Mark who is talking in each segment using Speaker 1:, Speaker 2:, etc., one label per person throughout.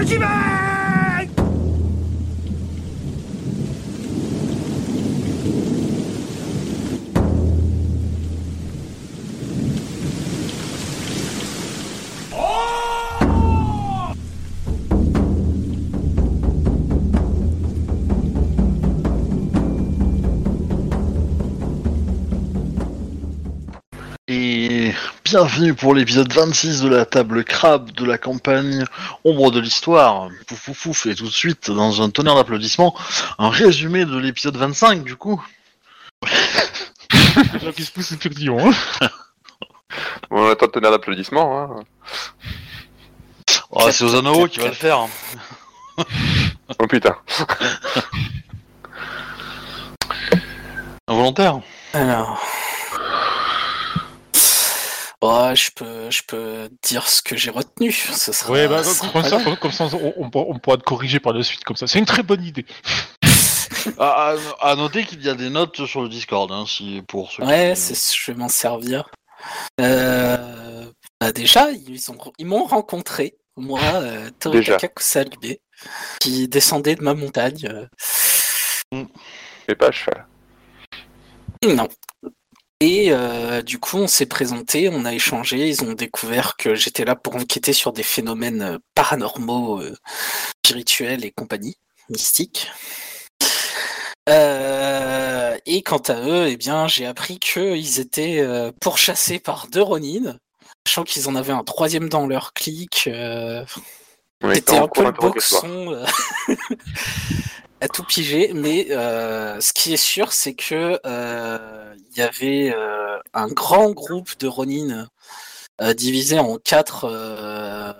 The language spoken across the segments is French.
Speaker 1: Et bienvenue pour l'épisode 26 de la table crabe de la campagne Ombre de l'Histoire. Pouf pouf pouf, et tout de suite, dans un tonnerre d'applaudissements, un résumé de l'épisode 25 du coup.
Speaker 2: Gens qui se poussent hein.
Speaker 3: On attend tenir d'applaudissements. Hein.
Speaker 1: Oh, c'est Ozanovo qui va le faire.
Speaker 3: Oh putain.
Speaker 1: Involontaire.
Speaker 4: Alors. Oh, je peux, je peux dire ce que j'ai retenu. Ce sera
Speaker 2: Ouais, bah, comme ça, comme ça on, on pourra- on pourra te corriger par la suite, comme ça. C'est une très bonne idée.
Speaker 1: À, à- à noter qu'il y a des notes sur le Discord, hein, si, pour ceux
Speaker 4: Ouais,
Speaker 1: qui...
Speaker 4: je vais m'en servir. Euh, bah déjà, ils ont, ils m'ont rencontré, moi, euh, Torikaka Kusalube, qui descendait de ma montagne. euh,
Speaker 3: Mais pas à cheval.
Speaker 4: Non. Et euh, du coup, on s'est présenté, on a échangé, ils ont découvert que j'étais là pour enquêter sur des phénomènes euh, paranormaux, euh, spirituels et compagnie, mystiques. Euh, et quant à eux, eh bien, j'ai appris qu'ils étaient pourchassés par deux Ronin, sachant qu'ils en avaient un troisième dans leur clique. c'était un peu le boxon à tout piger, mais ce qui est sûr, c'est que y avait euh, un grand groupe de Ronin euh, divisé en quatre euh,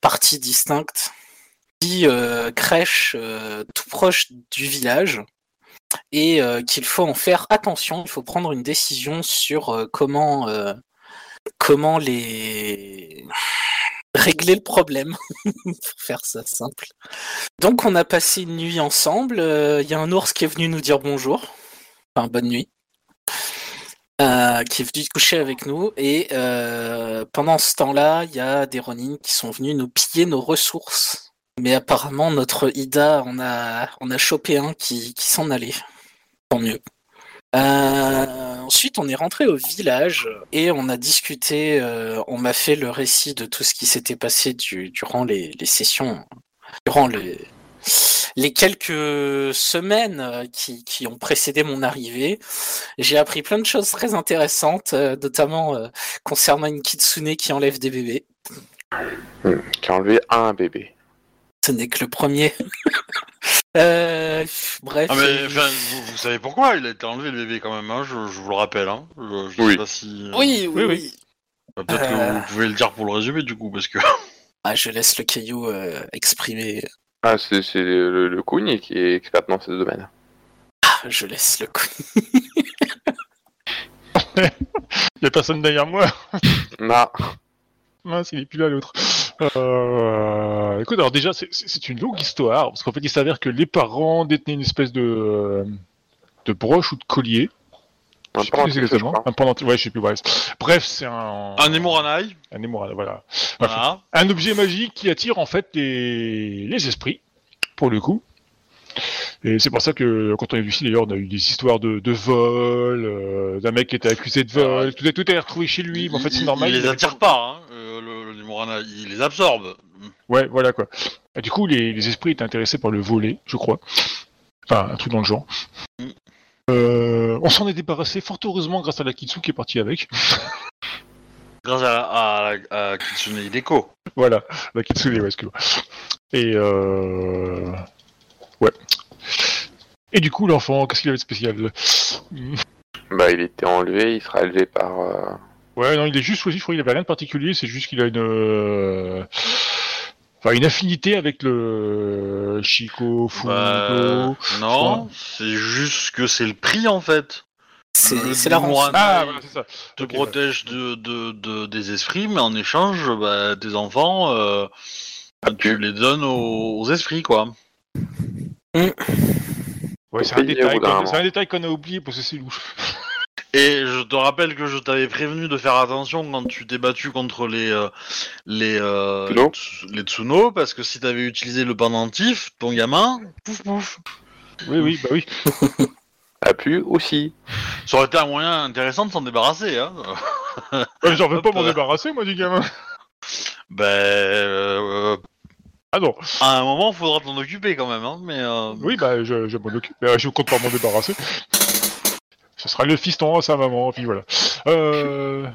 Speaker 4: parties distinctes qui crèchent tout proche du village et qu'il faut en faire attention. Il faut prendre une décision sur comment comment les régler le problème, pour faire ça simple. Donc on a passé une nuit ensemble. Il y a un ours qui est venu nous dire bonjour. Enfin, bonne nuit. Euh, qui est venu coucher avec nous. Et euh, pendant ce temps-là, il y a des Ronin qui sont venus nous piller nos ressources. Mais apparemment, notre Ida, on a, on a chopé un qui, qui s'en allait. Tant mieux. Euh, ensuite, on est rentré au village et on a discuté. on m'a fait le récit de tout ce qui s'était passé du- durant les, les sessions, durant les, les quelques semaines euh, qui, qui ont précédé mon arrivée. J'ai appris plein de choses très intéressantes, euh, notamment euh, concernant une kitsune qui enlève des bébés.
Speaker 3: Hmm, Qui a enlevé un bébé.
Speaker 4: Ce n'est que le premier. Euh, bref.
Speaker 1: Ah mais enfin, vous, vous savez pourquoi il a été enlevé le bébé quand même, hein, je, je vous le rappelle. Hein. Je, je
Speaker 3: Oui.
Speaker 1: sais pas si...
Speaker 4: oui, oui,
Speaker 2: oui,
Speaker 4: oui.
Speaker 1: bah, Peut-être
Speaker 4: Euh.
Speaker 1: que vous pouvez le dire pour le résumer du coup, parce que...
Speaker 4: Ah, je laisse le caillou euh, exprimer.
Speaker 3: Ah, c'est c'est le, le Kuni qui est expert dans ce domaine.
Speaker 4: Ah, je laisse le coup.
Speaker 2: Il y a personne derrière moi.
Speaker 3: Non.
Speaker 2: Mince, il est plus là l'autre. Euh... Écoute, alors déjà, c'est- une longue histoire, parce qu'en fait, il s'avère que les parents détenaient une espèce de, euh, de broche ou de collier.
Speaker 3: Un
Speaker 2: Je sais plus
Speaker 3: je
Speaker 2: exactement.
Speaker 3: crois.
Speaker 2: Un pendentif, ouais, je sais plus. Bref, bref c'est un.
Speaker 1: Un Nemoranaï,
Speaker 2: Un émoran- voilà. Un objet magique qui attire en fait les, les esprits, pour le coup. Et c'est pour ça que quand on est ici, d'ailleurs, on a eu des histoires de, de vol, euh, d'un mec qui était accusé de vol, tout, est- tout est retrouvé chez lui, mais en fait c'est normal.
Speaker 1: Il,
Speaker 2: il
Speaker 1: les attire pas, hein, euh, le, le il les absorbe.
Speaker 2: Ouais, voilà quoi. Et du coup, les, les esprits étaient intéressés par le volet, je crois. Enfin, un truc dans le genre.
Speaker 1: Mm.
Speaker 2: Euh, on s'en est débarrassé fort heureusement grâce à la Kitsu qui est partie avec.
Speaker 1: Grâce à, à, à, à Kitsune Hideko.
Speaker 2: voilà, la Kitsune, ouais, excuse-moi. Et euh... Ouais. Et du coup, l'enfant, qu'est-ce qu'il avait de spécial?
Speaker 3: Bah, il était enlevé, il sera élevé par. euh,
Speaker 2: Ouais, non, il est juste choisi, je crois qu'il avait rien de particulier, c'est juste qu'il a une... Enfin, une affinité avec le Chico, Fugo...
Speaker 1: Bah, non, c'est juste que c'est le prix en fait.
Speaker 4: C'est la rançon.
Speaker 1: Nemoranaï
Speaker 2: Ah, voilà, c'est ça.
Speaker 1: te
Speaker 2: Ok,
Speaker 1: protège de, de, de- des esprits, mais en échange, bah, tes enfants, euh, bah, tu les donnes aux, aux esprits, quoi.
Speaker 2: Ouais,
Speaker 3: moment.
Speaker 2: c'est un détail qu'on a oublié parce que c'est louche.
Speaker 1: Et je te rappelle que je t'avais prévenu de faire attention quand tu t'es battu contre les euh, les euh, tsu- les Tsuno, parce que si t'avais utilisé le pendentif, ton gamin, pouf pouf.
Speaker 2: Oui, oui, bah oui.
Speaker 3: A pu aussi.
Speaker 1: Ça aurait été un moyen intéressant de s'en débarrasser, hein.
Speaker 2: J'en veux pas m'en débarrasser, moi, du gamin.
Speaker 1: Ben, euh,
Speaker 2: Ah non.
Speaker 1: à un moment, faudra t'en occuper quand même, hein. Mais euh,
Speaker 2: Oui, bah, je, je m'en occupe. Je compte pas m'en débarrasser. Ce sera le fiston à sa maman, puis voilà. Euh...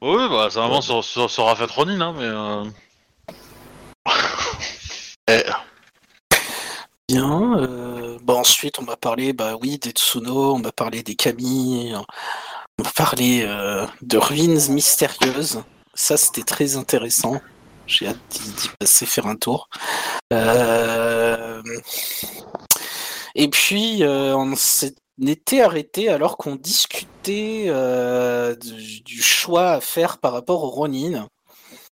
Speaker 1: oui, bah sa maman sera, sera- faite Ronin, hein. Mais euh... Eh,
Speaker 4: Bien. euh, bon, ensuite, on va parler, bah oui, des Tsuno, on va parler des Kami, on va parler euh, de ruines mystérieuses. Ça, c'était très intéressant. J'ai hâte d'y passer faire un tour. Euh, Et puis, euh, on s'est- on était arrêté alors qu'on discutait euh, du, choix à faire par rapport au Ronin.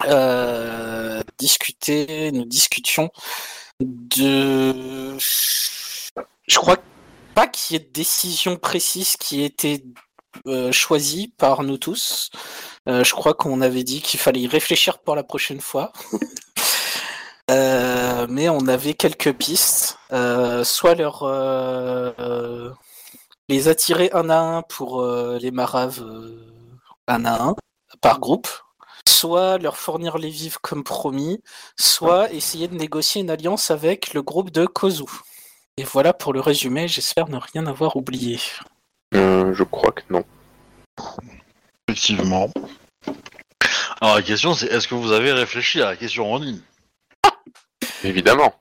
Speaker 4: Euh, discuter, nous discutions de. Je crois pas qu'il y ait de décision précise qui ait été euh, choisie par nous tous. Je crois qu'on avait dit qu'il fallait y réfléchir pour la prochaine fois. Mais on avait quelques pistes. Soit leur les attirer un à un pour euh, les maraves euh, un à un par groupe, soit leur fournir les vivres comme promis, soit essayer de négocier une alliance avec le groupe de Kozu. Et voilà pour le résumé, j'espère ne rien avoir oublié.
Speaker 3: Euh, je crois que non.
Speaker 1: effectivement. Alors la question, c'est est-ce que vous avez réfléchi à la question Ronin
Speaker 3: Évidemment.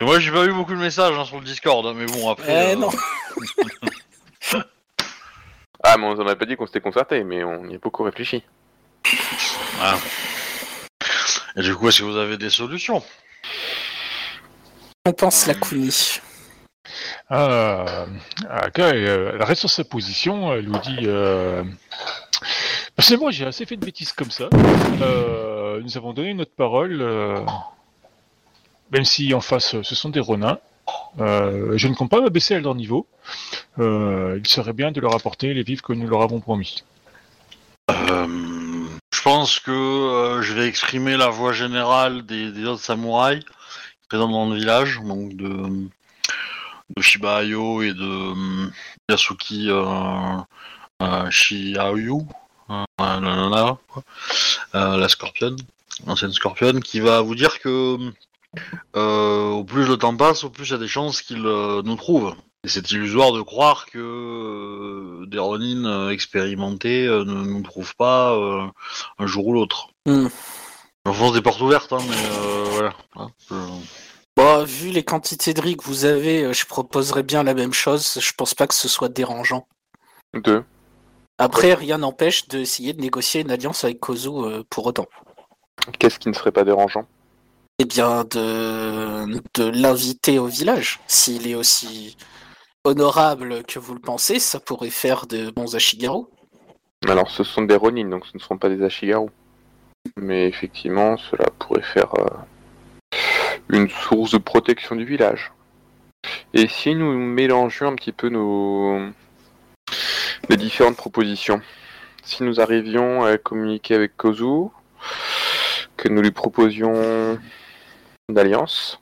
Speaker 1: Et Moi, j'ai pas eu beaucoup de messages hein, sur le Discord, hein, mais bon, après.
Speaker 4: Eh
Speaker 1: euh,
Speaker 4: non.
Speaker 3: Ah, mais on en a pas dit qu'on s'était concerté, mais on y a beaucoup réfléchi.
Speaker 1: voilà. Et du coup, est-ce que vous avez des solutions?
Speaker 4: On pense la Kuni.
Speaker 2: Ah, Aka, euh, elle reste sur sa position, elle nous dit... Euh... Personnellement, j'ai assez fait de bêtises comme ça. Euh, nous avons donné notre parole, euh, même si en face ce sont des ronins. Euh, je ne compte pas m'abaisser à leur niveau. Euh, il serait bien de leur apporter les vivres que nous leur avons promis.
Speaker 1: Euh, Je pense que euh, je vais exprimer la voix générale des, autres samouraïs présents dans le village, donc de, de Shiba Ayo et de euh, Yasuki euh, euh, Shiaoyu, euh, la, la- la-. Euh, la scorpionne, l'ancienne scorpionne, qui va vous dire que euh, au plus le temps passe, au plus il y a des chances qu'il euh, nous trouve. Et c'est illusoire de croire que euh, des Ronin euh, expérimentés euh, ne nous trouvent pas euh, un jour ou l'autre.
Speaker 4: Hmm.
Speaker 1: J'enfonce des portes ouvertes, hein, mais euh, voilà. Hein, je-
Speaker 4: Bon, vu les quantités de riz que vous avez, euh, je proposerais bien la même chose. Je pense pas que ce soit dérangeant.
Speaker 3: Deux.
Speaker 4: Après, rien n'empêche d'essayer de négocier une alliance avec Kozu euh, pour autant.
Speaker 3: Qu'est-ce qui ne serait pas dérangeant?
Speaker 4: Eh bien, de, l'inviter au village. S'il est aussi honorable que vous le pensez, ça pourrait faire de bons Ashigaru.
Speaker 3: Alors, ce sont des Ronin, donc ce ne seront pas des Ashigaru. Mais effectivement, cela pourrait faire euh, une source de protection du village. Et si nous mélangions un petit peu nos les différentes propositions, si nous arrivions à communiquer avec Kozu, que nous lui proposions une alliance,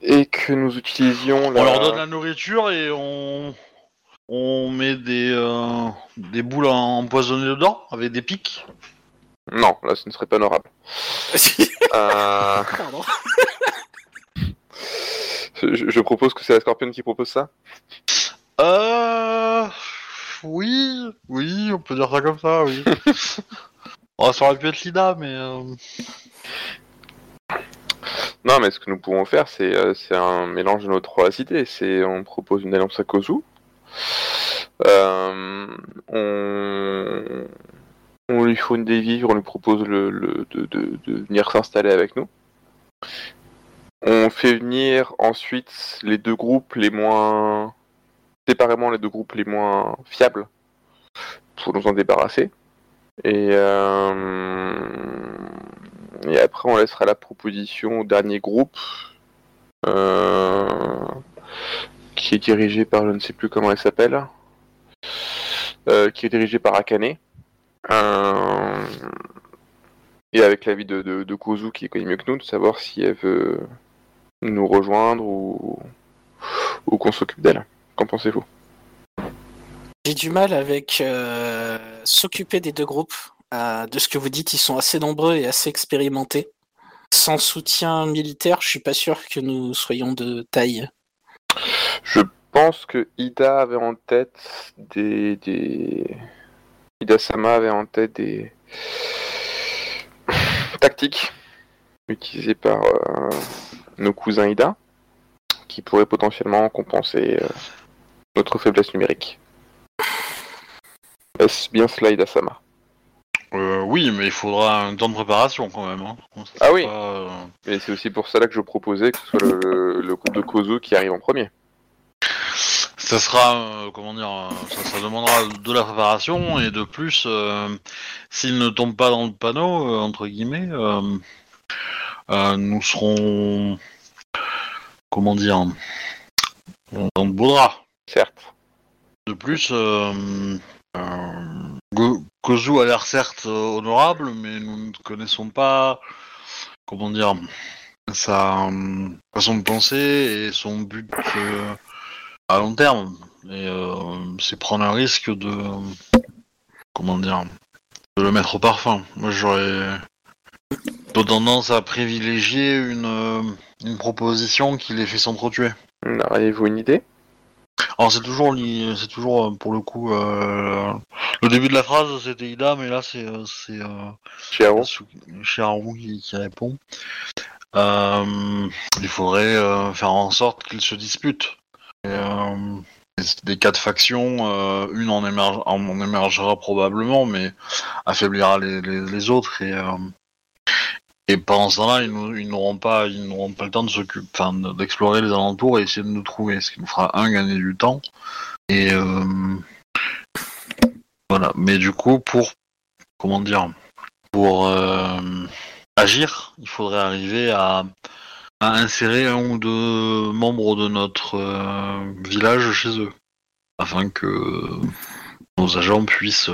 Speaker 3: et que nous utilisions la...
Speaker 1: On leur donne la nourriture et on, on met des, euh, des boules empoisonnées dedans avec des pics.
Speaker 3: Non, là ce ne serait pas honorable. Euh,
Speaker 4: Pardon.
Speaker 3: je, je propose que c'est la Scorpion qui propose ça.
Speaker 1: Euh. Oui, oui, on peut dire ça comme ça, oui. Bon, ça aurait pu être Lida, mais. euh,
Speaker 3: Non, mais ce que nous pouvons faire, c'est euh, un mélange de nos trois cités. C'est on propose une alliance à Kozu. Euh, on, lui fournit des vivres, on lui propose de venir s'installer avec nous. On fait venir ensuite les deux groupes les moins séparément les deux groupes les moins fiables pour nous en débarrasser. Et, euh, et après, on laissera la proposition au dernier groupe euh, qui est dirigée par, je ne sais plus comment elle s'appelle, euh, qui est dirigée par Akane. Euh, et avec l'avis de, Kozu qui connaît mieux que nous, de savoir si elle veut nous rejoindre ou, ou qu'on s'occupe d'elle. Qu'en pensez-vous?
Speaker 4: J'ai du mal avec s'occuper des deux groupes. Euh, de ce que vous dites, ils sont assez nombreux et assez expérimentés. Sans soutien militaire, je suis pas sûr que nous soyons de taille.
Speaker 3: Je pense que Ida avait en tête des. Ida Sama avait en tête des tactiques utilisées par euh, nos cousins Ida qui pourraient potentiellement compenser euh, notre faiblesse numérique. Est-ce bien cela Ida Sama?
Speaker 1: Euh, oui, mais il faudra un temps de préparation quand même. hein.
Speaker 3: Ah oui.
Speaker 1: pas, euh,
Speaker 3: Et c'est aussi pour cela que je proposais que ce soit le, le groupe de Kozo qui arrive en premier.
Speaker 1: Ça sera, euh, comment dire, ça, ça demandera de la préparation et de plus, euh, s'il ne tombe pas dans le panneau, entre guillemets, nous serons, comment dire, dans le beau drap.
Speaker 3: Certes.
Speaker 1: De plus, Kozu a l'air certes euh, honorable, mais nous ne connaissons pas, comment dire, sa euh, façon de penser et son but euh, à long terme. C'est prendre un risque de, comment dire, le mettre au parfum. Moi, j'aurais tendance à privilégier une, proposition qui les fait s'entretuer.
Speaker 3: Auriez-vous une idée?
Speaker 1: Alors c'est toujours li- c'est toujours euh, pour le coup euh, le début de la phrase c'était Ida mais là c'est euh, c'est euh, Chiharu qui, qui répond. Euh, il faudrait faire en sorte qu'ils se disputent. Et, des- quatre factions, une en, émerge- en émergera probablement, mais affaiblira les, les- les autres et et pendant ce temps-là, ils n'auront pas, ils n'auront pas le temps de s'occuper, enfin, de- d'explorer les alentours et essayer de nous trouver, ce qui nous fera un gagner du temps et euh, voilà. Mais du coup, pour comment dire, pour euh, agir, il faudrait arriver à, insérer un ou deux membres de notre euh, village chez eux, afin que nos agents puissent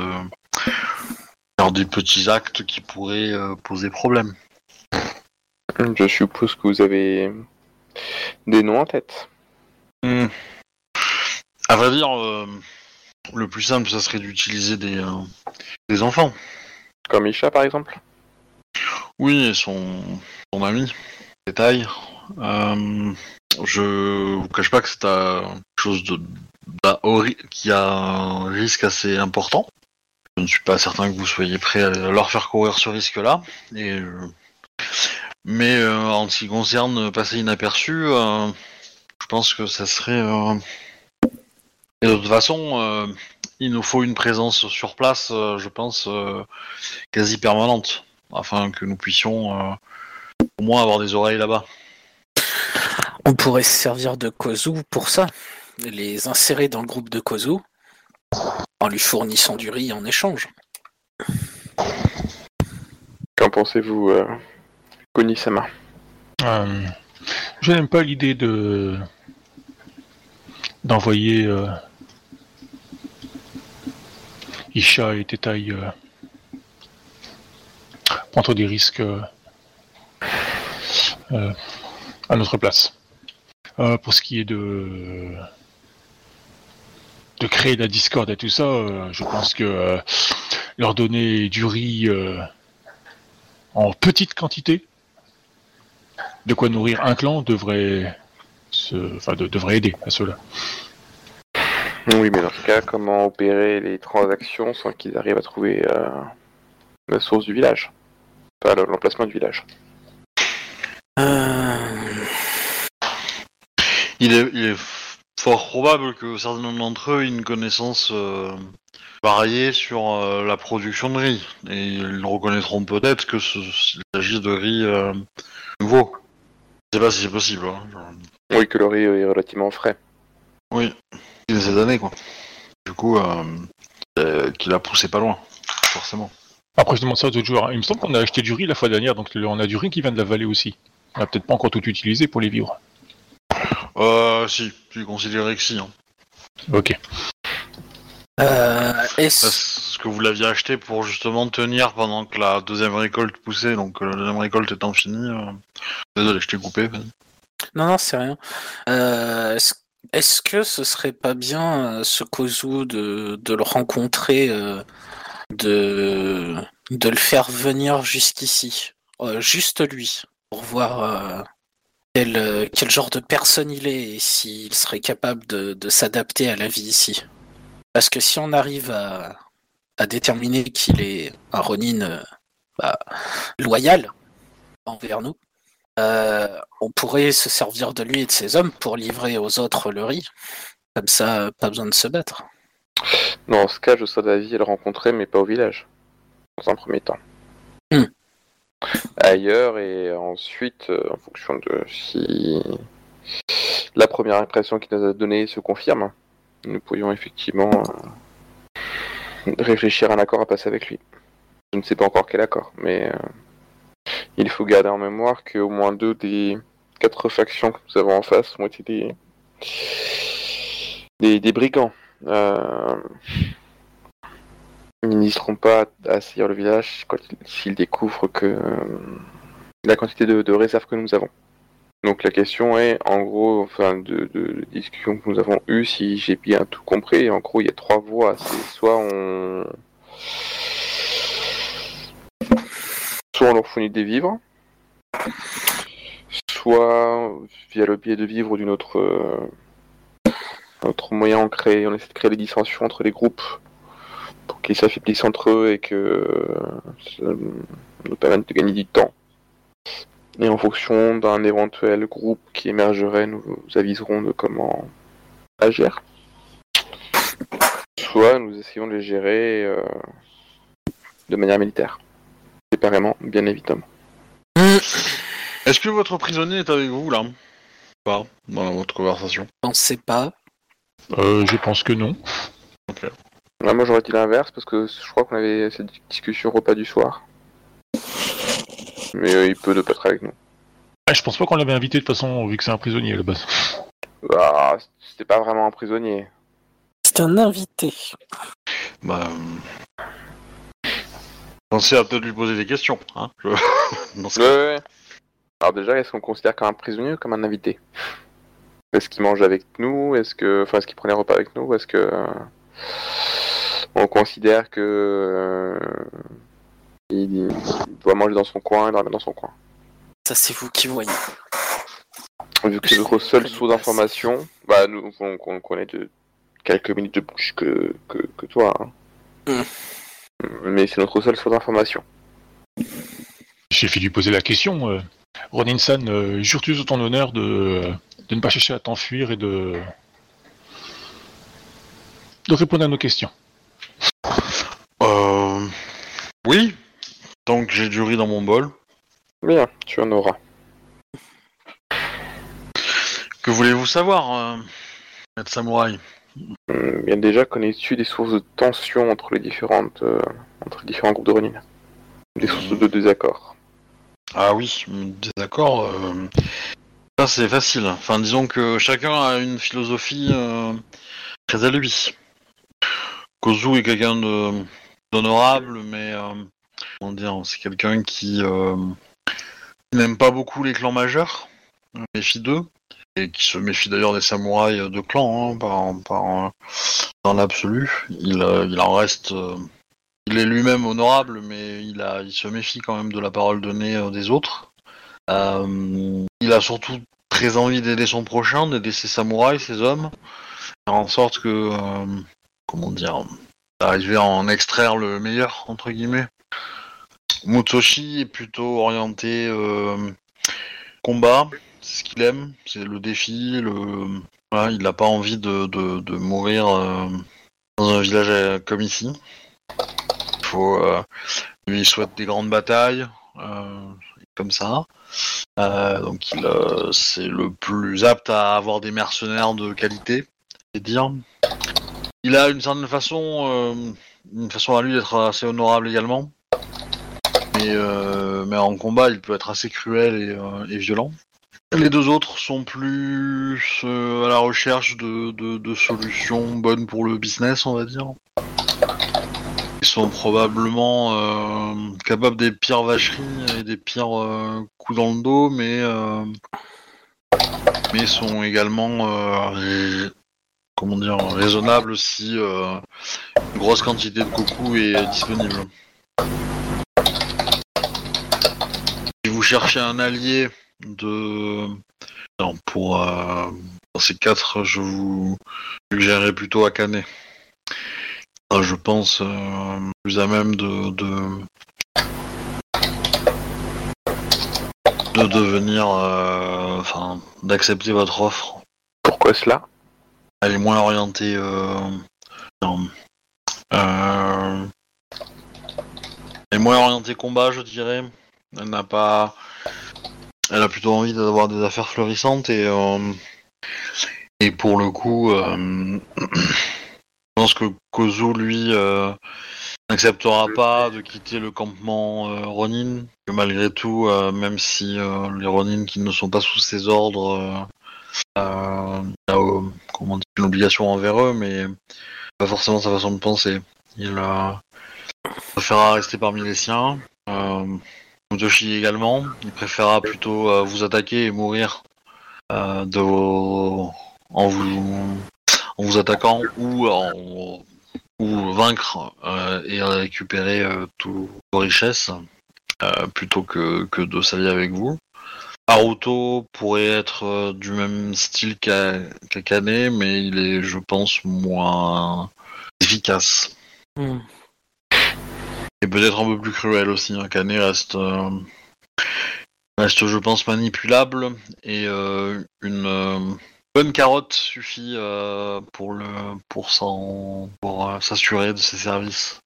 Speaker 1: faire des petits actes qui pourraient poser problème.
Speaker 3: Je suppose que vous avez des noms en tête.
Speaker 1: Hmm. À vrai dire, euh, le plus simple, ça serait d'utiliser des, euh, des enfants.
Speaker 3: Comme Isha par exemple
Speaker 1: Oui, et son, son ami. Détail. Euh, je vous cache pas que c'est quelque chose de, qui a un risque assez important. Je ne suis pas certain que vous soyez prêt à leur faire courir ce risque-là. Et, euh, mais euh, en ce qui concerne passer inaperçu, euh, je pense que ça serait. euh, Et de toute façon, euh, il nous faut une présence sur place, euh, je pense, euh, quasi permanente, afin que nous puissions euh, au moins avoir des oreilles là-bas.
Speaker 4: On pourrait se servir de Kozu pour ça. Les insérer dans le groupe de Kozu en lui fournissant du riz en échange.
Speaker 3: Qu'en pensez-vous, euh,
Speaker 2: Euh, je n'aime pas l'idée de d'envoyer euh, Isha et Tetaï euh, prendre des risques euh, à notre place. Pour ce qui est de de créer la discorde et tout ça, je pense que leur donner du riz en petite quantité de quoi nourrir un clan devrait, se, enfin, de- devrait aider à cela.
Speaker 3: Oui, mais dans ce cas, comment opérer les transactions sans qu'ils arrivent à trouver euh, la source du village? Enfin, le- l'emplacement du village.
Speaker 4: Euh,
Speaker 1: Il est, il est f- fort probable que certains d'entre eux aient une connaissance euh, variée sur euh, la production de riz. Et ils reconnaîtront peut-être que s'agit de riz euh, nouveau. Je sais pas si c'est possible. hein.
Speaker 3: Oui, que le riz est relativement frais.
Speaker 1: Oui, il ces années quoi. Du coup, euh, euh, qu'il a poussé pas loin, forcément.
Speaker 2: Après, je demande ça aux autres joueurs. Il me semble qu'on a acheté du riz la fois dernière, donc on a du riz qui vient de la vallée aussi. On n'a peut-être pas encore tout utilisé pour les vivres.
Speaker 1: Euh, si, tu considérais que si. Hein.
Speaker 2: Ok.
Speaker 4: Euh, est-ce-
Speaker 1: que vous l'aviez acheté pour justement tenir pendant que la deuxième récolte poussait, donc euh, la deuxième récolte étant finie. euh, Désolé, je t'ai coupé. vas-y.
Speaker 4: Non, non, c'est rien. Euh, est-ce, que ce serait pas bien, euh, ce Kozu, de, de le rencontrer, de, de le faire venir jusqu'ici, juste lui, pour voir quel, quel genre de personne il est et s'il serait capable de, de s'adapter à la vie ici? Parce que si on arrive à, à déterminer qu'il est un Ronin euh, bah, loyal envers nous, euh, on pourrait se servir de lui et de ses hommes pour livrer aux autres le riz. Comme ça, pas besoin de se battre.
Speaker 3: Dans ce cas, je serais d'avis à le rencontrer, mais pas au village. Dans un premier temps.
Speaker 4: Hmm.
Speaker 3: Ailleurs, et ensuite, euh, en fonction de si la première impression qu'il nous a donnée se confirme, nous pourrions effectivement euh, réfléchir à un accord à passer avec lui. Je ne sais pas encore quel accord, mais euh, il faut garder en mémoire qu'au moins deux des quatre factions que nous avons en face ont été des, des, brigands. Euh, ils n'hésiteront pas à assaillir le village s'ils découvrent que la quantité de réserves que nous avons. Donc la question est, en gros, enfin, de, de, discussions que nous avons eues, si j'ai bien tout compris, en gros, il y a trois voies. C'est soit on... Soit on leur fournit des vivres, soit via le biais de vivres d'une autre... euh, autre moyen, on, crée, on essaie de créer des dissensions entre les groupes pour qu'ils s'affaiblissent entre eux et que euh, ça nous permette de gagner du temps. Et en fonction d'un éventuel groupe qui émergerait, nous vous aviserons de comment agir. Soit nous essayons de les gérer euh, de manière militaire. Séparément, bien évidemment.
Speaker 1: Est-ce que votre prisonnier est avec vous là? Pas dans votre conversation?
Speaker 4: On ne sait pas.
Speaker 2: Euh, je pense que non.
Speaker 3: Ouais, moi j'aurais dit l'inverse parce que je crois qu'on avait cette discussion au repas du soir. Mais euh, il peut ne pas être avec nous.
Speaker 2: Ah, je pense pas qu'on l'avait invité de toute façon, vu que c'est un prisonnier à la base.
Speaker 3: Ah, c'était pas vraiment un prisonnier.
Speaker 4: C'est un invité.
Speaker 1: Bah. euh, Pensez à peut-être lui poser des questions. Hein je- dans ce
Speaker 3: Ouais,
Speaker 1: cas.
Speaker 3: ouais, ouais. Alors déjà, est-ce qu'on le considère comme un prisonnier ou comme un invité? Est-ce qu'il mange avec nous? Est-ce que, enfin, est-ce qu'il prend les repas avec nous? Ou est-ce que euh, on considère que euh, il, il doit manger dans son coin, il dormir dans son coin
Speaker 4: Ça, c'est vous qui voyez.
Speaker 3: Vu que c'est notre seule source d'information, bah nous on, on connaît de quelques minutes de bouche que, que, que toi. hein. Mais c'est notre seule source d'information.
Speaker 2: J'ai fait lui poser la question. Euh, Ronin-san, euh, jures-tu sur ton honneur de, de ne pas chercher à t'enfuir et de... de répondre à nos questions?
Speaker 1: Euh. Oui. Tant que j'ai du riz dans mon bol.
Speaker 3: Bien, tu en auras.
Speaker 1: Que voulez-vous savoir, euh, maître samouraï?
Speaker 3: Hum, Bien déjà, connais-tu des sources de tension entre les différentes, euh, entre les différents groupes de Ronin Des sources de désaccord.
Speaker 1: Ah oui, désaccord. Euh... Ça c'est facile. Enfin, disons que chacun a une philosophie euh, très à lui. Kozu est quelqu'un de d'honorable, mais euh, comment dire, c'est quelqu'un qui euh, n'aime pas beaucoup les clans majeurs, euh, méfie d'eux, et qui se méfie d'ailleurs des samouraïs de clans, hein, par, dans l'absolu. Il, euh, il en reste. il est lui-même honorable, mais il, a, il se méfie quand même de la parole donnée des autres. Il a surtout très envie d'aider son prochain, d'aider ses samouraïs, ses hommes, faire en sorte que, comment dire, d'arriver à en extraire le meilleur, entre guillemets. Mutsushi est plutôt orienté euh, combat, c'est ce qu'il aime, c'est le défi, le... Il n'a pas envie de, de, mourir euh, dans un village euh, comme ici. Il souhaite des grandes batailles, comme ça. Donc c'est le plus apte à avoir des mercenaires de qualité, c'est dire. Il a une certaine façon, une façon à lui d'être assez honorable également. Mais, euh, mais en combat, il peut être assez cruel et, euh, et violent. Les deux autres sont plus euh, à la recherche de, solutions bonnes pour le business, on va dire. Ils sont probablement capables des pires vacheries et des pires coups dans le dos, mais mais sont également ré- comment dire raisonnables si une grosse quantité de coucou est disponible. Cherchez un allié de non, pour euh, ces quatre, je vous suggérerais plutôt Akane. Ah, je pense euh, plus à même de de, de devenir, euh, enfin, d'accepter votre offre.
Speaker 3: Pourquoi cela?
Speaker 1: Elle est moins orientée. Euh, non, elle est moins orientée combat, je dirais. Elle n'a pas. Elle a plutôt envie d'avoir des affaires florissantes et euh, et pour le coup, euh, je pense que Kozu lui euh, n'acceptera pas de quitter le campement Ronin. Que malgré tout, même si les Ronin qui ne sont pas sous ses ordres, euh, une obligation envers eux, mais pas forcément sa façon de penser. Il euh, préférera rester parmi les siens. Euh, Mutoshi également. Il préférera plutôt euh, vous attaquer et mourir euh, de vos... en, vous... en vous attaquant ou en ou vaincre euh, et récupérer euh, toutes vos richesses euh, plutôt que, de s'allier avec vous. Haruto pourrait être euh, du même style qu'A- qu'Akane, mais il est, je pense, moins efficace.
Speaker 4: Hmm.
Speaker 1: Et peut-être un peu plus cruel aussi. Akane reste, euh, reste, je pense, manipulable et euh, une euh, bonne carotte suffit pour le pour pour s'assurer de ses services.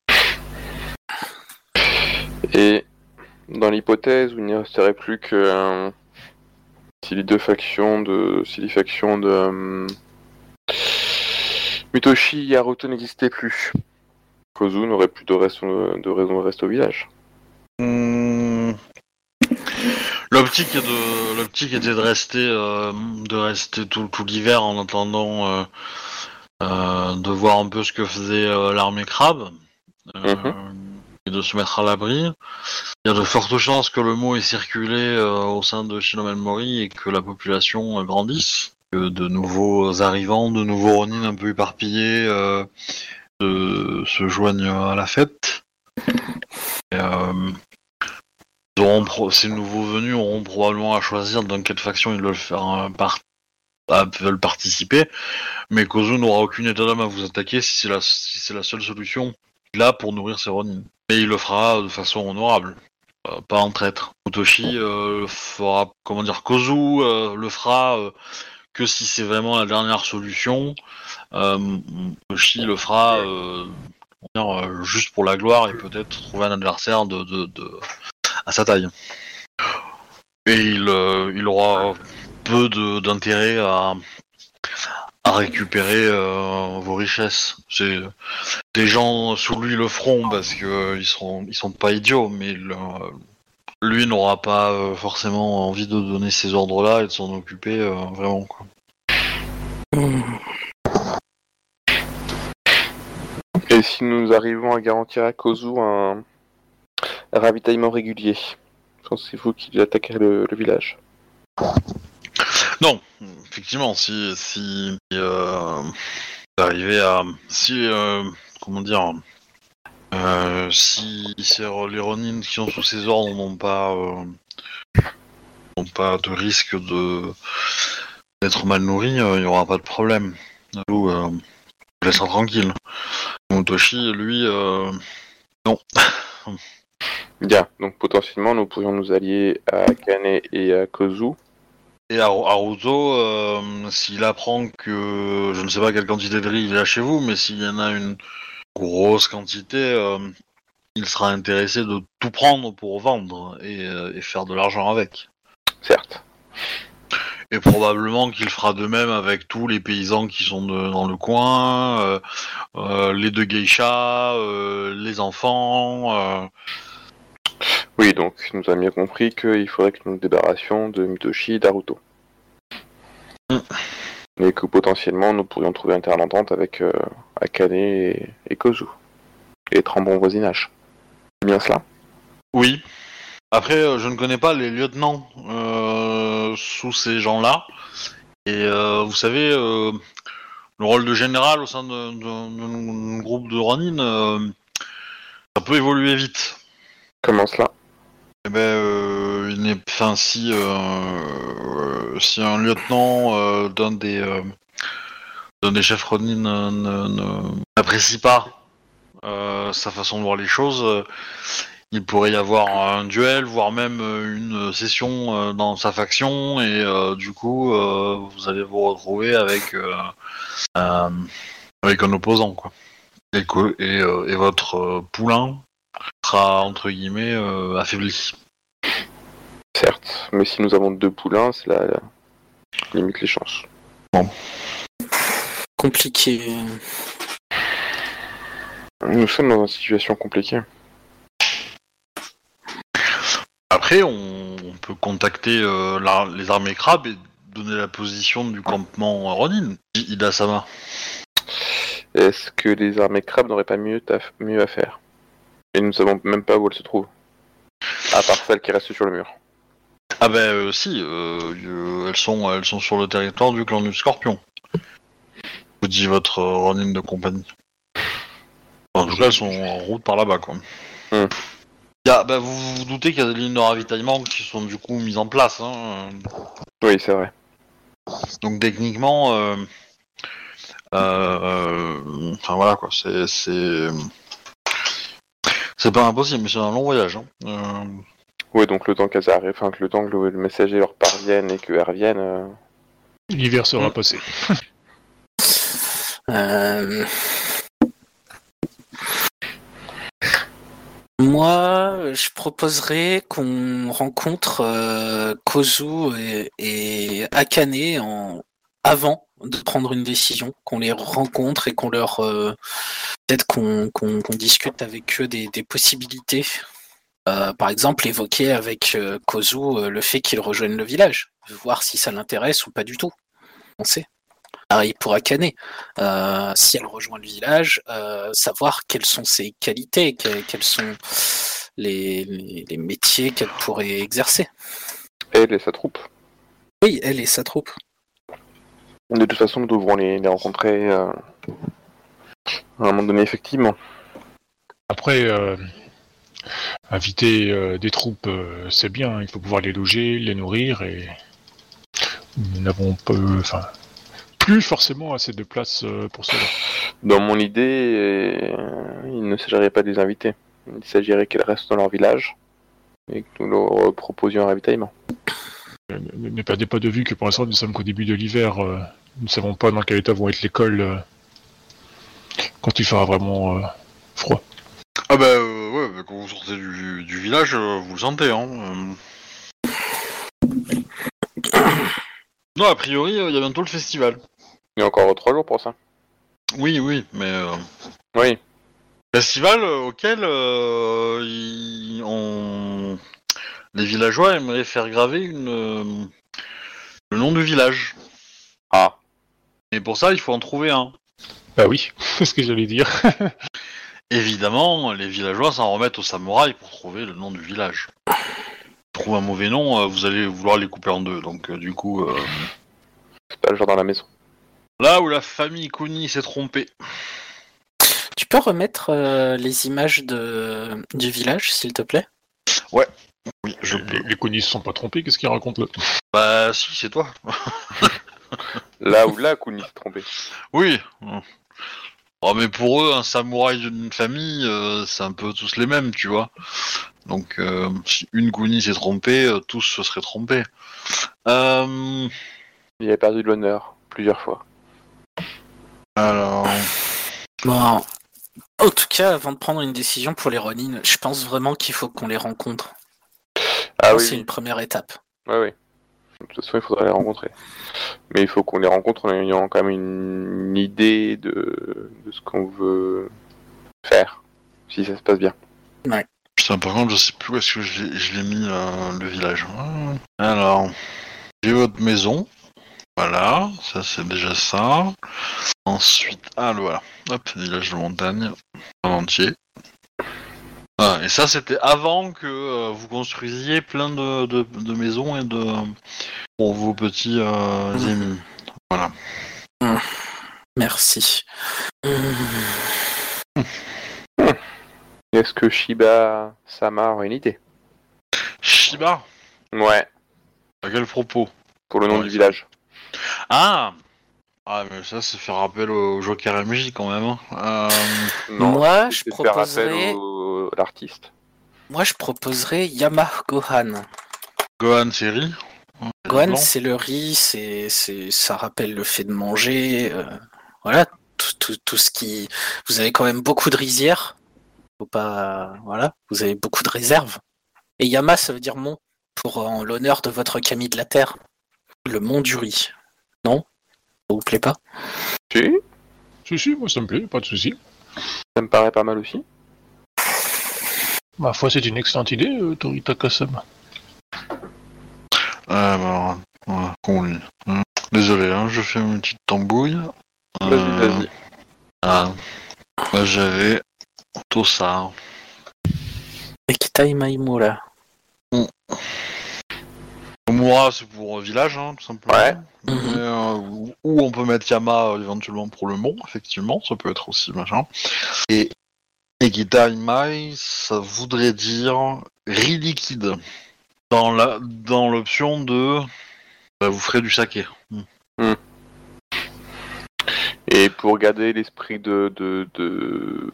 Speaker 3: Et dans l'hypothèse où il n'y resterait plus que si les deux factions de si les factions de Mutoshi et Haruto n'existaient plus, Kozu n'aurait plus de, raison de raison de rester au village.
Speaker 1: Hmm. L'optique de était de rester euh, de rester tout, tout l'hiver en attendant euh, euh, de voir un peu ce que faisait euh, l'armée crabe euh, et de se mettre à l'abri. Il y a de fortes chances que le mot ait circulé euh, au sein de Shinomen Mori et que la population euh, grandisse, que de nouveaux arrivants, de nouveaux Ronin un peu éparpillés se joignent à la fête. Et, euh, ils auront pro- ces nouveaux venus auront probablement à choisir dans quelle faction ils veulent faire ah, veulent participer, mais Kozu n'aura aucune état d'âme à vous attaquer si c'est la si c'est la seule solution qu'il a pour nourrir ses Ronin. Mais il le fera de façon honorable, euh, pas en traître. Mutoshi euh, fera comment dire Kozu le fera que si c'est vraiment la dernière solution. Euh, le fera euh, euh, juste pour la gloire et peut-être trouver un adversaire de, à sa taille. Et il, euh, il aura peu d'intérêt à, récupérer vos richesses. C'est des gens sous lui le feront parce que ils seront ils sont pas idiots, mais le- lui n'aura pas euh, forcément envie de donner ces ordres-là et de s'en occuper euh, vraiment quoi.
Speaker 3: Et si nous arrivons à garantir à Kozu un, un ravitaillement régulier, pensez-vous qu'il attaquerait le, le village?
Speaker 1: Non, effectivement, si si euh, arrivez à si euh, comment dire euh, si les Ronin qui sont sous ses ordres n'ont pas euh, n'ont pas de risque de d'être mal nourris, euh, il n'y aura pas de problème. Nous, euh, laissera tranquille. Motoshi, lui, non.
Speaker 3: Bien, donc potentiellement nous pourrions nous allier à Akane et à Kozu.
Speaker 1: Et Haru- Haruto, s'il apprend que je ne sais pas quelle quantité de riz il y a chez vous, mais s'il y en a une grosse quantité, euh, il sera intéressé de tout prendre pour vendre et, euh, et faire de l'argent avec.
Speaker 3: Certes.
Speaker 1: Et probablement qu'il fera de même avec tous les paysans qui sont de- dans le coin, euh, euh, les deux geishas, euh, les enfants.
Speaker 3: Oui, donc nous avons bien compris qu'il faudrait que nous nous débarrassions de Mutoshi et d'Aruto.
Speaker 1: Mm.
Speaker 3: Et que potentiellement nous pourrions trouver un terrain d'entente avec euh, Akane et, et Kozu. Et être en bon voisinage. C'est bien cela?
Speaker 1: Oui. Après, euh, je ne connais pas les lieutenants euh, sous ces gens-là. Et euh, vous savez, le rôle de général au sein d'un groupe de Ronin, ça peut évoluer vite.
Speaker 3: Comment cela?
Speaker 1: Eh ben, euh, il n'est, si, euh, si un lieutenant euh, d'un des, euh, d'un des chefs Ronin euh, n'apprécie pas euh, sa façon de voir les choses, euh, il pourrait y avoir un duel, voire même euh, une session euh, dans sa faction, et euh, du coup, euh, vous allez vous retrouver avec euh, euh, avec un opposant, quoi. Et, et, euh, et votre euh, poulain sera entre guillemets euh, affaibli.
Speaker 3: Certes, mais si nous avons deux poulains, cela limite les chances.
Speaker 4: Compliqué.
Speaker 3: Nous sommes dans une situation compliquée.
Speaker 1: Après, on, on peut contacter euh, la- les armées crabes et donner la position du campement Ronin, dit Ida-sama.
Speaker 3: Est-ce que les armées crabes n'auraient pas mieux, taf- mieux à faire? Et nous ne savons même pas où elles se trouvent. À part celles qui restent sur le mur.
Speaker 1: Ah ben euh, si, euh, euh, elles sont elles sont sur le territoire du clan du Scorpion. Vous dit votre Ronin de compagnie. En tout cas, elles sont en route par là-bas, quoi. Il y a- bah, vous vous doutez qu'il y a des lignes de ravitaillement qui sont du coup mises en place. Hein.
Speaker 3: Oui, c'est vrai.
Speaker 1: Donc techniquement, euh, euh, euh, enfin voilà quoi, c'est c'est pas impossible, mais c'est un long voyage. Hein. Euh,
Speaker 3: Oui, donc le temps qu'elles arrivent, enfin que le temps que le, le messager leur parvienne et qu'elles reviennent, euh,
Speaker 2: L'hiver sera passé.
Speaker 4: Euh, Moi, je proposerais qu'on rencontre euh, Kozu et, et Akane en... avant de prendre une décision, qu'on les rencontre et qu'on leur euh, peut-être qu'on discute avec eux des, des possibilités. Euh, par exemple, évoquer avec euh, Kozu le fait qu'il rejoigne le village, voir si ça l'intéresse ou pas du tout. On sait. Pareil pour Akane. Si elle rejoint le village, savoir quelles sont ses qualités, que- quels sont les, les- les métiers qu'elle pourrait exercer.
Speaker 3: elle et sa troupe.
Speaker 4: Oui, elle et sa troupe.
Speaker 3: De toute façon, nous devrons les, les rencontrer euh, à un moment donné, effectivement.
Speaker 2: Après, euh, inviter euh, des troupes, c'est bien. Il faut pouvoir les loger, les nourrir et nous n'avons pas, enfin, plus forcément assez de place pour cela.
Speaker 3: Dans mon idée, il ne s'agirait pas de les inviter. Il s'agirait qu'elles restent dans leur village et que nous leur proposions un ravitaillement.
Speaker 2: Ne ne perdez pas de vue que pour l'instant nous sommes qu'au début de l'hiver. euh, nous ne savons pas dans quel état vont être les cols euh, quand il fera vraiment euh, froid.
Speaker 1: Ah bah euh, ouais, bah, quand vous sortez du, du village, euh, vous le sentez. Hein. euh. Non, a priori, euh, il y a bientôt le festival.
Speaker 3: Il y a encore trois jours pour ça.
Speaker 1: Oui, oui, mais euh,
Speaker 3: Oui.
Speaker 1: festival auquel euh, ils- on- les villageois aimeraient faire graver une, euh, le nom du village.
Speaker 3: Ah.
Speaker 1: Et pour ça, il faut en trouver un.
Speaker 2: Bah oui, c'est ce que j'allais dire.
Speaker 1: Évidemment, les villageois s'en remettent aux samouraïs pour trouver le nom du village. Trouve un mauvais nom, euh, vous allez vouloir les couper en deux. Donc euh, du coup, euh,
Speaker 3: C'est pas le genre dans la maison.
Speaker 1: là où la famille Kuni s'est trompée.
Speaker 4: Tu peux remettre euh, les images de, du village, s'il te plaît?
Speaker 1: Oui, je
Speaker 2: les,
Speaker 1: peux.
Speaker 2: les Konis se sont pas trompés, qu'est-ce qu'ils racontent là?
Speaker 1: Bah si, c'est toi.
Speaker 3: Là où là, Kuni s'est trompé.
Speaker 1: Oui. Oh, mais pour eux, un samouraï d'une famille, euh, c'est un peu tous les mêmes, tu vois. Donc, euh, si une Kuni s'est trompée, euh, tous se seraient trompés. Euh,
Speaker 3: Il a perdu de l'honneur plusieurs fois.
Speaker 1: alors,
Speaker 4: Bon. En tout cas, avant de prendre une décision pour les Ronin, je pense vraiment qu'il faut qu'on les rencontre.
Speaker 3: Ah oui,
Speaker 4: C'est une première étape.
Speaker 3: Ouais, oui. De toute façon, il faudra les rencontrer. Mais il faut qu'on les rencontre en ayant quand même une idée de, de ce qu'on veut faire, si ça se passe bien.
Speaker 1: putain, par contre, je sais plus où est-ce que je l'ai- je l'ai mis, euh, le village. Alors, j'ai votre maison. Voilà, ça c'est déjà ça. Ensuite, ah le voilà. Hop, village de montagne en entier. Ah, et ça c'était avant que euh, vous construisiez plein de, de- de maisons et de pour vos petits euh,
Speaker 4: Mhm.
Speaker 1: émis. Voilà.
Speaker 4: Merci.
Speaker 3: Est-ce que Shiba Sama aurait une idée?
Speaker 1: Shiba,
Speaker 3: Ouais,
Speaker 1: à quel propos?
Speaker 3: Pour le nom
Speaker 1: Ouais,
Speaker 3: du
Speaker 1: ça-
Speaker 3: village.
Speaker 1: Ah Ah mais ça c'est faire appel au Joker MJ quand même. hein. Euh,
Speaker 3: Non,
Speaker 4: moi, je
Speaker 3: c'est faire appel
Speaker 4: proposerais,
Speaker 3: au- à l'artiste.
Speaker 4: moi, je proposerais Yama Gohan.
Speaker 1: Gohan série.
Speaker 4: Gohan, c'est le riz, c'est, c'est, ça rappelle le fait de manger. euh, voilà, tout, tout, tout ce qui. Vous avez quand même beaucoup de rizières. Faut pas. Voilà, vous avez beaucoup de réserves. Et Yama, ça veut dire mont, pour en l'honneur de votre Camille de la Terre. Le mont du riz. Non? Ça vous plaît pas?
Speaker 3: Si,
Speaker 2: Si, si, moi ça me plaît, pas de souci.
Speaker 3: ça me paraît pas mal aussi.
Speaker 2: Ma foi, c'est une excellente idée, euh, Torita Kasama.
Speaker 1: Alors, voilà, qu'on. Hum. Désolé, hein, je fais une petite tambouille.
Speaker 3: Vas-y,
Speaker 1: Euh,
Speaker 3: vas-y.
Speaker 1: Ah, Moi, j'avais tout ça.
Speaker 4: Ekitai Maimura.
Speaker 1: Omura, c'est pour euh, village, hein, tout simplement.
Speaker 3: Ouais.
Speaker 1: Mais, euh, ou ou on peut mettre Yama euh, éventuellement pour le mont, effectivement, ça peut être aussi machin. Et Ekita Imai, ça voudrait dire riz liquide. Dans la dans l'option de bah, vous ferez du saké. Hmm.
Speaker 3: Et pour garder l'esprit de, de, de,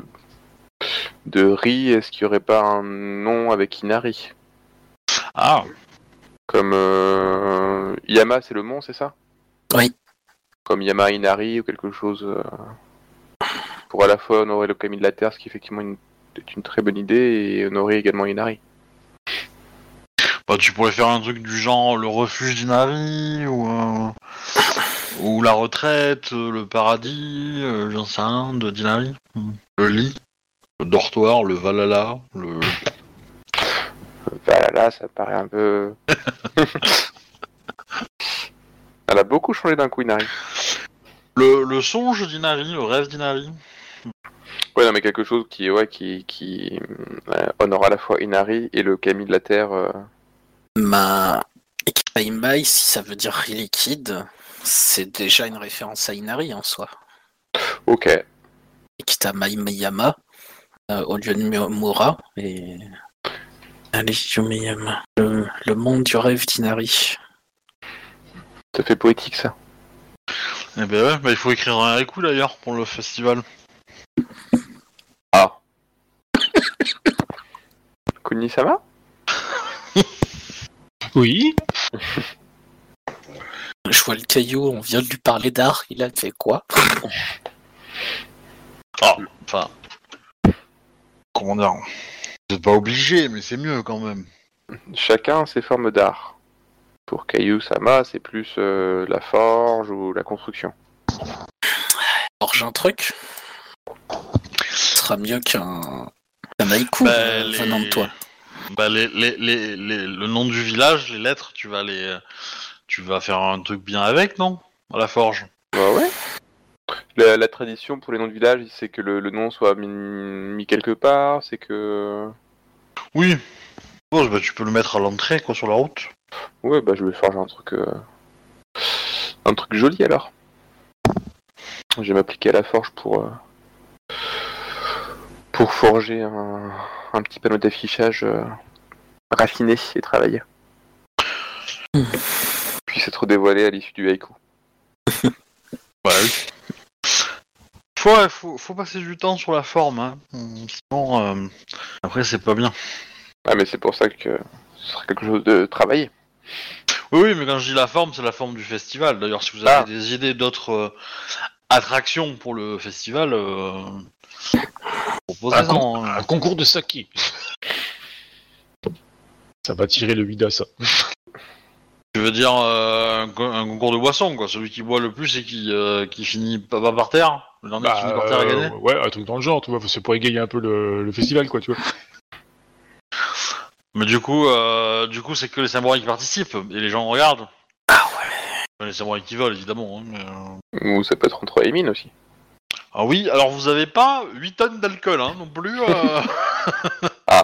Speaker 3: de Ri, est-ce qu'il n'y aurait pas un nom avec Inari?
Speaker 1: Ah,
Speaker 3: Comme euh, Yama, c'est le mont, c'est ça?
Speaker 4: Oui.
Speaker 3: Comme Yama Inari ou quelque chose. euh, pour à la fois honorer le Kami de la Terre, ce qui effectivement une- est une très bonne idée, et honorer également Inari.
Speaker 1: bah, tu pourrais faire un truc du genre le refuge d'Inari ou euh, ou la retraite, euh, le paradis, euh, j'en sais rien, de Dinari. Le lit, le dortoir, le Valhalla, le
Speaker 3: là, ça paraît un peu. Elle a beaucoup changé d'un coup, Inari.
Speaker 1: Le, le songe d'Inari, le rêve d'Inari.
Speaker 3: Ouais, non, mais quelque chose qui, ouais, qui, qui euh, honore à la fois Inari et le Kami de la Terre. euh,
Speaker 4: Mai, si ça veut dire liquide, c'est déjà une référence à Inari en soi.
Speaker 3: Ok.
Speaker 4: Ekita Maimiyama euh, au lieu de Mura et allez Yumiyama le, le monde du rêve d'Inari
Speaker 3: Ça fait poétique, ça.
Speaker 1: Eh ben ouais, bah, il faut écrire un haïku d'ailleurs pour le festival.
Speaker 3: Ah. Kuni-sama
Speaker 2: Oui,
Speaker 4: je vois le caillou on vient de lui parler d'art il a fait quoi?
Speaker 1: Ah, enfin. Comment dire C'est pas obligé, mais c'est mieux quand même.
Speaker 3: Chacun ses formes d'art. Pour Kayu-sama, c'est plus euh, la forge ou la construction.
Speaker 4: forge un truc? Ce sera mieux qu'un qu'un haïku
Speaker 1: Bah,
Speaker 4: euh,
Speaker 1: les-
Speaker 4: venant de toi
Speaker 1: Bah, les, les, les, les- le nom du village, les lettres, tu vas les. Tu vas faire un truc bien avec, non? À la forge.
Speaker 3: Bah ouais. La, la tradition pour les noms de village, c'est que le, le nom soit mis, mis quelque part, c'est que...
Speaker 1: Oui. Bon, bah, tu peux le mettre à l'entrée, quoi, sur la route.
Speaker 3: Ouais, bah je vais forger un truc... euh, Un truc joli, alors. Je vais m'appliquer à la forge pour... euh, Pour forger un, un petit panneau d'affichage euh, raffiné et travaillé. Puisse être dévoilé à l'issue du haïku.
Speaker 1: Ouais, oui. Faut, faut, faut passer du temps sur la forme, hein. Hum, Sinon, euh, après, c'est pas bien.
Speaker 3: Ah mais c'est pour ça que ce serait quelque chose de travaillé.
Speaker 1: Oui, oui, mais quand je dis la forme, c'est la forme du festival. D'ailleurs, si vous avez
Speaker 3: Ah.
Speaker 1: des idées d'autres euh, attractions pour le festival, euh,
Speaker 2: un,
Speaker 1: proposez-en.
Speaker 2: con-
Speaker 1: hein.
Speaker 2: un concours de saké. Ça va tirer le vide à ça.
Speaker 1: Tu veux dire euh, un, co- un concours de boisson, quoi. Celui qui boit le plus et qui, euh, qui finit pas, pas par terre. Le dernier qui finit par terre à
Speaker 2: euh,
Speaker 1: gagner.
Speaker 2: ouais, un truc dans le genre, tu vois, c'est pour égayer un peu le, le festival, quoi, tu vois.
Speaker 1: Mais du coup, euh, du coup, c'est que les samouraïs qui participent et les gens regardent.
Speaker 4: ah ouais
Speaker 1: Les samouraïs qui volent, évidemment. hein, mais, euh.
Speaker 3: Ou ça peut être entre Emin aussi.
Speaker 1: Ah oui, alors vous avez pas 8 tonnes d'alcool hein, non plus. euh.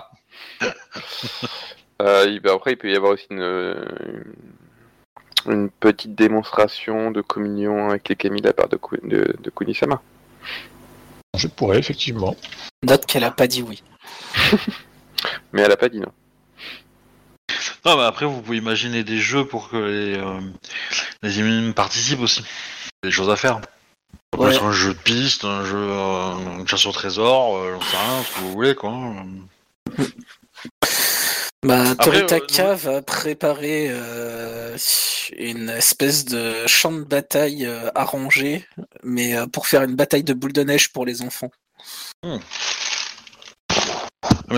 Speaker 3: Euh, il- bah, après, il peut y avoir aussi une, une petite démonstration de communion avec les kami de la part de, Ku- de, de Kunisama.
Speaker 2: Je pourrais, effectivement.
Speaker 4: Note qu'elle a pas dit oui.
Speaker 3: Mais elle a pas dit non.
Speaker 1: Non, mais après, vous pouvez imaginer des jeux pour que les, euh, les émines participent aussi. Il y a des choses à faire. Ça peut
Speaker 4: Ouais.
Speaker 1: être un jeu de piste, un jeu euh, une chasse au trésor, euh, j'en sais rien, ce que vous voulez, quoi.
Speaker 4: Bah, Toritaka
Speaker 1: euh,
Speaker 4: va préparer euh, une espèce de champ de bataille euh, arrangé, mais euh, pour faire une bataille de boules de neige pour les enfants.
Speaker 1: Mais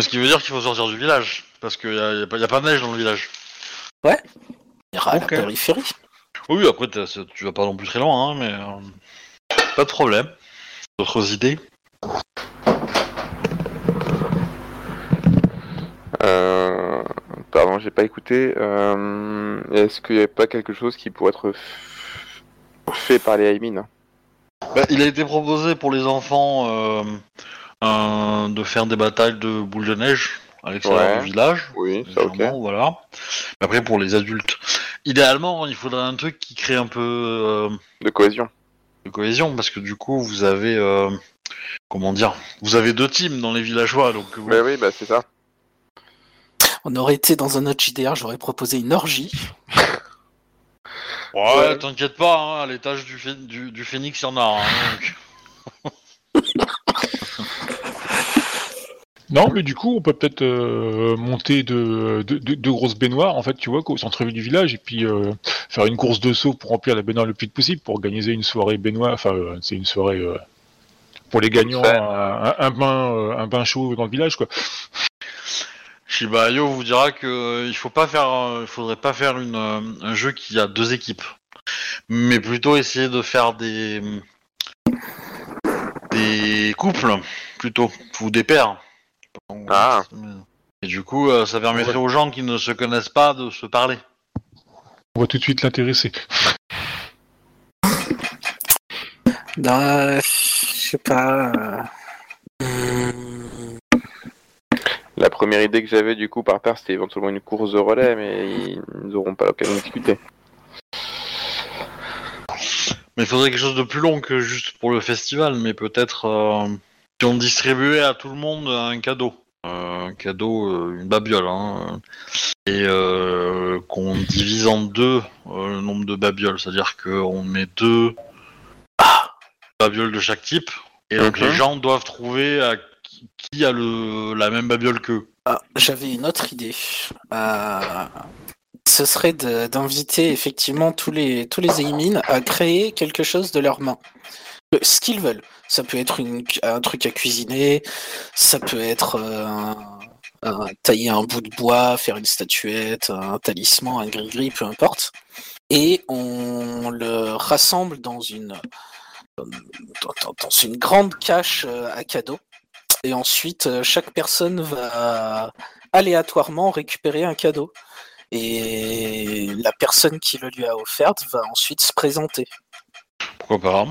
Speaker 1: ce qui veut dire qu'il faut sortir du village, parce qu'il n'y a, y a pas- y a pas de neige dans le village.
Speaker 4: Il y aura
Speaker 1: Ok.
Speaker 4: la périphérie.
Speaker 1: Oui, après, tu vas pas non plus très loin, hein, mais euh, pas de problème. D'autres idées
Speaker 3: Euh, pardon, j'ai pas écouté. Euh, Est-ce qu'il n'y a pas quelque chose qui pourrait être fait par les Aimin
Speaker 1: Bah, il a été proposé pour les enfants euh, de faire des batailles de boules de neige à l'extérieur
Speaker 3: Ouais.
Speaker 1: du village.
Speaker 3: Oui, ça ok.
Speaker 1: Voilà. Mais après, pour les adultes, idéalement, il faudrait un truc qui crée un peu euh,
Speaker 3: De cohésion.
Speaker 1: De cohésion, parce que du coup, vous avez, euh, comment dire, vous avez deux teams dans les villageois, donc vous-
Speaker 3: Bah oui, bah c'est ça.
Speaker 4: On aurait été dans un autre JDR, j'aurais proposé une orgie.
Speaker 1: Ouais,
Speaker 3: Ouais.
Speaker 1: t'inquiète pas, hein, à l'étage du, du, du phénix, il y en a. hein, donc.
Speaker 2: Non, mais du coup, on peut peut-être euh, monter de, de, de- de grosses baignoires, en fait, tu vois, au centre-ville du village, et puis euh, faire une course de saut pour remplir la baignoire le plus vite possible, pour organiser une soirée baignoire, enfin, euh, c'est une soirée pour les gagnants, un, bain, un bain chaud dans le village, quoi.
Speaker 1: Shiba Ayo vous dira que il faut pas faire, il faudrait pas faire une, un jeu qui a deux équipes, mais plutôt essayer de faire des des couples plutôt ou des paires.
Speaker 3: Ah.
Speaker 1: Et du coup, euh, ça permettrait aux gens qui ne se connaissent pas de se parler.
Speaker 2: On va tout de suite l'intéresser.
Speaker 4: Bah, je sais pas. euh, hmm,
Speaker 3: La première idée que j'avais du coup par père, c'était éventuellement une course de relais, mais ils n'auront pas l'occasion de discuter.
Speaker 1: Mais il faudrait quelque chose de plus long que juste pour le festival, mais peut-être euh, si on distribuait à tout le monde un cadeau. Euh, un cadeau, euh, une babiole, hein, et euh, qu'on divise en deux euh, le nombre de babioles, c'est-à-dire qu'on met deux babioles de chaque type, et donc
Speaker 3: Mhm.
Speaker 1: les gens doivent trouver à qui, qui a le, la même babiole qu'eux.
Speaker 4: ah, J'avais une autre idée. Euh, ce serait d'inviter effectivement tous les tous les Aimin à créer quelque chose de leurs mains. Ce qu'ils veulent. Ça peut être un truc à cuisiner, ça peut être euh, tailler un bout de bois, faire une statuette, un talisman, un gris-gris, peu importe. Et on le rassemble dans une dans- dans une grande cache euh, à cadeaux. Et ensuite, euh, chaque personne va aléatoirement récupérer un cadeau. Et la personne qui le lui a offert va ensuite se présenter.
Speaker 1: Pourquoi pas?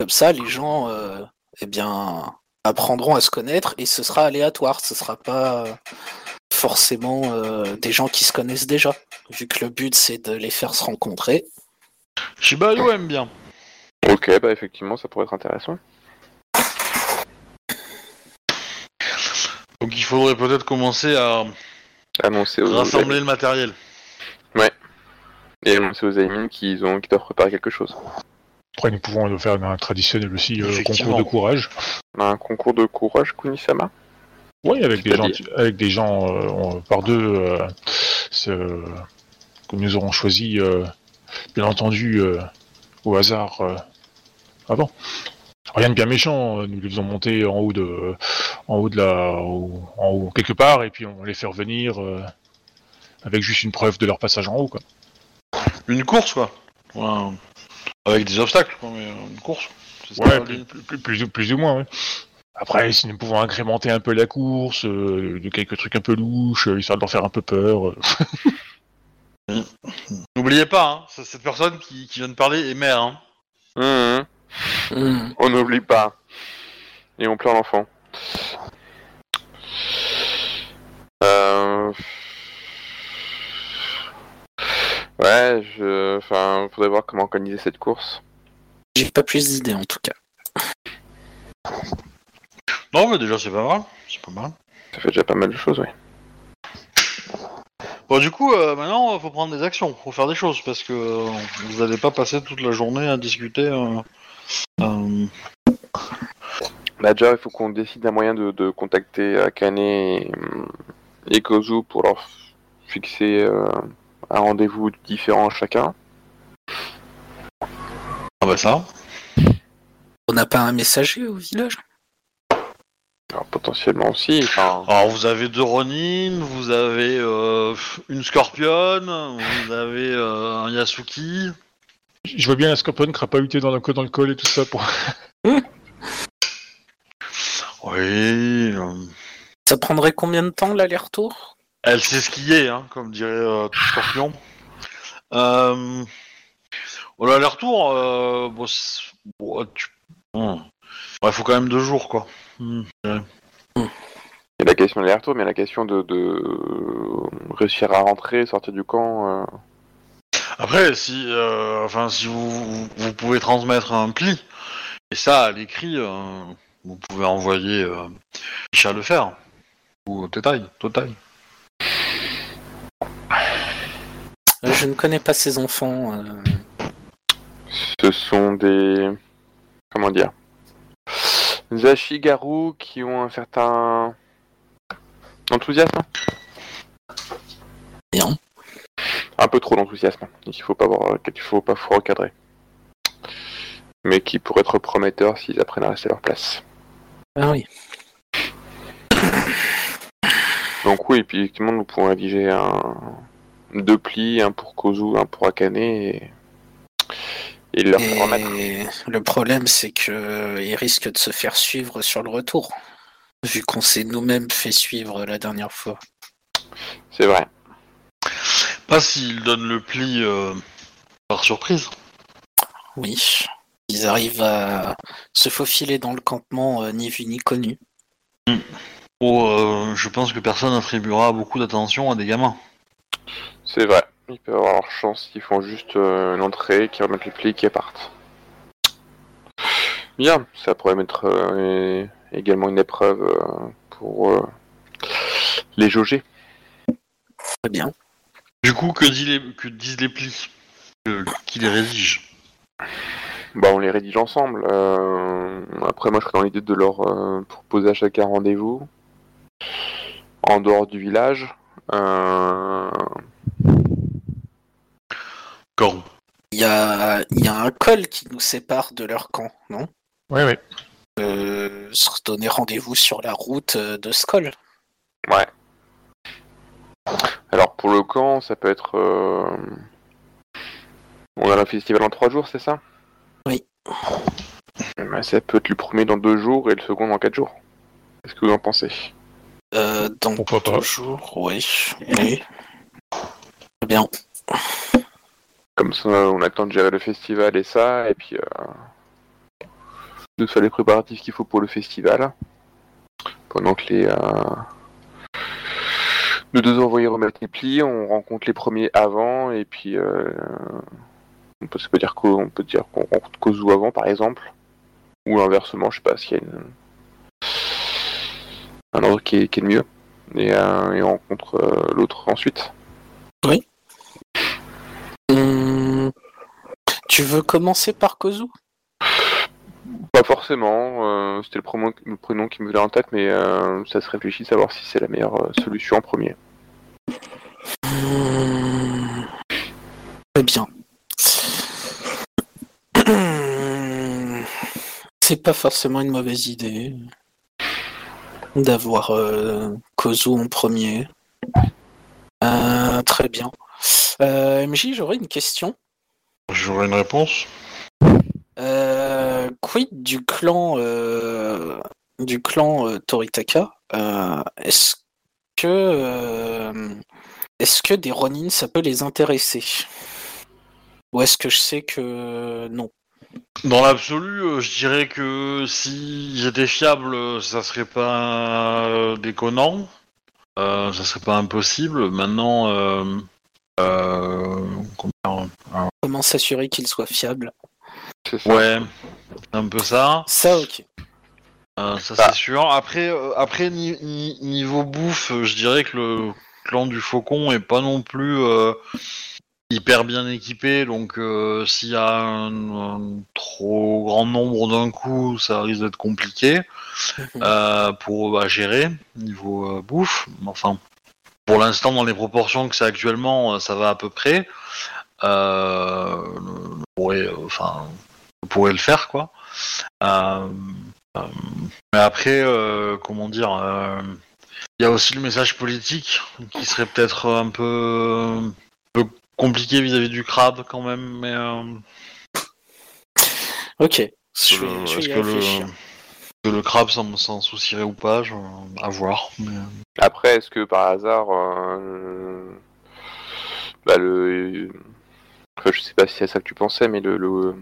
Speaker 4: Comme ça, les gens euh, eh bien, apprendront à se connaître et ce sera aléatoire. Ce sera pas euh, forcément euh, des gens qui se connaissent déjà. Vu que le but, c'est de les faire se rencontrer.
Speaker 1: Shiba Inu aime bien.
Speaker 3: Ok, bah effectivement, ça pourrait être intéressant.
Speaker 1: Donc il faudrait peut-être commencer à
Speaker 3: Annoncer aux
Speaker 1: rassembler le matériel.
Speaker 3: et annoncer aux Aimin qu'ils ont qu'ils doivent préparer quelque chose.
Speaker 2: Après, nous pouvons faire un traditionnel aussi euh, concours de courage.
Speaker 3: Un concours de courage, Kunisama?
Speaker 2: Oui, avec des gens, avec des gens euh, on- par deux euh, euh, que nous aurons choisi, euh, bien entendu, euh, au hasard euh, avant. Rien de bien méchant, nous les faisons monter en haut de, en haut de la, en haut quelque part, et puis on les fait revenir euh, avec juste une preuve de leur passage en haut, quoi.
Speaker 1: Une course, quoi. Avec des obstacles, quoi, mais euh, une course. C'est
Speaker 2: Ouais, plus,
Speaker 1: ligne.
Speaker 2: plus, plus, plus ou- moins, ouais. Après, si nous pouvons incrémenter un peu la course, euh, de quelques trucs un peu louches, euh, histoire de leur faire un peu peur. euh.
Speaker 1: N'oubliez pas, hein, c'est cette personne qui, qui vient de parler est mère. Hein.
Speaker 3: Mhm.
Speaker 4: Hmm.
Speaker 3: On n'oublie pas. Et on pleure l'enfant. Euh... Ouais, je... Enfin, faudrait voir comment organiser cette course.
Speaker 4: J'ai pas plus d'idées en tout cas.
Speaker 1: Non, mais déjà, c'est pas mal. C'est pas mal.
Speaker 3: Ça fait déjà pas mal de choses, oui.
Speaker 1: Bon, du coup, euh, maintenant, faut prendre des actions, faut faire des choses, parce que euh, vous allez pas passer toute la journée à discuter. euh, euh,
Speaker 3: Bah déjà, il faut qu'on décide un moyen de, de contacter Akane et, et Kozu pour leur fixer euh, un rendez-vous différent à chacun.
Speaker 1: Ah bah ça.
Speaker 4: On n'a pas un messager au village?
Speaker 3: Alors potentiellement aussi. Enfin,
Speaker 1: Alors, vous avez deux Ronin, vous avez euh, une Scorpion, vous avez euh, un Yasuki.
Speaker 2: Je vois bien la Scorpion crapahuter dans le, dans le col et tout ça pour.
Speaker 1: Oui. euh,
Speaker 4: Ça prendrait combien de temps l'aller-retour?
Speaker 1: Elle sait skier, hein, comme dirait euh, tout Scorpion. Euh... L'aller-retour, euh, bon, tu... Ouais, faut quand même deux jours, quoi. Hmm.
Speaker 3: il y a la question de l'aller-retour, mais la question de, de réussir à rentrer, sortir du camp. euh,
Speaker 1: Après, si, euh, enfin, si vous, vous, pouvez transmettre un pli, et ça, à l'écrit, euh, vous pouvez envoyer euh, Micha le faire. Ou Totai, Totai.
Speaker 4: Euh, Je ne connais pas ces enfants. euh.
Speaker 3: Ce sont des. Comment dire Des Ashigaru qui ont un certain enthousiasme.
Speaker 4: Bien.
Speaker 3: Un peu trop d'enthousiasme. Il faut pas voir, qu'il faut pas faut recadrer. Mais qui pourraient être prometteurs s'ils apprennent à rester à leur place.
Speaker 4: Ah oui.
Speaker 3: Donc oui, et puis effectivement, nous pouvons rédiger un deux plis, un pour Kozu, un pour Akane, et, et leur remettre.
Speaker 4: Le problème, c'est que il risque de se faire suivre sur le retour, vu qu'on s'est nous-mêmes fait suivre la dernière fois.
Speaker 3: C'est vrai.
Speaker 1: Pas s'il donne le pli euh, par surprise.
Speaker 4: Oui. Ils arrivent à se faufiler dans le campement euh, ni vu ni connu.
Speaker 1: Oh, euh, je pense que personne n'attribuera beaucoup d'attention à des gamins.
Speaker 3: C'est vrai. Ils peuvent avoir leur chance s'ils font juste euh, une entrée, qui remettent les plis, qui partent. Bien, ça pourrait mettre euh, également une épreuve euh, pour euh, les jauger.
Speaker 4: Très bien.
Speaker 1: Du coup, que, dit les, que disent les plis Qui les rédige?
Speaker 3: Bah, on les rédige ensemble. Euh, après, moi, je serais dans l'idée de leur euh, proposer à chacun un rendez-vous en dehors du village. Euh,
Speaker 4: Il y a, il y a un col qui nous sépare de leur camp, non?
Speaker 2: Ouais, ouais.
Speaker 4: euh, Se donner rendez-vous sur la route euh, de Skoll.
Speaker 3: Ouais. Alors pour le camp, ça peut être. euh, On a le festival en trois jours, c'est ça?
Speaker 4: Oui.
Speaker 3: Eh ben, ça peut être le premier dans deux jours et le second dans quatre jours. Qu'est-ce que vous en pensez?
Speaker 4: Euh, dans
Speaker 2: Pourquoi pas.
Speaker 4: jours, oui. oui. Très bien.
Speaker 3: Comme ça, on a le temps de gérer le festival et ça, et puis euh, de faire les préparatifs qu'il faut pour le festival. Pendant que les euh, nos deux envoyés remettent les plis, on rencontre les premiers avant, et puis euh, on peut, ça peut dire qu'on peut dire qu'on rencontre Kozu avant, par exemple, ou inversement, je sais pas s'il y a une, un ordre qui est, qui est le mieux, et, euh, et on rencontre euh, l'autre ensuite.
Speaker 4: Hum, Tu veux commencer par Kozu?
Speaker 3: Pas forcément, euh, c'était le, prénom- le prénom qui me venait en tête, mais euh, ça se réfléchit, savoir si c'est la meilleure euh, solution en premier.
Speaker 4: Très bien. C'est pas forcément une mauvaise idée d'avoir euh, Kozu en premier. Euh, très bien. Euh, MJ, j'aurais une question.
Speaker 1: J'aurai une réponse.
Speaker 4: Euh, quid du clan euh, du clan euh, Toritaka euh, Est-ce que euh, est-ce que des Ronin ça peut les intéresser? Ou est-ce que je sais que non?
Speaker 1: Dans l'absolu, je dirais que s'ils étaient fiables, ça serait pas déconnant. Ça serait pas impossible. Maintenant, euh, comment
Speaker 4: s'assurer qu'il soit fiable
Speaker 1: ouais, c'est un peu ça.
Speaker 4: Ça, ok.
Speaker 1: Euh, ça
Speaker 3: Bah.
Speaker 1: c'est sûr. Après, euh, après ni- ni- niveau bouffe, je dirais que le clan du faucon est pas non plus euh, hyper bien équipé. Donc, euh, s'il y a un, un trop grand nombre d'un coup, ça risque d'être compliqué
Speaker 4: Mhm.
Speaker 1: euh, pour bah, gérer niveau euh, bouffe. Enfin, pour l'instant, dans les proportions que c'est actuellement, ça va à peu près. Euh, on pourrait, euh, enfin, on pourrait le faire, quoi. Euh, euh, mais après, euh, comment dire, euh, il y a aussi le message politique qui serait peut-être un peu, un peu compliqué vis-à-vis du crabe quand même, mais euh,
Speaker 4: Ok.
Speaker 1: Que le- est-ce
Speaker 4: y
Speaker 1: que le,
Speaker 4: réfléchir.
Speaker 1: que le crabe s'en s'en soucierait ou pas, je- à voir. mais-
Speaker 3: Après, est-ce que par hasard, euh, bah, le, enfin, je sais pas si c'est à ça que tu pensais, mais le,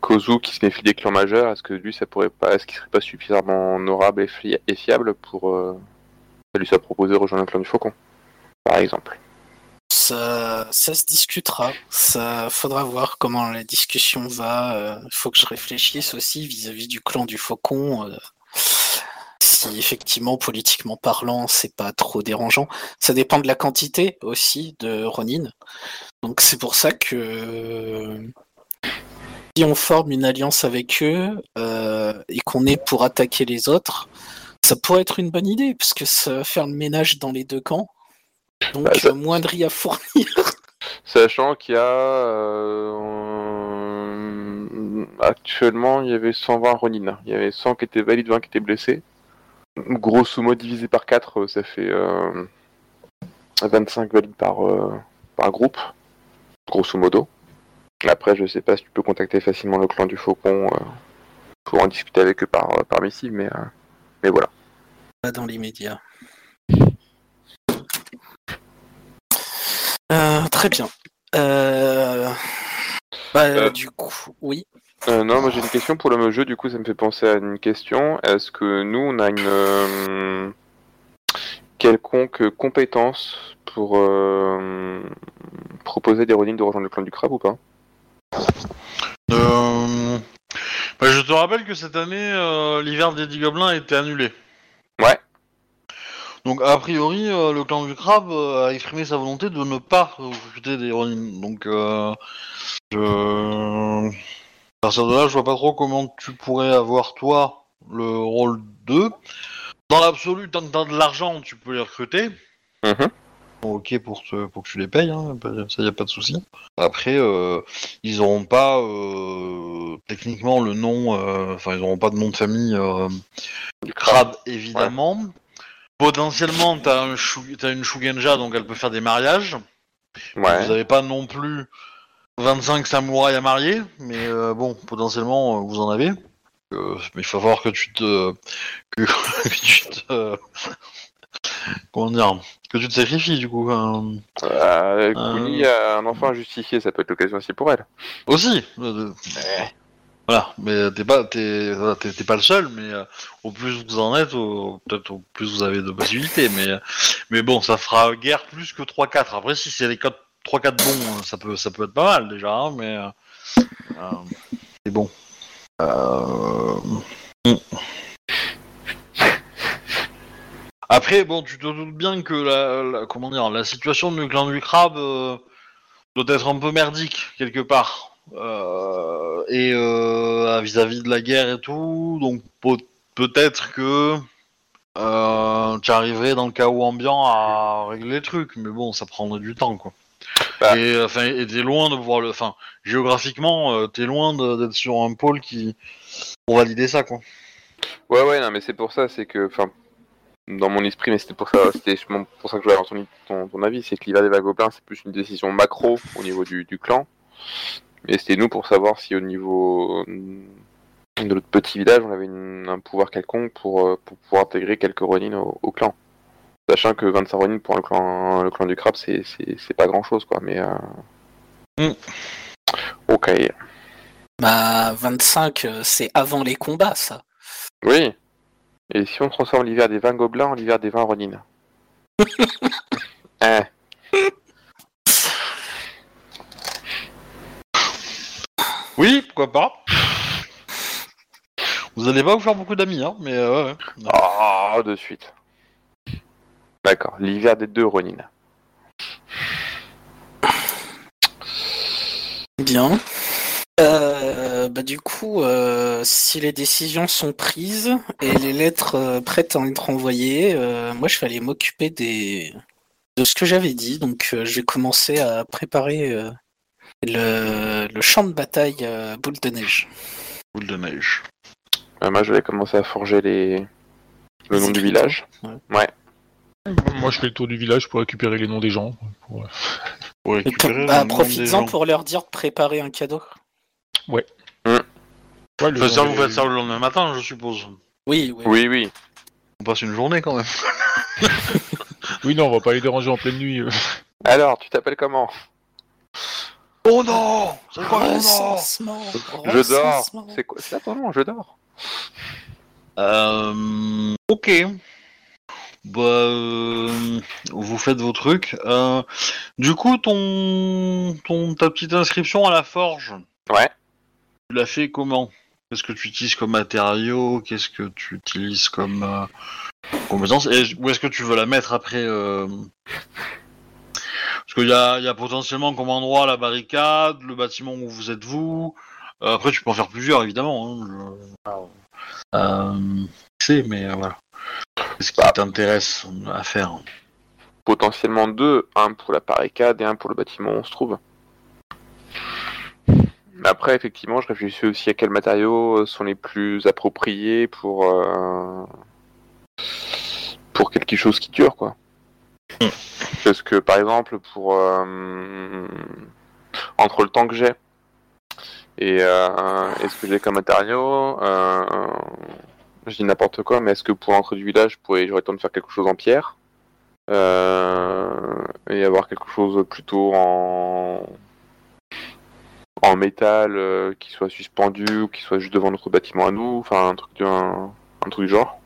Speaker 3: Kozu qui se méfie des clans majeurs, est-ce que lui, ça pourrait pas, est-ce qu'il serait pas suffisamment honorable et, fiable pour euh, lui soit proposé de rejoindre le clan du Faucon, par exemple?
Speaker 4: Ça, ça se discutera. Ça faudra voir comment la discussion va. Il faut que je réfléchisse aussi vis-à-vis du clan du Faucon. euh, si effectivement, politiquement parlant, c'est pas trop dérangeant. Ça dépend de la quantité aussi de Ronin. Donc c'est pour ça que si on forme une alliance avec eux euh, et qu'on est pour attaquer les autres, ça pourrait être une bonne idée, parce que ça va faire le ménage dans les deux camps. Donc
Speaker 3: Bah, ça-
Speaker 4: moins de riz à fournir.
Speaker 3: Sachant qu'il y a euh, actuellement il y avait 120 Ronin, il y avait 100 qui étaient valides, 20 qui étaient blessés. Grosso modo divisé par 4, ça fait euh, 25 valides par, euh, par groupe, grosso modo. Après, je sais pas si tu peux contacter facilement le clan du Faucon euh, pour en discuter avec eux par, par missive, mais, euh, mais voilà.
Speaker 4: Pas dans l'immédiat. Euh, très bien. Euh, Bah,
Speaker 3: Euh.
Speaker 4: du coup, oui.
Speaker 3: Euh, non, moi j'ai une question pour le jeu, du coup ça me fait penser à une question. Est-ce que nous on a une euh, quelconque compétence pour euh, proposer des Ronin de rejoindre le clan du crabe ou pas?
Speaker 1: Euh, bah, je te rappelle que cette année, l'hiver des 10 gobelins a été annulé.
Speaker 3: Ouais.
Speaker 1: Donc a priori, le clan du crabe a exprimé sa volonté de ne pas recruter des Ronin. Donc je... à partir de là, je vois pas trop comment tu pourrais avoir toi le rôle 2. Dans l'absolu, tant que t'as de l'argent, tu peux les recruter.
Speaker 3: Mhm.
Speaker 1: Ok pour, te, pour que tu les payes, hein, ça y a pas de souci. Après, euh, ils auront pas euh, techniquement le nom, euh, enfin ils auront pas de nom de famille
Speaker 3: Du
Speaker 1: crabe évidemment. Potentiellement, t'as un t'as une Shugenja, donc elle peut faire des mariages.
Speaker 3: Ouais.
Speaker 1: Vous avez pas non plus 25 samouraïs à marier, mais euh, bon, potentiellement euh, vous en avez. Euh, mais il faut voir que tu te, que, que tu te, comment dire, que tu te sacrifies du coup. hein.
Speaker 3: Euh. Kuni a un enfant injustifié, ça peut être l'occasion aussi pour elle.
Speaker 1: Aussi. Voilà, mais t'es pas, t'es, t'es- t'es pas le seul, mais au plus vous en êtes, au- peut-être au plus vous avez de possibilités, mais, mais bon, ça fera guère plus que 3-4. Après, si c'est les 3-4 bons, euh, ça peut, ça peut être pas mal déjà, hein, mais euh, euh, c'est bon. Euh. Après, bon, tu te doutes bien que la, comment dire, la situation du clan du crabe doit être un peu merdique quelque part. Et vis-à-vis de la guerre et tout, donc peut- peut-être que tu arriverais dans le chaos ambiant à régler les trucs, mais bon, ça prendrait du temps, quoi.
Speaker 3: Bah.
Speaker 1: Et enfin, et t'es loin de pouvoir le, enfin, géographiquement, euh, t'es loin d'être sur un pôle qui pour valider ça, quoi.
Speaker 3: Ouais, ouais, non, mais c'est pour ça, c'est que, enfin, dans mon esprit, mais c'était pour ça, c'était pour ça que je voulais avoir ton, ton, ton avis, c'est que l'hiver des vagobins, c'est plus une décision macro au niveau du, du clan. Et c'était nous pour savoir si au niveau euh, de notre petit village, on avait une- un pouvoir quelconque pour, euh, pour pouvoir intégrer quelques Ronin au, au clan. Sachant que 25 Ronin pour le clan, le clan du crabe, c'est- c'est c'est pas grand chose, quoi, mais. Euh... Ok.
Speaker 4: Bah, 25, euh, c'est avant les combats, ça.
Speaker 3: Oui. Et si on transforme l'hiver des 20 gobelins en l'hiver des 20 Ronin? Hein.
Speaker 1: Oui, pourquoi pas. Vous allez pas vous faire beaucoup d'amis, hein, mais euh, ouais, ouais.
Speaker 3: Oh, de suite. D'accord, l'hiver des deux Ronin.
Speaker 4: Bien. Euh, bah, du coup, euh, si les décisions sont prises et les lettres euh, prêtes à être envoyées, euh, moi je vais aller m'occuper des de ce que j'avais dit. Donc euh, je vais commencer à préparer euh, le, le champ de bataille euh, boule de neige.
Speaker 1: Boule de neige.
Speaker 3: Euh, moi, je vais commencer à forger les... le
Speaker 4: Les
Speaker 3: nom du village.
Speaker 2: Moi, je fais le tour du village pour récupérer les noms des gens. pour-
Speaker 1: récupérer
Speaker 4: pour- bah, Profites-en pour leur dire de préparer un cadeau.
Speaker 2: Ouais, le
Speaker 1: Enfin, ça, vous faites ça le lendemain matin, je suppose.
Speaker 4: Oui, oui.
Speaker 3: Oui, oui.
Speaker 1: On passe une journée quand même.
Speaker 2: Oui, non, on va pas les déranger en pleine nuit. euh.
Speaker 3: Alors, tu t'appelles comment?
Speaker 1: Oh non C'est quoi
Speaker 4: Recensement,
Speaker 3: Je dors. C'est quoi C'est ça ton nom Je dors.
Speaker 1: Euh, ok. Bah, euh, vous faites vos trucs. Euh, du coup, ton, ton, ta petite inscription à la forge,
Speaker 3: Ouais.
Speaker 1: tu l'as fait comment? Qu'est-ce que tu utilises comme matériau? Qu'est-ce que tu utilises comme euh, compétence? Et où est-ce que tu veux la mettre après euh, Parce qu'il y a, il y a potentiellement comme endroit la barricade, le bâtiment où vous êtes vous. Euh, après, tu peux en faire plusieurs, évidemment. Hein, je- Euh, c'est, mais voilà. Qu'est-ce qui t'intéresse à faire
Speaker 3: Potentiellement deux. Un pour la barricade et un pour le bâtiment où on se trouve. Après, effectivement, je réfléchis aussi à quels matériaux sont les plus appropriés pour euh, pour quelque chose qui dure, quoi. Parce que, par exemple, pour euh, entre le temps que j'ai et, euh, et ce que j'ai comme matériau, euh, je dis n'importe quoi, mais est-ce que pour l'entrée du village, j'aurais le temps de faire quelque chose en pierre euh, et avoir quelque chose plutôt en en métal euh, qui soit suspendu ou qui soit juste devant notre bâtiment à nous, enfin un truc du un, truc du genre.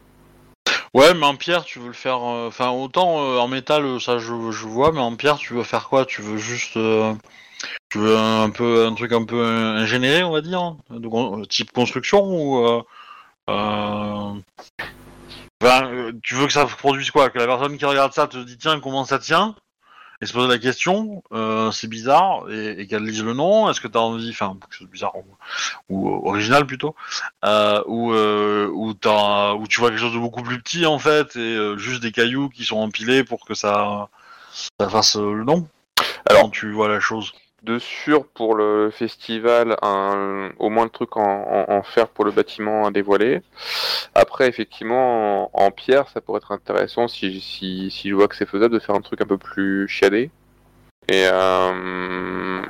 Speaker 1: Ouais, mais en pierre, tu veux le faire. euh, Enfin, autant en métal, ça je, vois, mais en pierre, tu veux faire quoi? Tu veux juste. tu veux un, peu un truc un peu ingénieré, on va dire, hein, de type construction ou. Euh, enfin, euh, tu veux que ça produise quoi Que la personne qui regarde ça te dit tiens, comment ça tient et se pose la question, euh, c'est bizarre, et, et qu'elle lise le nom, est-ce que tu as envie, enfin, c'est bizarre ou, ou original plutôt, euh, ou euh, où, t'as- où tu vois quelque chose de beaucoup plus petit en fait, et juste des cailloux qui sont empilés pour que ça, ça fasse le nom.
Speaker 3: Alors-
Speaker 1: Quand tu vois la chose.
Speaker 3: De sûr pour le festival, un, au moins le truc en, en, en fer pour le bâtiment à dévoiler. Après, effectivement, en, en pierre, ça pourrait être intéressant si, si, si je vois que c'est faisable de faire un truc un peu plus chiadé. Et euh,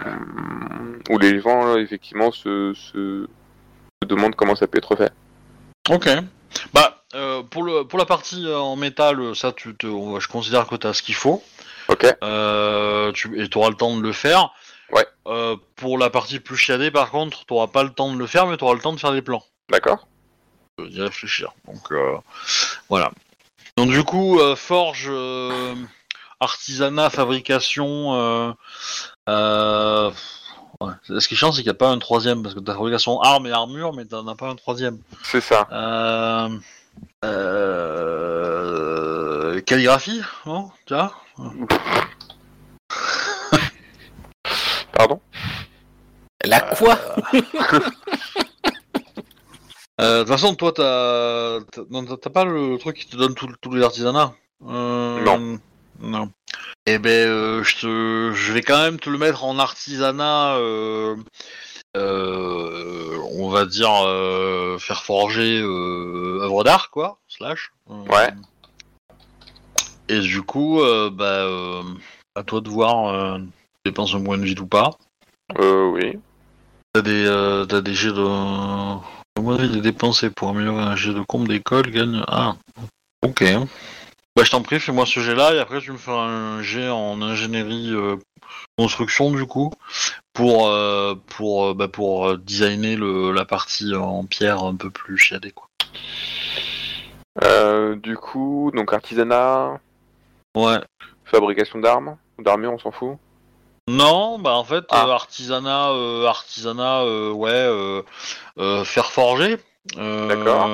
Speaker 3: où les gens, effectivement, se, se, se demandent comment ça peut être fait.
Speaker 1: Ok. Bah, euh, pour, le, pour la partie euh, en métal, ça, tu te, je considère que tu as ce qu'il faut.
Speaker 3: Ok
Speaker 1: Euh, tu, et tu auras le temps de le faire. Euh, pour la partie plus chiadée, par contre, tu pas le temps de le faire, mais tu auras le temps de faire des plans.
Speaker 3: D'accord
Speaker 1: euh, d'y réfléchir. Donc euh, voilà. Donc du coup, euh, forge, artisanat, fabrication. Ouais. Ce qui est chiant, c'est qu'il n'y a pas un troisième, parce que ta fabrication armes et armure, mais t'en as pas un troisième.
Speaker 3: C'est ça.
Speaker 1: Calligraphie, non? Tu vois?
Speaker 3: Pardon
Speaker 4: La quoi
Speaker 1: Euh, De toute façon, toi, t'as t'as- pas le truc qui te donne tous les artisanats Euh,
Speaker 3: Non.
Speaker 1: Non. Eh ben, euh, je te, je vais quand même te le mettre en artisanat. euh, euh, on va dire euh, faire forger euh, œuvre d'art, quoi. Slash. Euh,
Speaker 3: Ouais.
Speaker 1: Et du coup, euh, bah, euh, à toi de voir. Dépenses un point de vie ou pas.
Speaker 3: Euh, oui.
Speaker 1: T'as des, euh, t'as des jets de. Le moyen de les dépenser pour améliorer un jet de compte d'école gagne. Ah, ok. Bah, je t'en prie, fais-moi ce jet-là et après tu me feras un jet en ingénierie euh, construction du coup pour euh, pour bah, pour designer le, la partie en pierre un peu plus chiadée quoi.
Speaker 3: Euh, du coup, donc artisanat,
Speaker 1: Ouais.
Speaker 3: fabrication d'armes, d'armure, on s'en fout.
Speaker 1: Non, bah en fait
Speaker 3: Ah.
Speaker 1: euh, artisanat euh, artisanat euh, ouais euh, euh, fer forgé. Euh,
Speaker 3: D'accord.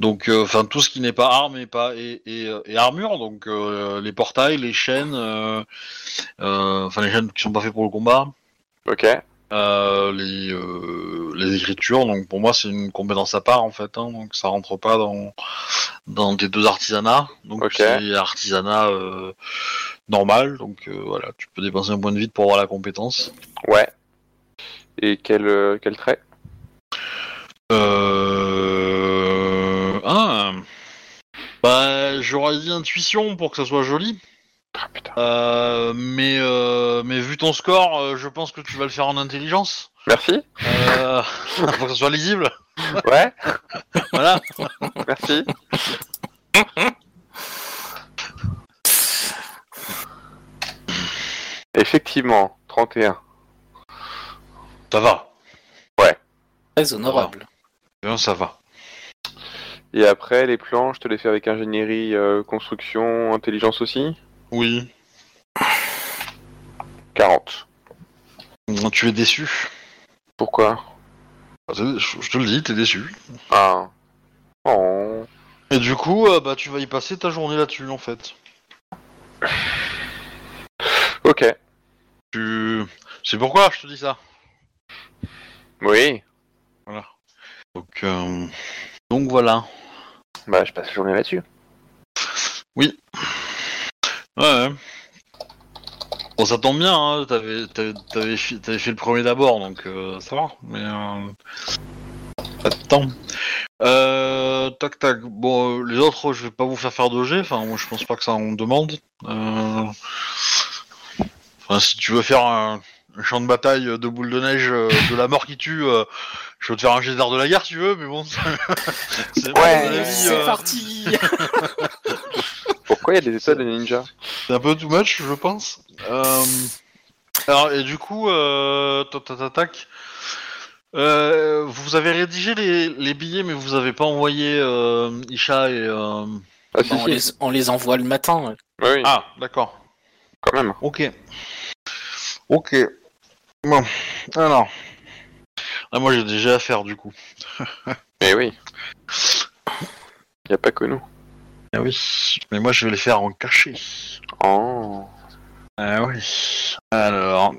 Speaker 1: donc enfin tout ce qui n'est pas arme et pas et, et, et armure donc euh, les portails, les chaînes euh, euh, enfin les chaînes qui sont pas faits pour le combat.
Speaker 3: Ok.
Speaker 1: Euh, les, euh, les écritures, donc pour moi c'est une compétence à part en fait, hein, donc ça rentre pas dans dans des deux artisanats, donc c'est artisanat euh, normal, donc voilà, tu peux dépenser un point de vide pour avoir la compétence.
Speaker 3: Ouais. Et quel, quel trait?
Speaker 1: Euh... Ah, bah j'aurais dit intuition pour que ça soit joli,
Speaker 3: Ah putain.
Speaker 1: euh, mais euh, mais vu ton score, euh, je pense que tu vas le faire en intelligence,
Speaker 3: Merci.
Speaker 1: euh, pour que ça soit lisible,
Speaker 3: Ouais.
Speaker 1: voilà.
Speaker 3: Merci. Effectivement, 31.
Speaker 1: Ça va.
Speaker 4: Très honorable.
Speaker 1: Bien, ça va.
Speaker 3: Et après, les plans, je te les fais avec ingénierie, euh, construction, intelligence aussi
Speaker 1: Oui.
Speaker 3: 40.
Speaker 1: Tu es déçu.
Speaker 3: Pourquoi?
Speaker 1: Je je te le dis, t'es déçu.
Speaker 3: Ah. Oh.
Speaker 1: Et du coup, euh, bah, tu vas y passer ta journée là-dessus, en fait.
Speaker 3: Ok.
Speaker 1: Tu... C'est pourquoi je te dis ça?
Speaker 3: Oui.
Speaker 1: Voilà. Donc, euh, Donc voilà.
Speaker 3: Bah, je passe la journée là-dessus.
Speaker 1: Ouais. Ouais. Bon, ça tombe bien, hein, t'avais, t'avais, t'avais fi- t'avais fait le premier d'abord, donc euh, ça va. Mais euh... pas de temps. Euh, tac tac. Bon, euh, les autres, je vais pas vous faire faire de jet. Enfin, moi, je pense pas que ça en demande. Euh... Enfin, si tu veux faire un, un champ de bataille de boules de neige euh, de la mort qui tue, euh, je peux te faire un jet d'art de la guerre, si tu veux. Mais bon, c'est
Speaker 3: Ouais,
Speaker 1: à mon avis,
Speaker 4: c'est
Speaker 1: euh,
Speaker 4: parti
Speaker 3: Pourquoi il y a des étoiles de ninja
Speaker 1: C'est un peu too much, je pense. Euh, Alors, et du coup, euh... tac, tac, tac. Euh, vous avez rédigé les, les billets, mais vous avez pas envoyé euh, Isha et. euh,
Speaker 3: Ah, si,
Speaker 4: on,
Speaker 3: si.
Speaker 4: les, on les envoie le matin. ouais.
Speaker 3: Oui, oui,
Speaker 1: Ah, d'accord.
Speaker 3: quand même.
Speaker 1: Ok. Ok. Bon. Alors. Ah, moi, j'ai déjà à faire, du coup.
Speaker 3: Mais oui. Il a pas que nous.
Speaker 1: Ah oui. Mais moi, je vais les faire en cachet.
Speaker 3: Oh.
Speaker 1: Ah oui. Alors.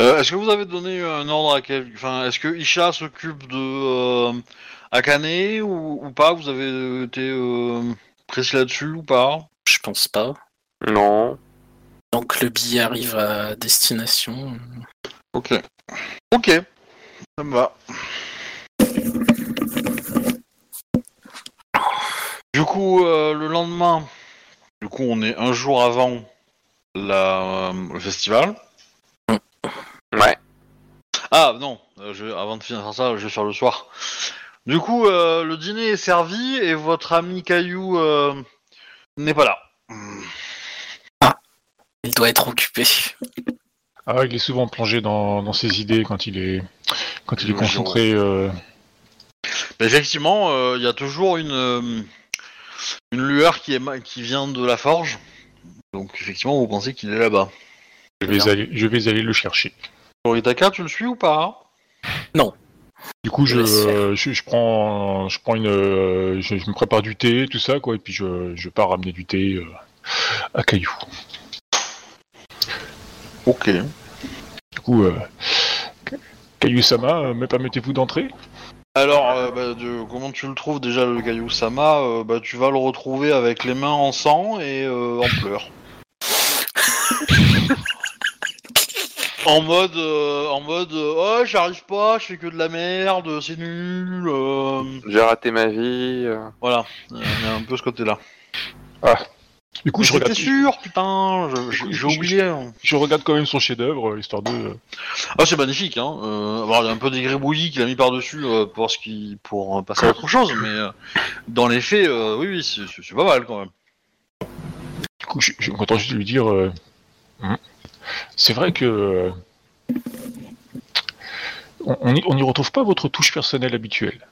Speaker 1: Euh, est-ce que vous avez donné un ordre à quel... Enfin, est-ce que Isha s'occupe de euh, Akane ou, ou pas? Vous avez été euh, précis là-dessus ou pas?
Speaker 4: Je pense pas.
Speaker 3: Non.
Speaker 4: Donc le billet arrive à destination.
Speaker 1: Ok. Ok. Ça me va. Du coup, euh, le lendemain, du coup, on est un jour avant la, le festival.
Speaker 3: Ouais.
Speaker 1: Ah non, euh, je- avant de finir ça, je vais faire le soir. Du coup, euh, le dîner est servi et votre ami Caillou euh, n'est pas là.
Speaker 4: Il doit être occupé.
Speaker 2: Ah, il est souvent plongé dans, dans ses idées quand il est, quand il est concentré. euh,
Speaker 1: Mais effectivement, euh, il y a toujours une, euh, une lueur qui, est, ma- qui vient de la forge. Donc effectivement, vous pensez qu'il est là-bas.
Speaker 2: je, vais aller, je vais aller le chercher.
Speaker 1: Toritaka, tu le suis ou pas
Speaker 2: Du coup, je, prends, je prends une, euh, je, je me prépare du thé, tout ça, quoi, et puis je, je pars ramener du thé euh, à Caillou.
Speaker 1: Ok.
Speaker 2: Du coup, euh, Caillou Sama, euh, me permettez-vous d'entrer?
Speaker 1: Alors, euh, bah, de- comment tu le trouves déjà le Caillou Sama euh, bah, Tu vas le retrouver avec les mains en sang et euh, en pleurs. en mode, euh, en mode, oh j'arrive pas, je fais que de la merde, c'est nul. euh,
Speaker 3: J'ai raté ma vie. euh.
Speaker 1: Voilà, il y a un peu ce côté-là.
Speaker 2: Ah, Du coup, je regarde,
Speaker 1: sûr, putain, j'ai oublié. hein.
Speaker 2: je regarde quand même son chef-d'œuvre, euh, histoire de. euh,
Speaker 1: Ah, c'est magnifique, hein. Euh, alors, il y a un peu des gribouillis qu'il a mis par-dessus euh, pour, ce qui... pour passer à autre chose, mais euh, dans les faits, oui, oui, c'est- pas mal quand même.
Speaker 2: Du coup, je, je me contente juste de lui dire. hum, C'est vrai que. on n'y retrouve pas votre touche personnelle habituelle.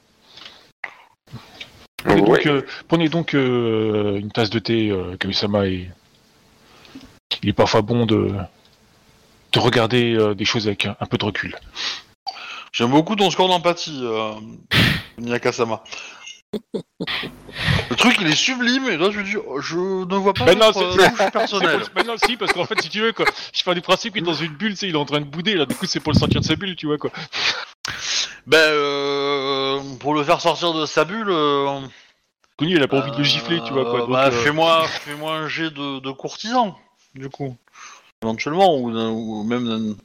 Speaker 2: Prenez
Speaker 3: Ouais.
Speaker 2: donc, euh, prenez donc euh, une tasse de thé, euh, Kamisama, et il est parfois bon de, de regarder des choses avec un, un peu de recul.
Speaker 1: J'aime beaucoup ton score d'empathie, euh, Miyakasama. Le truc, il est sublime, et là, je me dis, oh, je ne vois pas
Speaker 2: Ben non,
Speaker 1: euh, touche personnelle.
Speaker 2: Mais non, si, parce qu'en fait, si tu veux, quoi, je fais du principe qu'il est dans une bulle, tu sais, il est en train de bouder, là, du coup, c'est pour le sortir de sa bulle, tu vois, quoi.
Speaker 1: Ben, euh, pour le faire sortir de sa bulle, euh,
Speaker 2: Connu, il a pas envie de le gifler, tu vois, quoi.
Speaker 1: euh,
Speaker 2: donc,
Speaker 1: bah,
Speaker 2: euh,
Speaker 1: fais-moi, fais-moi un jet de, de courtisan, du coup, éventuellement, ou, d'un- ou même d'un-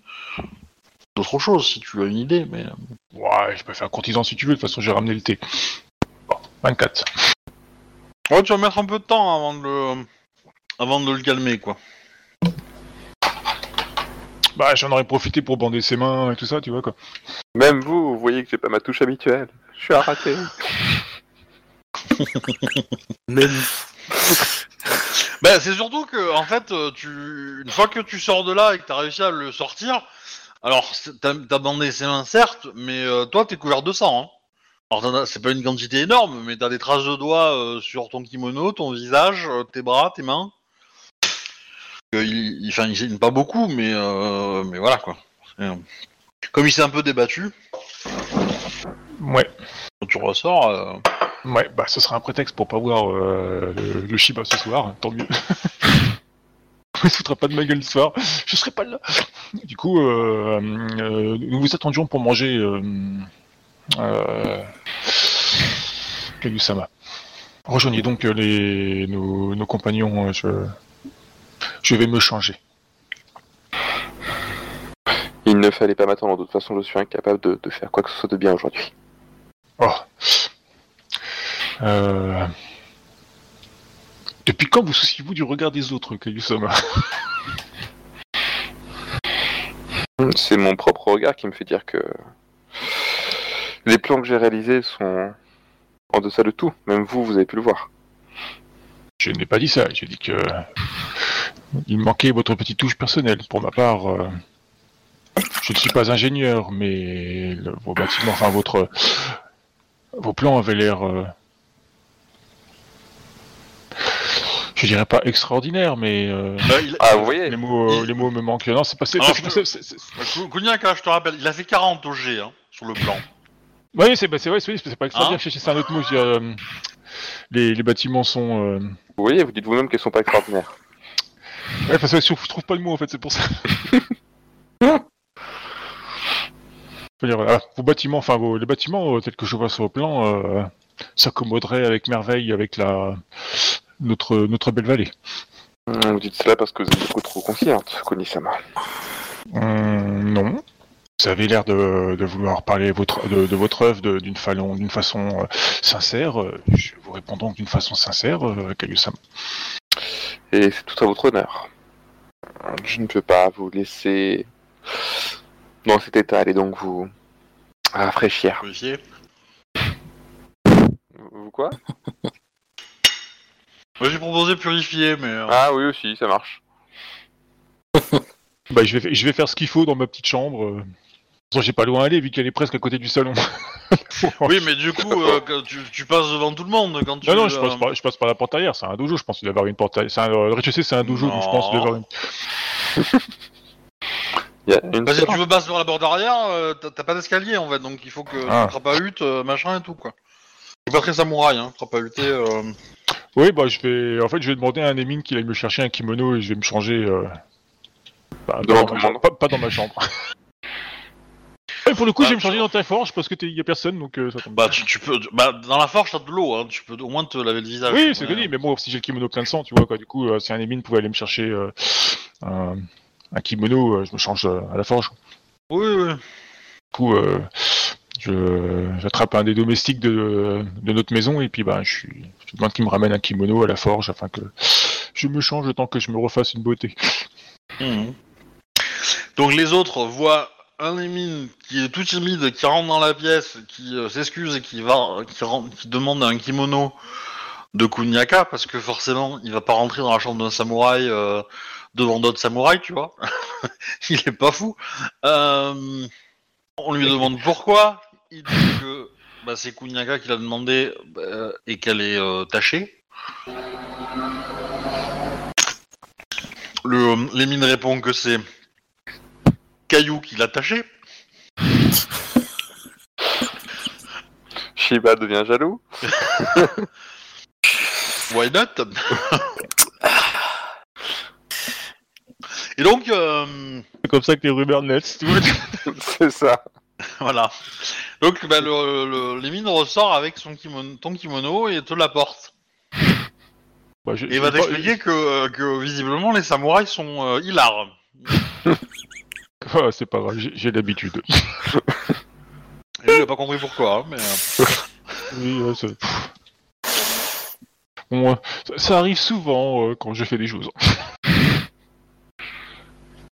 Speaker 1: d'autre chose, si tu as une idée, mais. euh,
Speaker 2: Ouais, je peux faire un courtisan si tu veux, de toute façon, j'ai ramené le thé. Bon, 24.
Speaker 1: Ouais, tu vas mettre un peu de temps avant de le, avant de le calmer, quoi.
Speaker 2: Bah, j'en aurais profité pour bander ses mains et tout ça, tu vois, quoi.
Speaker 3: Même vous, vous voyez que j'ai pas ma touche habituelle. Je suis à rater.
Speaker 4: Même.
Speaker 1: Ben, c'est surtout que, en fait, euh, tu, une fois que tu sors de là et que t'as réussi à le sortir, alors, t'as t'as bandé ses mains, certes, mais euh, toi, t'es couvert de sang, hein. Alors, as- c'est pas une quantité énorme, mais t'as des traces de doigts euh, sur ton kimono, ton visage, euh, tes bras, tes mains. Il, il, enfin, il gêne pas beaucoup, mais, euh, mais voilà, quoi. Euh, Comme il s'est un peu débattu,
Speaker 2: Ouais.
Speaker 1: quand tu ressors, euh,
Speaker 2: Ouais, bah, ce sera un prétexte pour pas voir euh, le, le Shiba ce soir, tant mieux. Il se foutra pas de ma gueule ce soir, je serai pas là. Du coup, nous vous attendions pour manger euh, Kayu-sama. Rejoignez donc les, nos, nos compagnons, je, je vais me changer.
Speaker 3: Il ne fallait pas m'attendre, de toute façon je suis incapable de, de faire quoi que ce soit de bien aujourd'hui.
Speaker 2: Oh. Euh, Depuis quand vous souciez-vous du regard des autres, Kayu-sama?
Speaker 3: C'est mon propre regard qui me fait dire que les plans que j'ai réalisés sont en deçà de tout. Même vous, vous avez pu le voir.
Speaker 2: Je n'ai pas dit ça, j'ai dit que il manquait votre petite touche personnelle. Pour ma part, euh, je ne suis pas ingénieur, mais le- vos bâtiments, enfin votre vos plans avaient l'air, euh, je dirais pas extraordinaire, mais euh,
Speaker 1: bah, il-
Speaker 3: Ah, vous voyez
Speaker 2: les mots,
Speaker 1: il-
Speaker 2: les mots me manquent. Non, c'est pas. c'est-
Speaker 1: Alors,
Speaker 2: c'est-
Speaker 1: je- te rappelle, il a fait 40 au G, hein, sur le plan.
Speaker 2: Oui, c'est bah, c'est vrai, c'est pas extraordinaire.
Speaker 1: Hein
Speaker 2: c'est un autre mot. je euh, les, les bâtiments sont. euh,
Speaker 3: Vous voyez, vous dites vous-même qu'elles sont pas extraordinaires.
Speaker 2: Ouais, parce que je trouve pas le mot en fait, c'est pour ça. Je veux dire, voilà, vos bâtiments, enfin vos, les bâtiments euh, tels que je vois sur le plan, euh, s'accommoderaient avec merveille avec la notre notre belle vallée.
Speaker 3: Hum, Vous dites cela parce que vous êtes beaucoup trop confiante, Konisama.
Speaker 2: Hum, non. Vous avez l'air de, de vouloir parler votre, de, de votre œuvre d'une façon, d'une façon euh, sincère. Je vous réponds donc d'une façon sincère, euh, Kayu-sama.
Speaker 3: Et c'est tout à votre honneur. Je ne peux pas vous laisser dans cet état. Allez donc vous rafraîchir. Vous quoi?
Speaker 1: Moi j'ai proposé purifier, mais. euh,
Speaker 3: Ah oui aussi, ça marche.
Speaker 2: Bah, je vais, fa- je vais faire ce qu'il faut dans ma petite chambre. euh. De toute façon, j'ai pas loin à aller vu qu'elle est presque à côté du salon.
Speaker 1: Oui, mais du coup, euh, que tu, tu passes devant tout le monde quand tu.
Speaker 2: Non, non, je
Speaker 1: euh,
Speaker 2: passe, par, je passe par la porte arrière. C'est un dojo, je pense qu'il doit y avoir une porte arrière. Un, le rez-de-chaussée, c'est un dojo, donc je pense qu'il doit y avoir une.
Speaker 3: Il
Speaker 1: Bah, si
Speaker 3: seule-
Speaker 1: tu veux passer par la porte arrière, euh, t'as pas d'escalier en fait, donc il faut que
Speaker 2: Ah.
Speaker 1: tu crapahutes, euh, machin et tout quoi. C'est pas très samouraï, hein, crapahuter. Euh...
Speaker 2: Oui, bah, je vais. En fait, je vais demander à un émine qu'il aille me chercher un kimono et je vais me changer. Euh... bah, dans pas dans ma chambre. Et pour le coup,
Speaker 1: Ah,
Speaker 2: je vais me changer dans ta forge parce que il y a personne, donc euh, ça tombe.
Speaker 1: Bah, tu, tu peux. Bah, dans la forge, t'as de l'eau, hein, tu peux au moins te laver le visage.
Speaker 2: Oui, c'est ce que dis, mais bon, si j'ai le kimono plein de sang, tu vois, quoi. Du coup, euh, si un émine pouvait aller me chercher euh, un, un kimono, je me change à la forge.
Speaker 1: Oui, oui.
Speaker 2: Du coup, je j'attrape un des domestiques de, de notre maison et puis bah, je, suis, je demande qu'il me ramène un kimono à la forge afin que Je me change temps que je me refasse une beauté.
Speaker 1: Mhm. Donc les autres voient un Lémine qui est tout timide, qui rentre dans la pièce, qui euh, s'excuse et qui va, qui, demande un kimono de Kunyaka parce que forcément il va pas rentrer dans la chambre d'un samouraï euh, devant d'autres samouraïs, tu vois. il est pas fou. Euh, on lui demande pourquoi. Il dit que bah, c'est Kunyaka qui l'a demandé et qu'elle est tachée. Le Lémine répond que c'est Caillou qui l'a taché.
Speaker 3: Shiba devient jaloux.
Speaker 1: Why not? Et donc, euh,
Speaker 2: C'est comme ça que les rumeurs naissent, tu vois.
Speaker 3: C'est ça.
Speaker 1: voilà. Donc, bah, le, le, Lémine ressort avec son kimono, ton kimono et te l'apporte.
Speaker 2: Bah, je-
Speaker 1: Et il va t'expliquer que, euh, que visiblement les samouraïs sont euh, hilars.
Speaker 2: Ah, c'est pas grave, j'ai l'habitude.
Speaker 1: Il a pas compris pourquoi, hein, mais. euh,
Speaker 2: Oui, ouais, c'est- pff. Bon, euh, ça, ça arrive souvent euh, quand je fais des choses.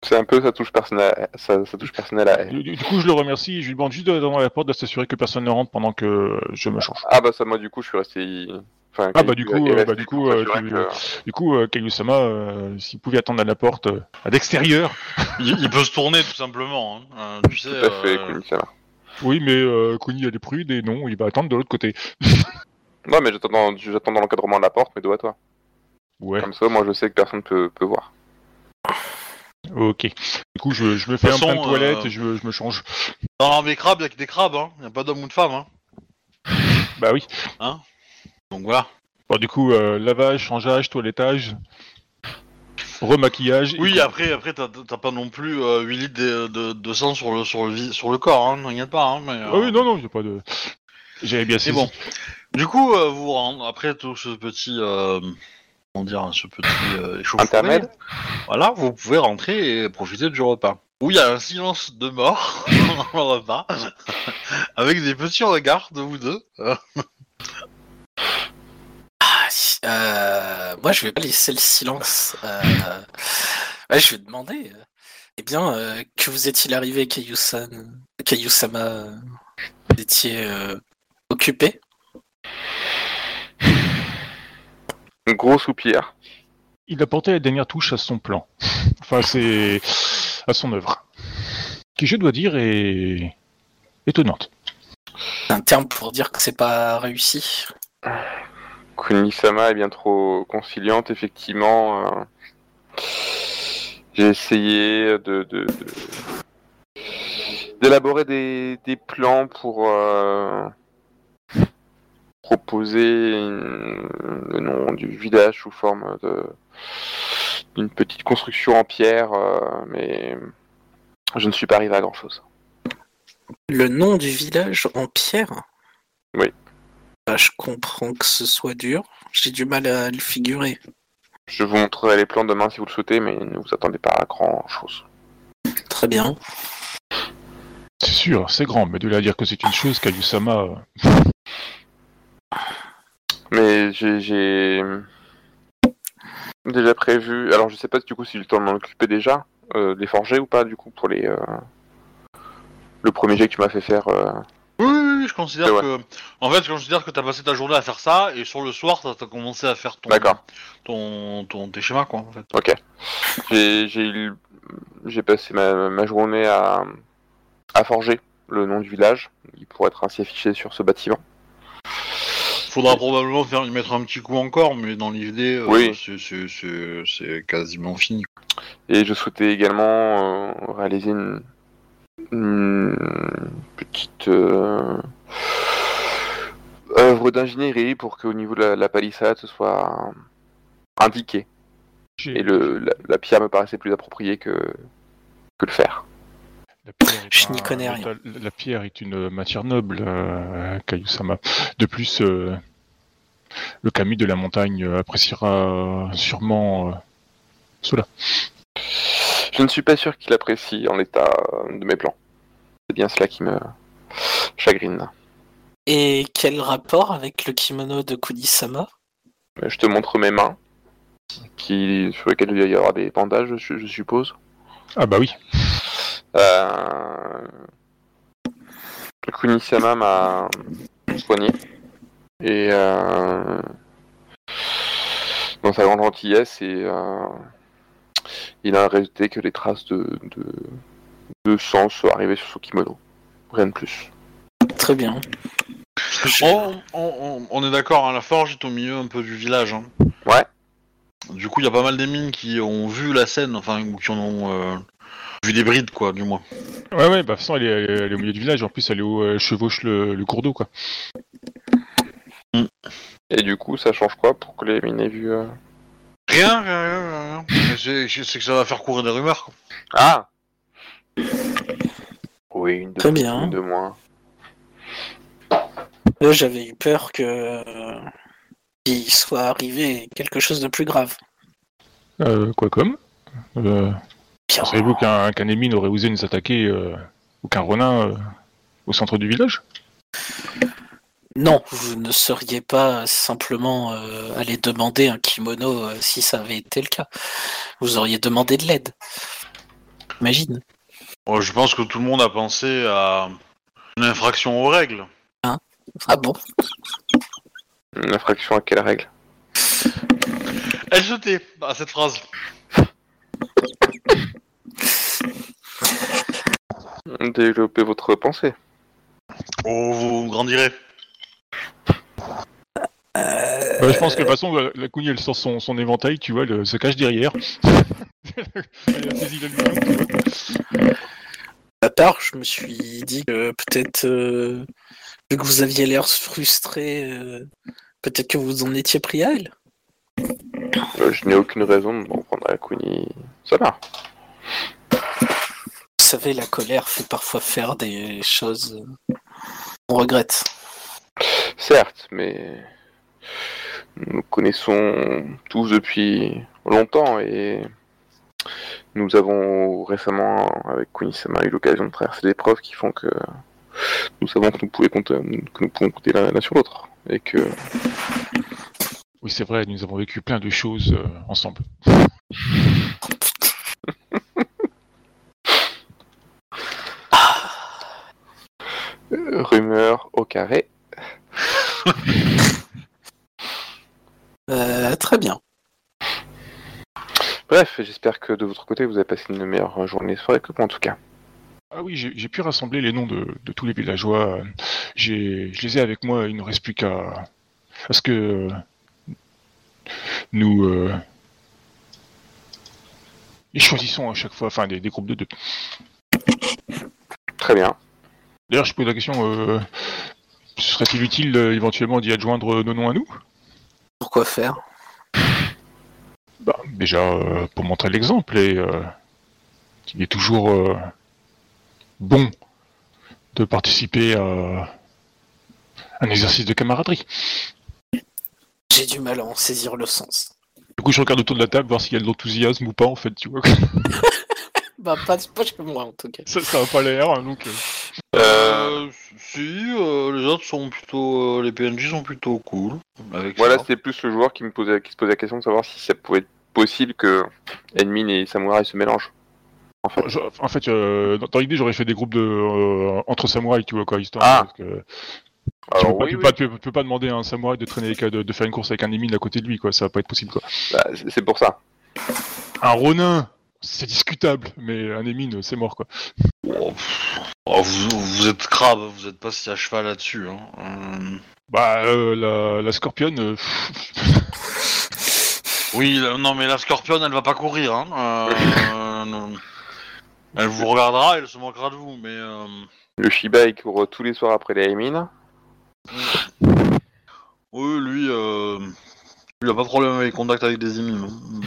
Speaker 3: C'est un peu sa touche personnelle, sa, sa touche personnelle à elle.
Speaker 2: Du, du- du coup, je le remercie et je lui demande juste devant la porte de s'assurer que personne ne rentre pendant que je me change.
Speaker 3: Ah bah ça, moi du coup, je suis resté. Enfin,
Speaker 2: Ah, bah, du coup, euh, bah, du coup, euh, tu-
Speaker 3: que-
Speaker 2: Du coup, euh, Kaiusama, euh, s'il pouvait attendre à la porte, euh, à l'extérieur.
Speaker 1: il, il peut se tourner tout simplement. hein. Euh, tu sais.
Speaker 3: Tout à fait,
Speaker 1: euh,
Speaker 3: Kunisama.
Speaker 2: Oui, mais euh, Kuni elle est prude et non, il va attendre de l'autre côté.
Speaker 3: Non, mais j'attends dans, l'encadrement de la porte, mais dos à toi.
Speaker 2: Ouais,
Speaker 3: Comme ça, moi, je sais que personne peut, peut voir.
Speaker 2: ok. Du coup, je, je me fais
Speaker 1: De
Speaker 2: un plein de
Speaker 1: façon,
Speaker 2: toilette
Speaker 1: euh,
Speaker 2: et je, me- je me change.
Speaker 1: Dans l'armée crabe, il y a que des crabes, hein. Il n'y a pas d'homme ou de femme, hein.
Speaker 2: Bah oui.
Speaker 1: Donc voilà.
Speaker 2: Bon, du coup, euh, lavage, changeage, toilettage, remaquillage. et-
Speaker 1: Oui, après, après t'as t'as pas non plus euh, 8 litres de, de, de sang sur le, sur le, vi- sur le corps, hein, t'inquiète pas. Hein, mais, euh,
Speaker 2: Ah oui, non, non, j'ai pas de. J'avais bien
Speaker 1: C'est
Speaker 2: saisi.
Speaker 1: bon. Du coup, euh, vous rend- après tout ce petit, euh, comment dire, ce petit euh,
Speaker 3: Intermède
Speaker 1: voilà, vous pouvez rentrer et profiter du repas. Où il y a un silence de mort dans le repas, avec des petits regards de vous deux. Euh,
Speaker 4: euh, moi, je vais pas laisser le silence. Euh, ouais, je vais demander. euh, eh bien, euh, que vous est-il arrivé, Kayusan, Kayusama Vous étiez euh, occupé?
Speaker 3: Un gros soupir.
Speaker 2: Il a porté la dernière touche à son plan. Enfin, c'est. à son œuvre. Qui, je dois dire, est. étonnante.
Speaker 4: C'est un terme pour dire que c'est pas réussi.
Speaker 3: Kunisama est bien trop conciliante, effectivement. euh, J'ai essayé de, de- de- d'élaborer des, des plans pour euh, proposer une- le nom du village sous forme de d'une petite construction en pierre, euh, mais je ne suis pas arrivé à grand chose.
Speaker 4: Le nom du village en pierre?
Speaker 3: Oui.
Speaker 4: Bah, je comprends que ce soit dur. J'ai du mal à le figurer.
Speaker 3: Je vous montrerai les plans demain si vous le souhaitez, mais ne vous attendez pas à grand chose.
Speaker 4: Très bien.
Speaker 2: C'est sûr, c'est grand, mais de là à dire que c'est une chose, Kayusama. euh,
Speaker 3: Mais j'ai déjà prévu. Alors je sais pas du coup si j'ai le temps de m'en occuper déjà, euh, de les forger ou pas du coup pour les. euh, Le premier jet que tu m'as fait faire. euh,
Speaker 1: Oui, oui, oui, je considère
Speaker 3: C'est vrai.
Speaker 1: que, en fait, je considère que t'as passé ta journée à faire ça, et sur le soir, t'as t'as commencé à faire ton,
Speaker 3: D'accord.
Speaker 1: ton, ton, tes schémas, quoi, en fait.
Speaker 3: Ok. J'ai j'ai eu- j'ai passé ma, ma journée à à forger le nom du village. Il pourrait être ainsi affiché sur ce bâtiment.
Speaker 1: Faudra probablement faire, y mettre un petit coup encore, mais dans l'idée, euh,
Speaker 3: Oui.
Speaker 1: c'est- c'est- c'est c'est quasiment fini.
Speaker 3: Et je souhaitais également euh, réaliser une, une petite euh, œuvre d'ingénierie pour qu'au niveau de la, la palissade ce soit indiqué. Et le, la, la pierre me paraissait plus appropriée que, que le fer.
Speaker 2: La pierre est
Speaker 4: Je n'y connais rien.
Speaker 2: La, la pierre est une matière noble, euh, Kayusama. De plus, euh, le Kami de la montagne appréciera sûrement euh, cela.
Speaker 3: Je ne suis pas sûr qu'il apprécie en l'état de mes plans. C'est bien cela qui me chagrine.
Speaker 4: Et quel rapport avec le kimono de Kudisama
Speaker 3: Je te montre mes mains. qui, sur lesquels il doit y avoir des bandages, je, je suppose.
Speaker 2: Ah bah oui.
Speaker 3: Euh... Kunisama m'a soigné. Et euh... dans sa grande gentillesse, et, euh... il a résulté que les traces de, de, de sang soient arrivées sur son kimono. Rien de plus.
Speaker 4: Très bien.
Speaker 1: On, on- on- on est d'accord, hein, la forge est au milieu un peu du village. hein.
Speaker 3: Ouais.
Speaker 1: Du coup, il y a pas mal des mines qui ont vu la scène, enfin, ou qui en ont euh, vu des brides, quoi, du moins.
Speaker 2: Ouais, ouais, bah, de toute façon, elle est, elle est au milieu du village. En plus, elle est chevauche le, le cours d'eau, quoi.
Speaker 3: Et du coup, ça change quoi pour que les mines aient vu euh,
Speaker 1: Rien, rien, rien, rien. C'est c'est que ça va faire courir des rumeurs. quoi.
Speaker 3: Ah Oui, une de,
Speaker 4: Très bien.
Speaker 3: une de moins.
Speaker 4: Là, j'avais eu peur que euh, qu'il soit arrivé quelque chose de plus grave.
Speaker 2: Euh, quoi comme? Euh,
Speaker 4: Bien.
Speaker 2: Pensez-vous qu'un qu'un Émine aurait osé nous attaquer, euh, ou qu'un euh, au centre du village?
Speaker 4: Non, vous ne seriez pas simplement euh, allé demander un kimono euh, si ça avait été le cas. Vous auriez demandé de l'aide. Imagine.
Speaker 1: Bon, je pense que tout le monde a pensé à une infraction aux règles.
Speaker 4: Ah bon?
Speaker 3: Une infraction à quelle règle?
Speaker 1: Tait à cette phrase.
Speaker 3: Développez votre pensée.
Speaker 1: Oh, vous grandirez.
Speaker 4: Euh,
Speaker 2: Ouais, Je pense que de toute façon, la, la elle sort son, son éventail, tu vois, elle se cache derrière. elle a saisi.
Speaker 4: À part, je me suis dit que peut-être, euh, vu que vous aviez l'air frustré, euh, peut-être que vous en étiez pris à elle.
Speaker 3: Euh, je n'ai aucune raison de m'en prendre à Kuni. Ça va.
Speaker 4: Vous savez, la colère fait parfois faire des choses euh, qu'on regrette.
Speaker 3: Certes, mais nous connaissons tous depuis longtemps et nous avons récemment, avec Kunisama, eu l'occasion de traverser des preuves qui font que nous savons que nous, pouvons compter, que nous pouvons compter l'un sur l'autre. Et que
Speaker 2: Oui, c'est vrai, nous avons vécu plein de choses euh, ensemble.
Speaker 3: rumeur au carré.
Speaker 4: Euh, très bien.
Speaker 3: Bref, j'espère que de votre côté vous avez passé une meilleure journée soirée que moi en tout cas.
Speaker 2: Ah oui, j'ai pu rassembler les noms de, de tous les villageois. J'ai, je les ai avec moi, il ne reste plus qu'à... Parce que euh, nous... euh, les choisissons à chaque fois, enfin des, des groupes de deux.
Speaker 3: Très bien.
Speaker 2: D'ailleurs, je pose la question, euh, serait-il utile euh, éventuellement d'y adjoindre nos noms à nous?
Speaker 4: Pourquoi faire?
Speaker 2: Bah, déjà euh, pour montrer l'exemple et euh, qu'il est toujours euh, bon de participer à un exercice de camaraderie.
Speaker 4: J'ai du mal à en saisir le sens.
Speaker 2: Du coup, je regarde autour de la table voir s'il y a de l'enthousiasme ou pas, en fait, tu vois.
Speaker 4: Bah, pas, pas chez moi en tout cas.
Speaker 2: ça, ça a pas l'air, hein, donc. euh,
Speaker 1: Euh, si, euh, les autres sont plutôt... euh, les PNJ sont plutôt cool. Avec
Speaker 3: Voilà,
Speaker 1: ça.
Speaker 3: c'était plus le joueur qui me posait, qui se posait la question de savoir si ça pouvait être possible que Enmin et Samurai se mélangent. En fait.
Speaker 2: je- en fait, euh, dans, dans l'idée, j'aurais fait des groupes de euh, entre samouraïs, tu vois, quoi, histoire.
Speaker 3: Ah.
Speaker 2: parce que
Speaker 3: Alors,
Speaker 2: tu, peux pas,
Speaker 3: oui,
Speaker 2: tu peux
Speaker 3: oui.
Speaker 2: pas- tu peux- tu peux pas demander à un samouraï de traîner avec, de, de faire une course avec un émine à côté de lui, quoi. Ça va pas être possible, quoi.
Speaker 3: Bah, c'est c'est pour ça.
Speaker 2: Un ronin, c'est discutable, mais un émine, c'est mort, quoi.
Speaker 1: Oh. Oh, vous, vous êtes crabe, vous êtes pas si à cheval là-dessus. Hein. Euh,
Speaker 2: Bah, euh, la, la scorpionne, euh,
Speaker 1: Oui, la- non mais la scorpionne, elle va pas courir. Hein. Euh, non. elle vous regardera, elle se moquera de vous, mais... euh,
Speaker 3: Le Shiba il court tous les soirs après les Aimin.
Speaker 1: Oui, lui, euh... il a pas de problème avec contact avec des émimes. hein.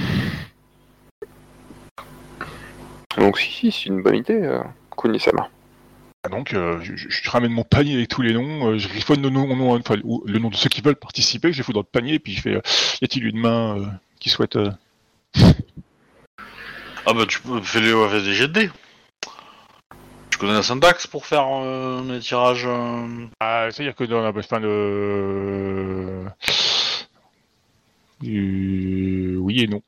Speaker 3: Donc si, si, c'est une bonne idée, euh, Kunisama.
Speaker 2: Ah, Donc, euh, je, je- je ramène mon panier avec tous les noms, euh, je griffonne le nom, nom, enfin, ou- le nom de ceux qui veulent participer, je les fous dans le panier, et puis je fais, euh, y a-t-il une main euh, qui souhaite... euh,
Speaker 1: Ah bah tu peux faire les des dés. Je connais la syntaxe pour faire euh, les tirages. euh,
Speaker 2: Ah, c'est-à-dire que dans la fin de... Euh, oui, et non.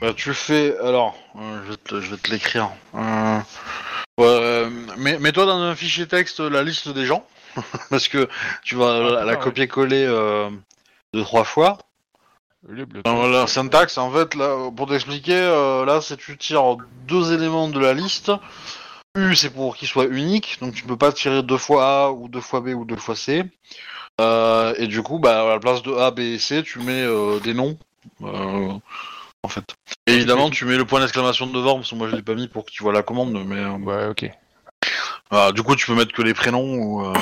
Speaker 1: Bah, tu fais. Alors, euh, je, vais te, je vais te l'écrire. Euh, ouais, euh, mets- Mets-toi dans un fichier texte la liste des gens. Parce que tu vas la, la
Speaker 2: Ah, ouais.
Speaker 1: copier-coller deux, trois fois. Alors, la syntaxe, en fait, là, pour t'expliquer, là, c'est tu tires deux éléments de la liste. U, c'est pour qu'il soit unique, donc tu peux pas tirer deux fois A ou deux fois B ou deux fois C. Euh, et du coup, bah, à la place de A, B et C, tu mets euh, des noms. euh, en fait. Et évidemment, tu mets le point d'exclamation devant, parce que moi je l'ai pas mis pour que tu vois la commande, mais
Speaker 2: Ouais, ok.
Speaker 1: voilà, du coup, tu peux mettre que les prénoms ou,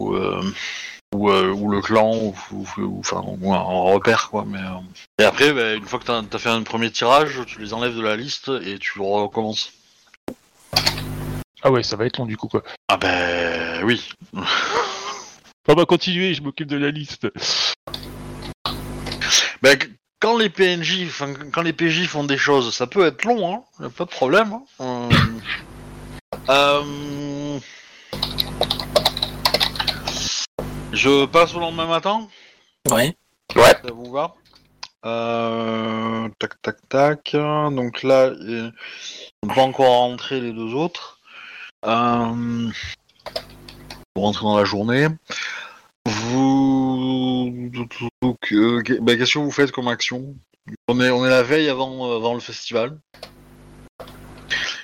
Speaker 1: ou, ou, ou le clan ou, enfin, un, un repère quoi. Mais et après, bah, une fois que t'as as fait un premier tirage, tu les enlèves de la liste et tu recommences.
Speaker 2: Ah ouais, ça va être long du coup quoi.
Speaker 1: Ah ben oui.
Speaker 2: On va continuer, je m'occupe de la liste.
Speaker 1: Ben, qu- quand les PNJ, enfin quand les PJ font des choses, ça peut être long, hein. Y a pas de problème. hein. Euh, euh, Je passe au lendemain matin?
Speaker 4: Ouais.
Speaker 3: Ouais.
Speaker 1: Ça vous va? Euh, Tac, tac, tac. Donc là, ils sont pas encore rentrés les deux autres. Euh, Pour rentrer dans la journée. Vous. euh, bah, Qu'est-ce que vous faites comme action? On est, la veille avant, euh, avant le festival.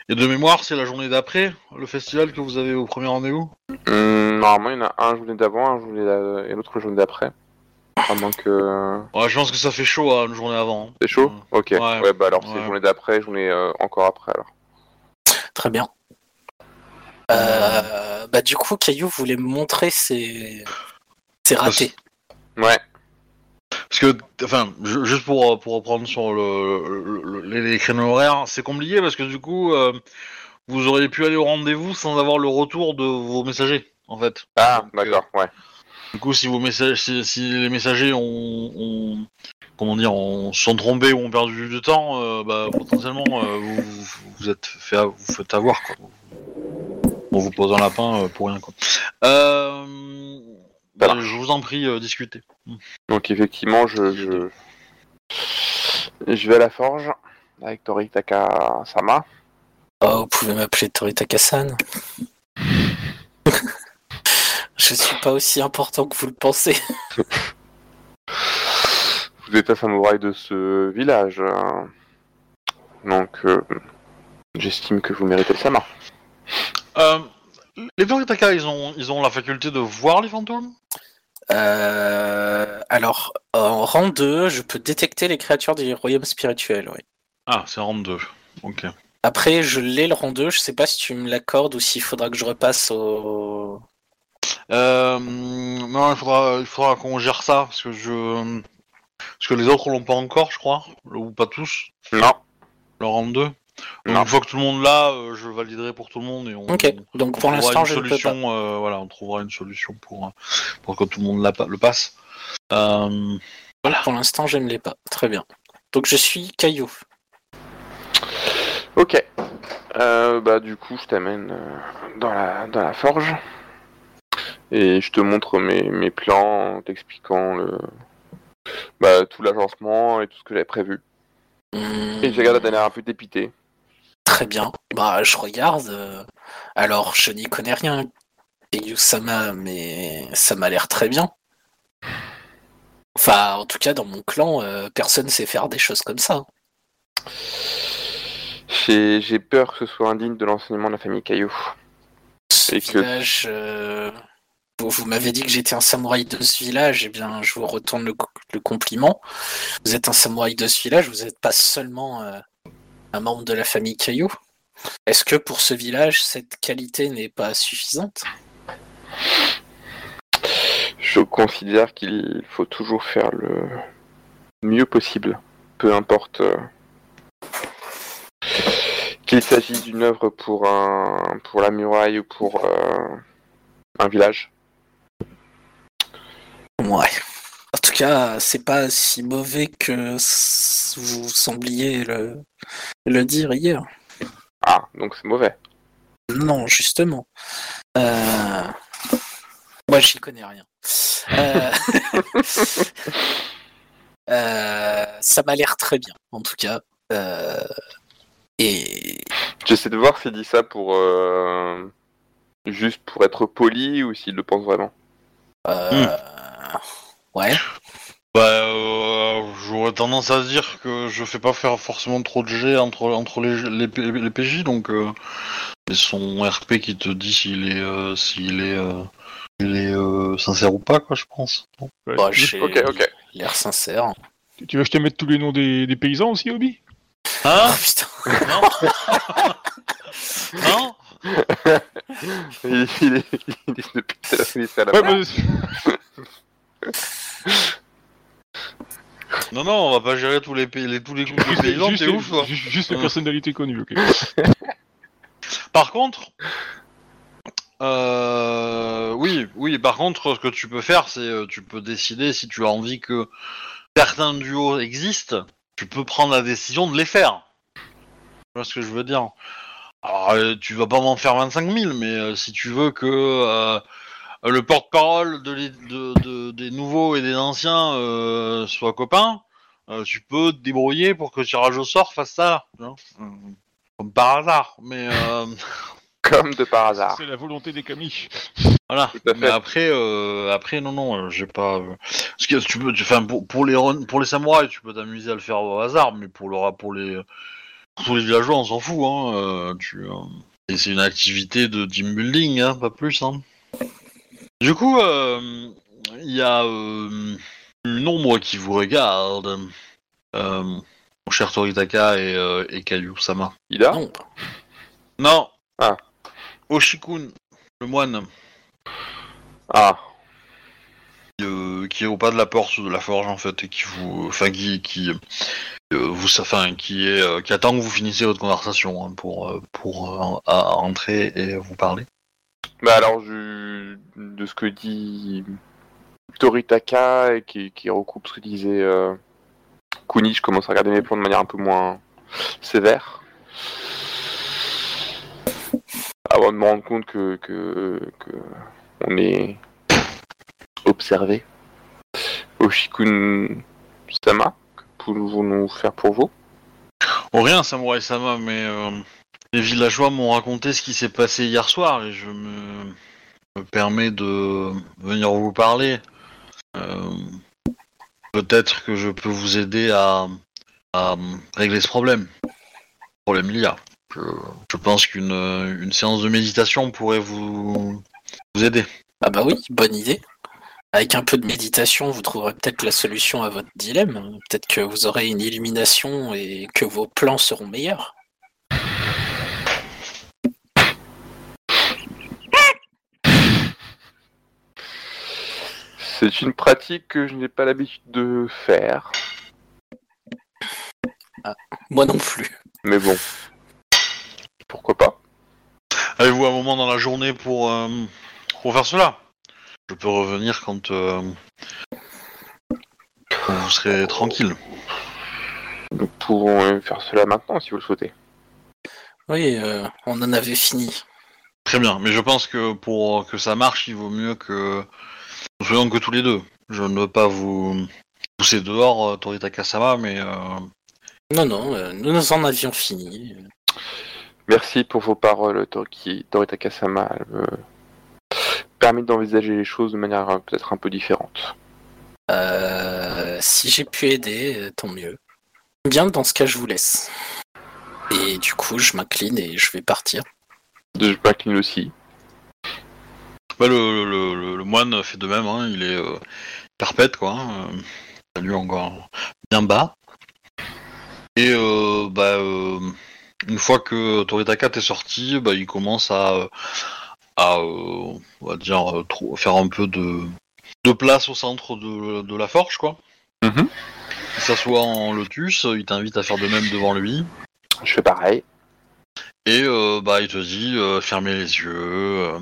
Speaker 1: Et de mémoire, c'est la journée d'après le festival que vous avez au premier rendez-vous?
Speaker 3: Hum, normalement, il y en a un journée d'avant, un journée et l'autre journée d'après. À moins que.
Speaker 1: Ouais, je pense que ça fait chaud hein, une journée avant.
Speaker 3: C'est chaud Ok.
Speaker 1: Ouais.
Speaker 3: Ouais, bah alors c'est
Speaker 1: Ouais.
Speaker 3: journée d'après, journée euh, encore après alors.
Speaker 4: Très bien. Euh, bah du coup, Caillou voulait me montrer ses, ses ratés.
Speaker 3: Ouais.
Speaker 1: Parce que, enfin, ju- juste pour, pour reprendre sur le, le- le- les, créneaux horaires, c'est compliqué parce que du coup, euh, vous auriez pu aller au rendez-vous sans avoir le retour de vos messagers, en fait.
Speaker 3: Ah, d'accord, ouais.
Speaker 1: Du coup, si vos messages, si, si les messagers ont, ont- comment dire, ont, sont trompés ou ont perdu du temps, euh, bah, potentiellement, euh, vous, vous, vous êtes fait, a- vous faites avoir, quoi. On vous pose un lapin euh, pour rien, quoi. Euh, bah, je vous en prie, euh, discutez.
Speaker 3: Donc effectivement, je, je... je vais à la forge avec Toritaka Sama.
Speaker 4: Oh, vous pouvez m'appeler Toritaka-san. Je suis pas aussi important que vous le pensez.
Speaker 3: Vous êtes un samouraï de ce village. hein. Donc euh, j'estime que vous méritez le Sama.
Speaker 1: Euh, les Toritaka, ils ont, ils ont la faculté de voir les fantômes?
Speaker 4: Euh, alors, en rang 2, je peux détecter les créatures des royaumes spirituels, oui.
Speaker 1: Ah, c'est rang 2. Ok.
Speaker 4: Après, je l'ai le rang 2, je sais pas si tu me l'accordes ou s'il faudra que je repasse au...
Speaker 1: Euh, non, il faudra, il faudra qu'on gère ça, parce que je... Parce que les autres l'ont pas encore, je crois, ou pas tous,
Speaker 3: Non.
Speaker 1: le rang 2. Donc,
Speaker 3: Non.
Speaker 1: une fois que tout le monde l'a, euh, je validerai pour tout le monde et on,
Speaker 4: donc
Speaker 1: on
Speaker 4: pour
Speaker 1: trouvera une
Speaker 4: je ne peux
Speaker 1: solution,
Speaker 4: pas.
Speaker 1: euh, voilà, on trouvera une solution pour, pour que tout le monde la pa- le passe. Euh,
Speaker 4: Pour l'instant, je ne l'ai pas. Très bien. Donc je suis Caillou.
Speaker 3: Ok. Euh, bah du coup, je t'amène dans la dans la forge et je te montre mes, mes plans, en t'expliquant le bah, tout l'agencement et tout ce que j'avais prévu. Et je regarde d'un air un peu dépité.
Speaker 4: Très bien. Bah, je regarde. euh, Alors, je n'y connais rien, Caillou-sama, mais ça m'a l'air très bien. Enfin, en tout cas, dans mon clan, euh, personne sait faire des choses comme ça.
Speaker 3: J'ai peur que ce soit indigne de l'enseignement de la famille Caillou.
Speaker 4: Ce
Speaker 3: Et que-
Speaker 4: euh, Vous, m'avez dit que j'étais un samouraï de ce village, eh bien, je vous retourne le compliment. Vous êtes un samouraï de ce village, vous n'êtes pas seulement euh, un membre de la famille Caillou. Est-ce que pour ce village, cette qualité n'est pas suffisante?
Speaker 3: Je considère qu'il faut toujours faire le mieux possible, peu importe euh, qu'il s'agisse d'une œuvre pour un pour la muraille ou pour euh, un village.
Speaker 4: Ouais. En tout cas, c'est pas si mauvais que vous sembliez le, le dire hier.
Speaker 3: Ah, donc c'est mauvais.
Speaker 4: Non, justement. Euh... Moi, j'y connais rien. Euh... euh, ça m'a l'air très bien, en tout cas. Euh, et
Speaker 3: J'essaie de voir s'il dit ça pour euh, juste pour être poli ou s'il le pense vraiment.
Speaker 4: euh, ouais.
Speaker 1: Bah, euh, j'aurais tendance à dire que je fais pas faire forcément trop de jets entre, entre les, les, PJ, donc euh, c'est son RP qui te dit s'il est, euh, s'il est, euh, il est euh, sincère ou pas, quoi, je pense.
Speaker 2: Ouais.
Speaker 4: Bah,
Speaker 2: tu,
Speaker 4: j'ai
Speaker 3: Ok, ok.
Speaker 4: l'air sincère.
Speaker 2: tu veux que je te mette tous les noms des, des paysans aussi, Obi?
Speaker 1: Hein?
Speaker 4: Oh, putain.
Speaker 1: Non Non
Speaker 3: Il, il est, il est depuis tout à l'heure,
Speaker 1: Non, non, on va pas gérer tous les, pays- les, tous les groupes de paysans, t'es ouf, toi.
Speaker 2: juste, juste les
Speaker 1: Ouais.
Speaker 2: personnalités connues, ok.
Speaker 1: Par contre, euh, oui, oui. Par contre, ce que tu peux faire, c'est euh, tu peux décider si tu as envie que certains duos existent. Tu peux prendre la décision de les faire. Tu vois ce que je veux dire? Alors, euh, tu vas pas m'en faire 25 000, mais euh, si tu veux que euh, le porte-parole de les- de- de- des nouveaux et des anciens euh, soit copain, euh, tu peux te débrouiller pour que le tirage au sort fasse ça. Euh, Comme par hasard, mais. euh,
Speaker 3: Comme de par hasard.
Speaker 2: C'est la volonté des Camille.
Speaker 1: Voilà. Mais après, euh, après non, non, euh, j'ai pas. euh, Parce que tu peux, tu- enfin, pour, pour les pour les samouraïs, tu peux t'amuser à le faire au hasard, mais pour le pour les pour tous les villageois, on s'en fout. Hein. euh, tu, euh, c'est une activité de team building, hein, pas plus. Hein. Du coup, euh, il y a euh, une ombre qui vous regarde, euh, mon cher Toritaka et, euh, et Kayu-sama.
Speaker 3: Il a
Speaker 4: Non.
Speaker 1: Non.
Speaker 3: Ah.
Speaker 1: Oshikun, le moine.
Speaker 3: Ah,
Speaker 1: euh, qui est au pas de la porte de la forge en fait et qui vous enfin qui qui euh, vous enfin qui est euh, qui attend que vous finissiez votre conversation hein, pour euh, pour euh, à- à entrer et vous parler.
Speaker 3: Bah alors de ce que dit Toritaka et qui, qui recoupe ce que disait euh, Kuni, je commence à regarder mes plans de manière un peu moins sévère. Avant de me rendre compte que on est observé. Oshikun Sama, que pouvons-nous faire pour vous?
Speaker 1: Oh rien Samurai Sama mais euh, les villageois m'ont raconté ce qui s'est passé hier soir et je me, me permets de venir vous parler. Euh, Peut-être que je peux vous aider à, régler ce problème. Problème il y a. Je, je pense qu'une une séance de méditation pourrait vous, vous aider.
Speaker 4: Ah bah oui, bonne idée. Avec un peu de méditation, vous trouverez peut-être la solution à votre dilemme. Peut-être que vous aurez une illumination et que vos plans seront meilleurs.
Speaker 3: C'est une pratique que je n'ai pas l'habitude de faire,
Speaker 4: Moi non plus.
Speaker 3: mais bon, pourquoi pas?
Speaker 1: Avez-vous un moment dans la journée pour, euh, pour faire cela? Je peux revenir quand, euh, vous serez tranquille.
Speaker 3: Nous pouvons faire cela maintenant si vous le souhaitez.
Speaker 4: Oui, euh, on en avait fini.
Speaker 1: Très bien, mais je pense que pour que ça marche, il vaut mieux que soyons que tous les deux. Je ne veux pas vous pousser dehors, euh, Toritaka-sama, mais euh,
Speaker 4: Non, non, euh, nous nous en avions fini.
Speaker 3: Merci pour vos paroles, Toriki, Toritaka Sama. Elles me permettent d'envisager les choses de manière peut-être un peu différente.
Speaker 4: Euh, si j'ai pu aider, tant mieux. Bien, dans ce cas, je vous laisse. Et du coup, je m'incline et je vais partir.
Speaker 3: Je m'incline aussi.
Speaker 1: Bah, le, le, le- le moine fait de même, hein, il est euh, perpète, quoi. hein, euh, salut encore bien bas. Et euh, bah, euh, une fois que Toritaka est sorti, bah, il commence à, à on va dire, faire un peu de, de place au centre de, de la forge, quoi.
Speaker 3: Mhm.
Speaker 1: Il s'assoit en lotus, il t'invite à faire de même devant lui.
Speaker 3: Je fais pareil.
Speaker 1: Et euh, bah, il te dit, euh, fermez les yeux.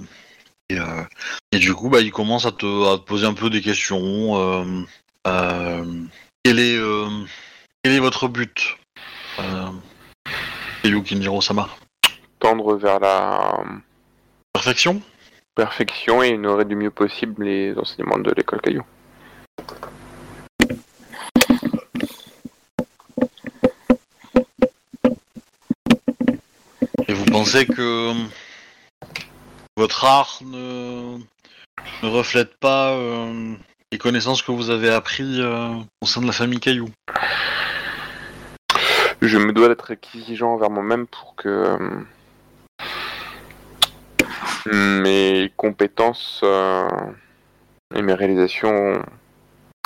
Speaker 1: Euh, et, du coup, bah, il commence à te, à te, poser un peu des questions. Euh, euh, quel est, quel, est, votre but Yukinjiro Sama
Speaker 3: Tendre vers la
Speaker 1: perfection
Speaker 3: Perfection et ignorer du mieux possible les enseignements de l'école Caillou.
Speaker 1: Et vous pensez que votre art ne, ne reflète pas euh, les connaissances que vous avez appris euh, au sein de la famille Caillou.
Speaker 3: Je me dois d'être exigeant envers moi-même pour que euh, mes compétences euh, et mes réalisations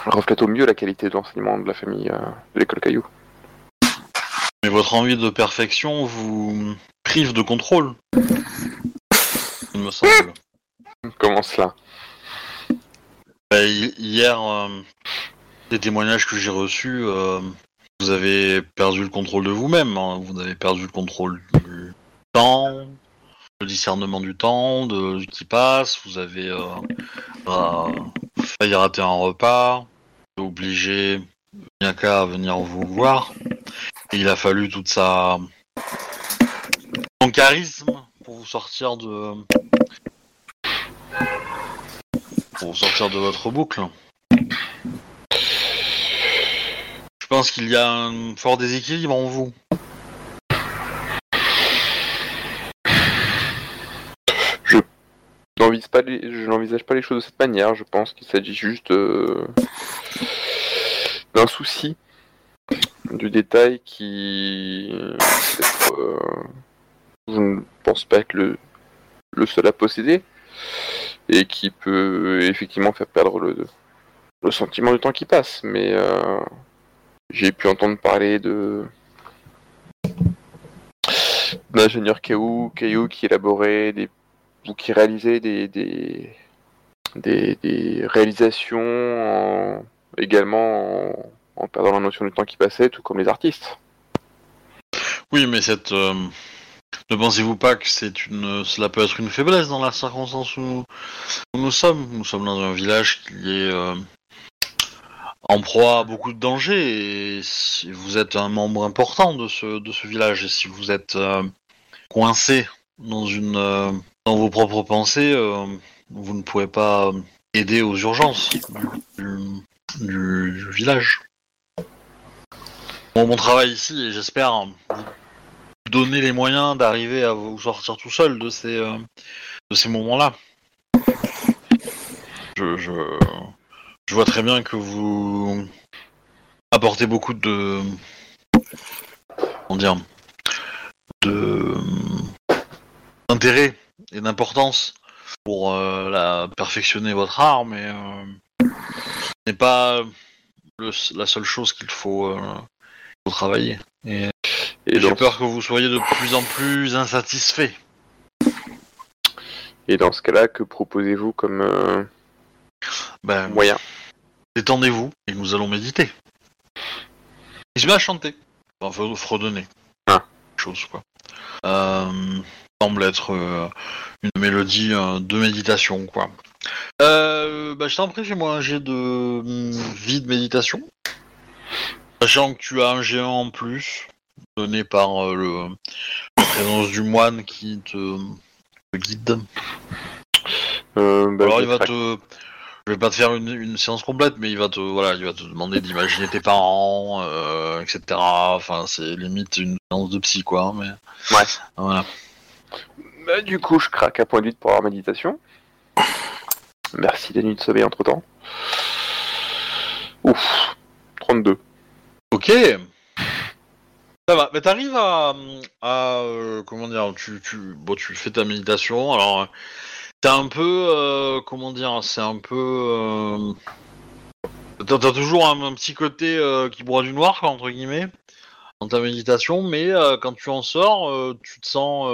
Speaker 3: reflètent au mieux la qualité de l'enseignement de la famille euh, de l'école Caillou.
Speaker 1: Mais votre envie de perfection vous prive de contrôle. Il me semble.
Speaker 3: Comment cela
Speaker 1: Bah, hi- hier, euh, des témoignages que j'ai reçus, euh, vous avez perdu le contrôle de vous-même. hein. Vous avez perdu le contrôle du temps, le discernement du temps, de ce qui passe. Vous avez euh, euh, failli rater un repas, obligé Miyaka à venir vous voir. Et il a fallu toute sa son charisme pour vous sortir de pour vous sortir de votre boucle. Je pense qu'il y a un fort déséquilibre en vous.
Speaker 3: n'envisage pas les- je n'envisage pas les choses de cette manière. Je pense qu'il s'agit juste euh, d'un souci, du détail qui, euh, je ne pense pas être le, le seul à posséder et qui peut effectivement faire perdre le, le sentiment du temps qui passe. Mais euh, j'ai pu entendre parler de d'ingénieurs Caillou, Caillou qui élaborait des ou qui réalisait des, des, des, réalisations en- également en, en perdant la notion du temps qui passait, tout comme les artistes.
Speaker 1: Oui, mais cette. euh, ne pensez-vous pas que cela peut être une faiblesse dans la circonstance où, nous sommes? Nous sommes dans un village qui est euh, en proie à beaucoup de dangers et si vous êtes un membre important de ce, village et si vous êtes euh, coincé euh, dans vos propres pensées, vous ne pourrez pas aider aux urgences du, village. Bon, mon travail ici, et j'espère donner les moyens d'arriver à vous sortir tout seul de ces, euh, moments-là. Je, vois très bien que vous apportez beaucoup de. Comment dire de d'intérêt et d'importance pour euh, la, perfectionner votre art, mais euh, ce n'est pas la seule chose qu'il faut, travailler. Et j'ai
Speaker 3: dans,
Speaker 1: peur que vous soyez de plus en plus insatisfait.
Speaker 3: et dans ce cas-là, que proposez-vous comme euh,
Speaker 1: Ben,
Speaker 3: moyen?
Speaker 1: détendez-vous et nous allons méditer. Il se met à chanter, enfin fre- fredonner,
Speaker 3: Ah.
Speaker 1: chose quoi. Euh, semble être euh, une mélodie euh, de méditation quoi. Bah, je t'en prie, fais-moi un jet de hum, vie de méditation, sachant que tu as un géant en plus donné par euh, le la présence du moine qui te, te guide.
Speaker 3: Euh, bah,
Speaker 1: Alors il va te, je vais pas te faire une, une séance complète, mais il va te, voilà, il va te demander d'imaginer tes parents, euh, etc. Enfin, c'est limite une séance de psy, quoi. Mais
Speaker 3: Ouais.
Speaker 1: voilà.
Speaker 3: Bah, du coup, je craque un point de vue pour avoir méditation. Merci des nuits de sommeil entre temps. Ouf, 32.
Speaker 1: Ok. Ça va. Mais t'arrives à, euh, comment dire, tu, fais ta méditation. Alors, euh, t'as un peu, euh, comment dire, c'est un peu. T'as, toujours un, petit côté qui broie du noir, entre guillemets, dans ta méditation, mais quand tu en sors, tu te sens,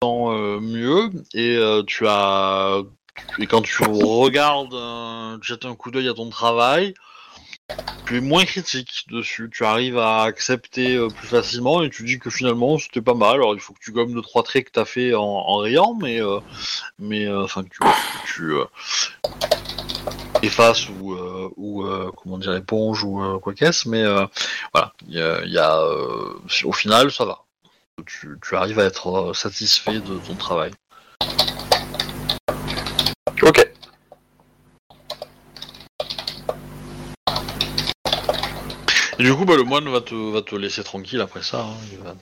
Speaker 1: sens mieux et tu as. Et quand tu regardes, tu jettes un coup d'œil à ton travail, tu es moins critique dessus, tu arrives à accepter euh, plus facilement et tu dis que finalement c'était pas mal. Alors il faut que tu gommes deux trois traits que t'as fait en, riant, mais euh, euh, enfin que tu, effaces ou ou comment dire éponge ou quoi qu'est-ce, mais voilà, il y au final ça va. Tu, arrives à être satisfait de ton travail.
Speaker 3: Ok.
Speaker 1: Et du coup, bah, le moine va te, va te laisser tranquille après ça. hein. Il va-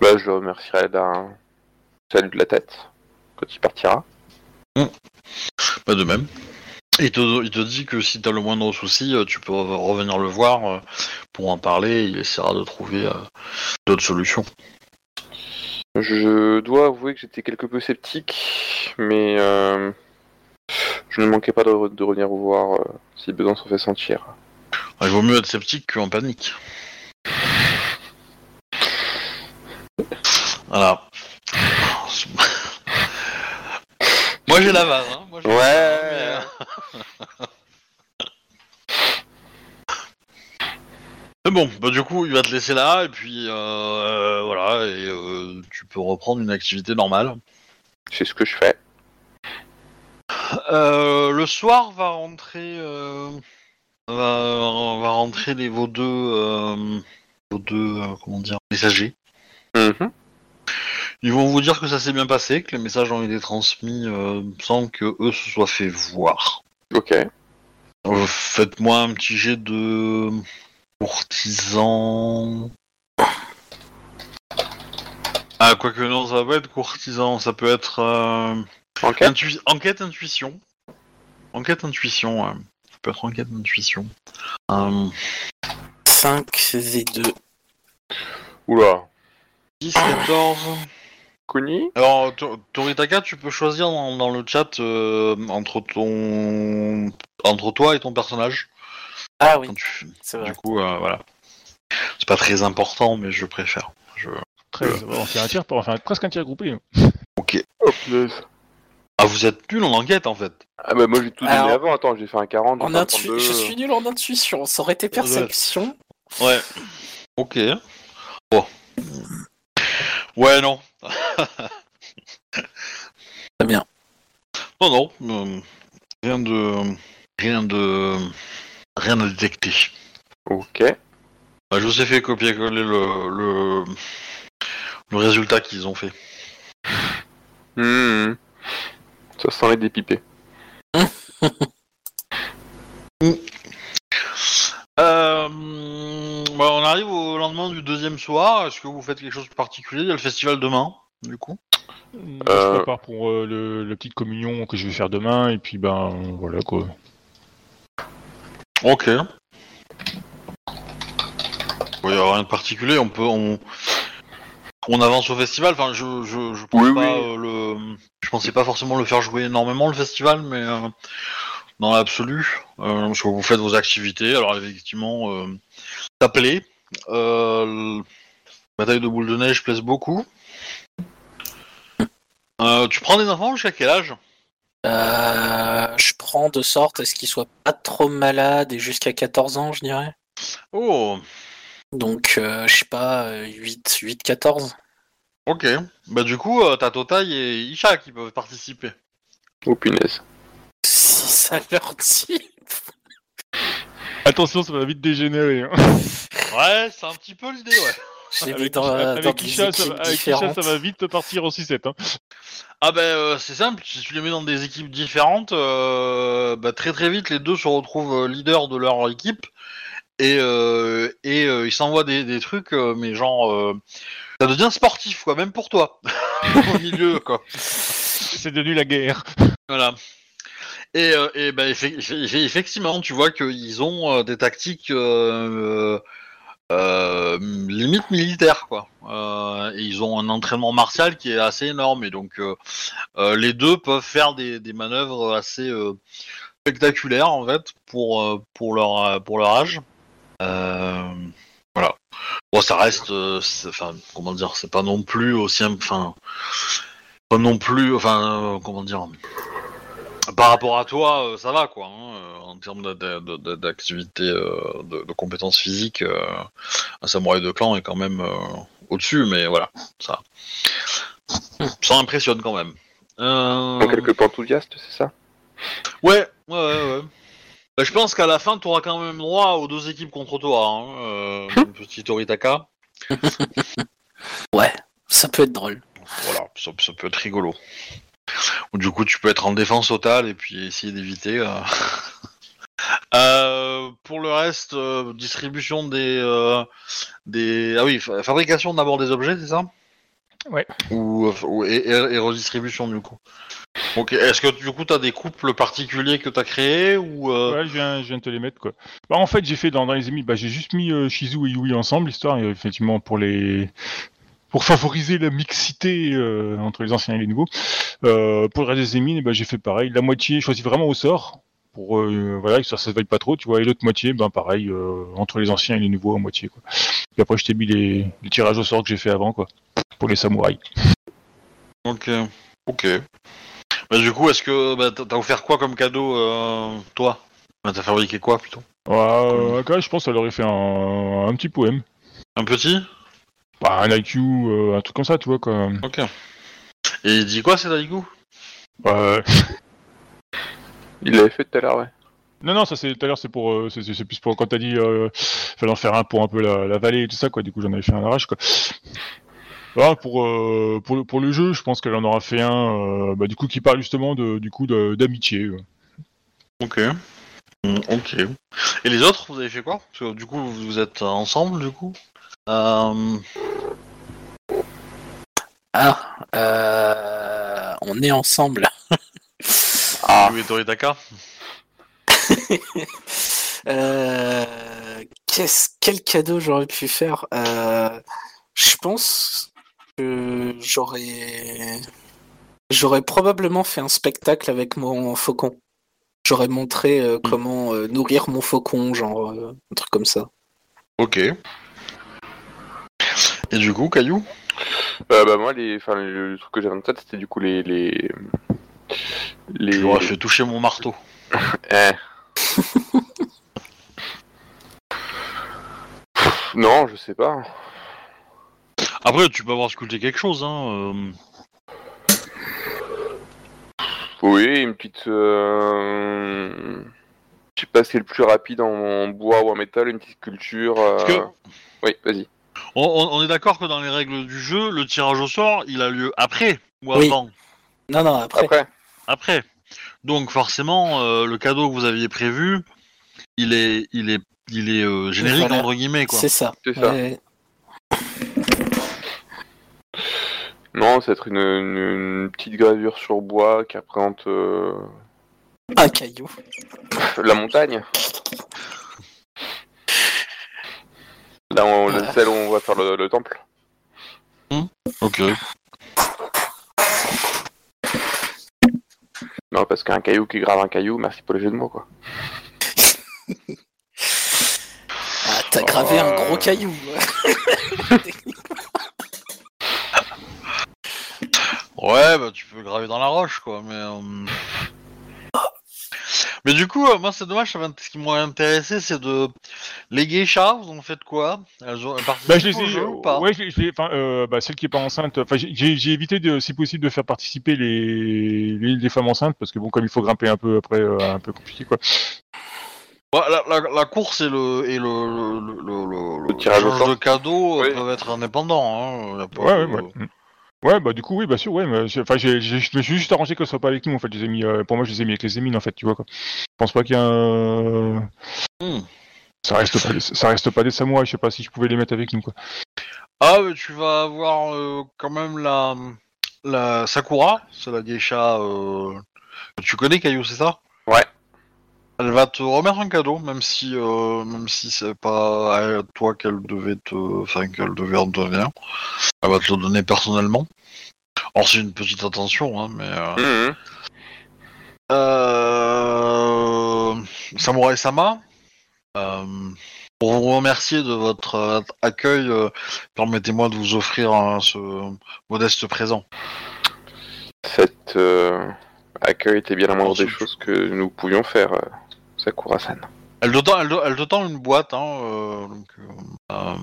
Speaker 3: Bah, je le remercierai d'un salut de la tête quand il partira.
Speaker 1: Pas de même. Il te, il te dit que si t'as le moindre souci, euh, tu peux re- revenir le voir euh, pour en parler. Il essaiera de trouver euh, d'autres solutions.
Speaker 3: Je dois avouer que j'étais quelque peu sceptique, mais euh, je ne manquais pas de, de revenir vous voir euh, si besoin s'en fait sentir.
Speaker 1: Il vaut mieux être sceptique qu'en panique. Voilà. Moi j'ai la vanne, hein. Moi, j'ai la vanne, mais, euh, Mais bon, bah du coup, il va te laisser là, et puis euh, voilà, et euh, tu peux reprendre une activité normale.
Speaker 3: C'est ce que je fais.
Speaker 1: Euh, le soir va rentrer, euh, va, va rentrer les vos deux, euh, vos deux, euh, comment dire, messagers.
Speaker 3: Mhm.
Speaker 1: Ils vont vous dire que ça s'est bien passé, que les messages ont été transmis euh, sans que eux se soient fait voir.
Speaker 3: Ok.
Speaker 1: Faites-moi un petit jet de courtisan. Ah, quoique non, ça va pas être courtisan, ça peut être
Speaker 3: Enquête?
Speaker 1: intui- enquête intuition. Enquête intuition, être enquête intuition. Euh,
Speaker 4: 5 et 2.
Speaker 3: Oula.
Speaker 1: 10, 14.
Speaker 3: Kuni
Speaker 1: Alors, To- Toritaka, tu peux choisir dans, dans le chat euh, entre ton entre toi et ton personnage.
Speaker 4: Ah oui,
Speaker 1: Quand tu...
Speaker 4: c'est vrai.
Speaker 1: Du coup, euh, voilà. C'est pas très important, mais je préfère. Je...
Speaker 2: 13, on fait un tir, on un- presque un tir groupé.
Speaker 1: Ok.
Speaker 3: Oh punaise.
Speaker 1: Ah, vous êtes nul en enquête en fait.
Speaker 3: Ah bah moi j'ai tout donné
Speaker 4: Alors,
Speaker 3: avant, attends, j'ai fait un 40,
Speaker 4: En
Speaker 3: un
Speaker 4: intu-
Speaker 3: 32.
Speaker 4: Je suis nul en intuition. Ça aurait été perception.
Speaker 1: Ouais. Ok. Bon. Ouais, non.
Speaker 4: Très bien.
Speaker 1: Non, non. euh, rien de. Rien de. Rien à détecter.
Speaker 3: Ok.
Speaker 1: Bah, je vous ai fait copier-coller le, le. le résultat qu'ils ont fait.
Speaker 3: Hmm. Ça sent les dépipés.
Speaker 1: Euh, bah, on arrive au lendemain du deuxième soir. Est-ce que vous faites quelque chose de particulier? Il y a le festival demain, du coup.
Speaker 2: Je
Speaker 3: Euh.
Speaker 2: prépare pour euh, le, la petite communion que je vais faire demain, et puis ben voilà quoi.
Speaker 1: Ok. Il n'y a rien de particulier. On peut. On, on avance au festival. Enfin, je, je, je pense
Speaker 3: Oui,
Speaker 1: pas
Speaker 3: oui.
Speaker 1: euh, le. Je pensais pas forcément le faire jouer énormément le festival, mais euh, dans l'absolu, euh, parce que vous faites vos activités. Alors effectivement, euh, ça plaît. Euh, la bataille de boule de neige plaise beaucoup. Euh, tu prends des enfants jusqu'à quel âge?
Speaker 4: Euh, je prends de sorte à ce qu'ils soient pas trop malades et jusqu'à 14 ans, je dirais.
Speaker 1: Oh,
Speaker 4: Donc, euh, je sais pas, euh, 8, 8, 14.
Speaker 1: ok. Bah du coup, euh, t'as Totai et Isha qui peuvent participer.
Speaker 3: Oh punaise.
Speaker 4: Si ça leur dit.
Speaker 2: Attention, ça va vite dégénérer. Hein.
Speaker 1: Ouais, c'est un petit peu l'idée, ouais.
Speaker 4: Mis
Speaker 2: Avec,
Speaker 4: dans, euh,
Speaker 2: avec
Speaker 4: dans des
Speaker 2: Isha, ça,
Speaker 4: équipes
Speaker 2: va- avec Isha,
Speaker 4: différentes.
Speaker 2: ça va vite partir en 6-7. Hein.
Speaker 1: Ah ben euh, c'est simple, si tu les mets dans des équipes différentes, euh, bah, très très vite les deux se retrouvent euh, leaders de leur équipe et, euh, et euh, ils s'envoient des, des trucs, euh, mais genre euh, ça devient sportif quoi, même pour toi au milieu quoi.
Speaker 2: C'est devenu la guerre.
Speaker 1: Voilà. Et, euh, et ben, effe- effe- effectivement, tu vois qu'ils ont des tactiques limite militaires, quoi. Et ils ont un entraînement martial qui est assez énorme, et donc les deux peuvent faire des, des manœuvres assez spectaculaires en fait pour pour leur pour leur âge. Euh, voilà. Bon, ça reste, euh, enfin, comment dire, c'est pas non plus aussi, enfin, pas non plus, enfin, euh, comment dire. Par rapport à toi, ça va quoi. hein, en termes de- de- de- d'activité, de, compétences physiques, un samouraï de clan est quand même au-dessus, mais voilà, ça, ça impressionne quand même. Euh,
Speaker 3: quelques enthousiastes, c'est ça?
Speaker 1: Ouais, ouais, ouais. ouais. Bah, je pense qu'à la fin, tu auras quand même droit aux deux équipes contre toi, hein, euh, mon petit Toritaka.
Speaker 4: Ouais, ça peut être drôle.
Speaker 1: Voilà, ça, ça peut être rigolo. Ou du coup, tu peux être en défense totale et puis essayer d'éviter. euh. Euh, pour le reste, euh, distribution des, euh, des. Ah oui, fa- fabrication d'abord des objets, c'est ça?
Speaker 2: Ouais.
Speaker 1: Ou, euh, ou- et, et- et redistribution du coup. Ok. Est-ce que du coup t'as des couples particuliers que t'as créés ou euh,
Speaker 2: Ouais, je viens, je viens de te les mettre quoi. Bah, en fait, j'ai fait dans, dans les ennemis, bah, j'ai juste mis euh, Shizu et Yui ensemble, histoire euh, effectivement pour les pour favoriser la mixité euh, entre les anciens et les nouveaux. Pour le reste des ennemis, bah, j'ai fait pareil, la moitié choisi vraiment au sort pour voilà, que ça se vaille pas trop, tu vois, et l'autre moitié, ben pareil entre les anciens et les nouveaux à moitié quoi. Et après, je t'ai mis les, les tirages au sort que j'ai fait avant quoi, pour les samouraïs.
Speaker 1: Ok. Ok. Bah, du coup, est-ce que bah, t'as offert quoi comme cadeau, euh, toi? Bah, T'as fabriqué quoi plutôt?
Speaker 2: Ouais, euh, quand même, je pense que ça leur aurait fait un, un petit poème.
Speaker 1: Un petit?
Speaker 2: Bah, un IQ, euh, un truc comme ça, tu vois quoi.
Speaker 1: Ok. Et il dit quoi, c'est Daigo
Speaker 2: Ouais.
Speaker 3: Il l'avait fait tout à l'heure, ouais.
Speaker 2: Non, non, ça c'est tout à l'heure, c'est pour, euh, c'est plus pour quand t'as dit, euh, fallait en faire un pour un peu la, la vallée et tout ça, quoi. Du coup, j'en avais fait un arrache, quoi. Voilà, pour, euh, pour, le, pour le jeu, je pense qu'elle en aura fait un, euh, bah, du coup, qui parle justement de, du coup, d'amitié.
Speaker 1: Ok. Mm, Ok. Et les autres, vous avez fait quoi? Parce que du coup, vous êtes ensemble, du coup? Euh...
Speaker 4: Ah, euh, on est ensemble.
Speaker 3: Ah,
Speaker 1: Yu et Toritaka
Speaker 4: Euh, qu'est-ce, quel cadeau j'aurais pu faire? Euh, Je pense que j'aurais, j'aurais probablement fait un spectacle avec mon faucon. J'aurais montré euh, comment euh, nourrir mon faucon, genre euh, un truc comme ça.
Speaker 1: Ok. Et du coup, Caillou?
Speaker 3: Euh, bah moi, les, enfin, le truc que j'avais en tête, c'était du coup les... les... Les...
Speaker 1: Tu l'aurais fait toucher mon marteau.
Speaker 3: Eh. Non, je sais pas.
Speaker 1: Après, tu peux avoir sculpté quelque chose, hein. euh.
Speaker 3: Oui, une petite... Euh... Je sais pas si c'est le plus rapide en bois ou en métal, une petite sculpture. euh,
Speaker 1: Parce que-
Speaker 3: Oui, vas-y.
Speaker 1: On, on- on est d'accord que dans les règles du jeu, le tirage au sort, il a lieu après ou
Speaker 4: Oui.
Speaker 1: avant?
Speaker 4: Non, non, après.
Speaker 3: Après,
Speaker 1: Après. Donc forcément, euh, le cadeau que vous aviez prévu, il est, il est, il est euh, générique
Speaker 4: Voilà.
Speaker 1: entre guillemets quoi.
Speaker 4: c'est ça.
Speaker 3: c'est ça.
Speaker 4: Ouais.
Speaker 3: Non, c'est être une, une- une petite gravure sur bois qui représente euh,
Speaker 4: Un caillou.
Speaker 3: la montagne. Là, on,
Speaker 4: Voilà.
Speaker 3: celle où on va faire le, le temple.
Speaker 1: Ok.
Speaker 3: Non, parce qu'un caillou qui grave un caillou, merci pour le jeu de mots, quoi.
Speaker 4: Ah, t'as gravé un
Speaker 3: Euh.
Speaker 4: gros caillou.
Speaker 1: Ouais, bah tu peux graver dans la roche quoi, mais. euh, Mais du coup, euh, moi c'est dommage. ça m'a- Ce qui m'aurait intéressé, c'est de les geishas. Vous en faites quoi? Elles ont elles participent
Speaker 2: Bah, je les
Speaker 1: au
Speaker 2: ai,
Speaker 1: jeu ou pas?
Speaker 2: ouais, je les- je les- enfin, euh, bah, celle qui est pas enceinte. Enfin, j'ai- j'ai j'ai évité de, si possible, de faire participer les, les, les femmes enceintes parce que bon, comme il faut grimper un peu après, euh, un peu compliqué quoi.
Speaker 1: Ouais, la, la- la course et le et le le, le, le-
Speaker 3: Le tirage au sort.
Speaker 1: de cadeaux euh,
Speaker 3: Oui.
Speaker 1: peuvent être indépendants. Hein. y a pas
Speaker 2: Ouais,
Speaker 1: de-
Speaker 2: ouais, ouais. Mm. Ouais, bah du coup, oui, bah sûr, ouais. Mais, j'ai- enfin, j'ai, j'ai- je me suis juste arrangé que ce soit pas avec nous en fait. Je les ai mis, euh, pour moi, je les ai mis avec les émines en fait, tu vois quoi. Je pense pas qu'il y a un.
Speaker 1: Hmm.
Speaker 2: Ça reste pas, des, ça reste pas des samouraïs. Je sais pas si je pouvais les mettre avec nous quoi.
Speaker 1: Ah, mais tu vas avoir euh, quand même la la Sakura, c'est la geisha euh, tu connais, Caillou, c'est ça?
Speaker 3: Ouais.
Speaker 1: Elle va te remettre un cadeau, même si euh, même si c'est pas à toi qu'elle devait te, enfin qu'elle devait en donner un. Elle va te le donner personnellement. Alors c'est une petite attention, hein, mais. Euh...
Speaker 3: Mhm.
Speaker 1: Euh... Samurai Sama, euh, pour vous remercier de votre accueil, euh, permettez-moi de vous offrir un- ce modeste présent.
Speaker 3: Cet accueil était bien la moindre des choses que nous pouvions faire, Sakura-san.
Speaker 1: Elle te tend, elle, elle te tend une boîte, hein, euh, donc, euh, euh,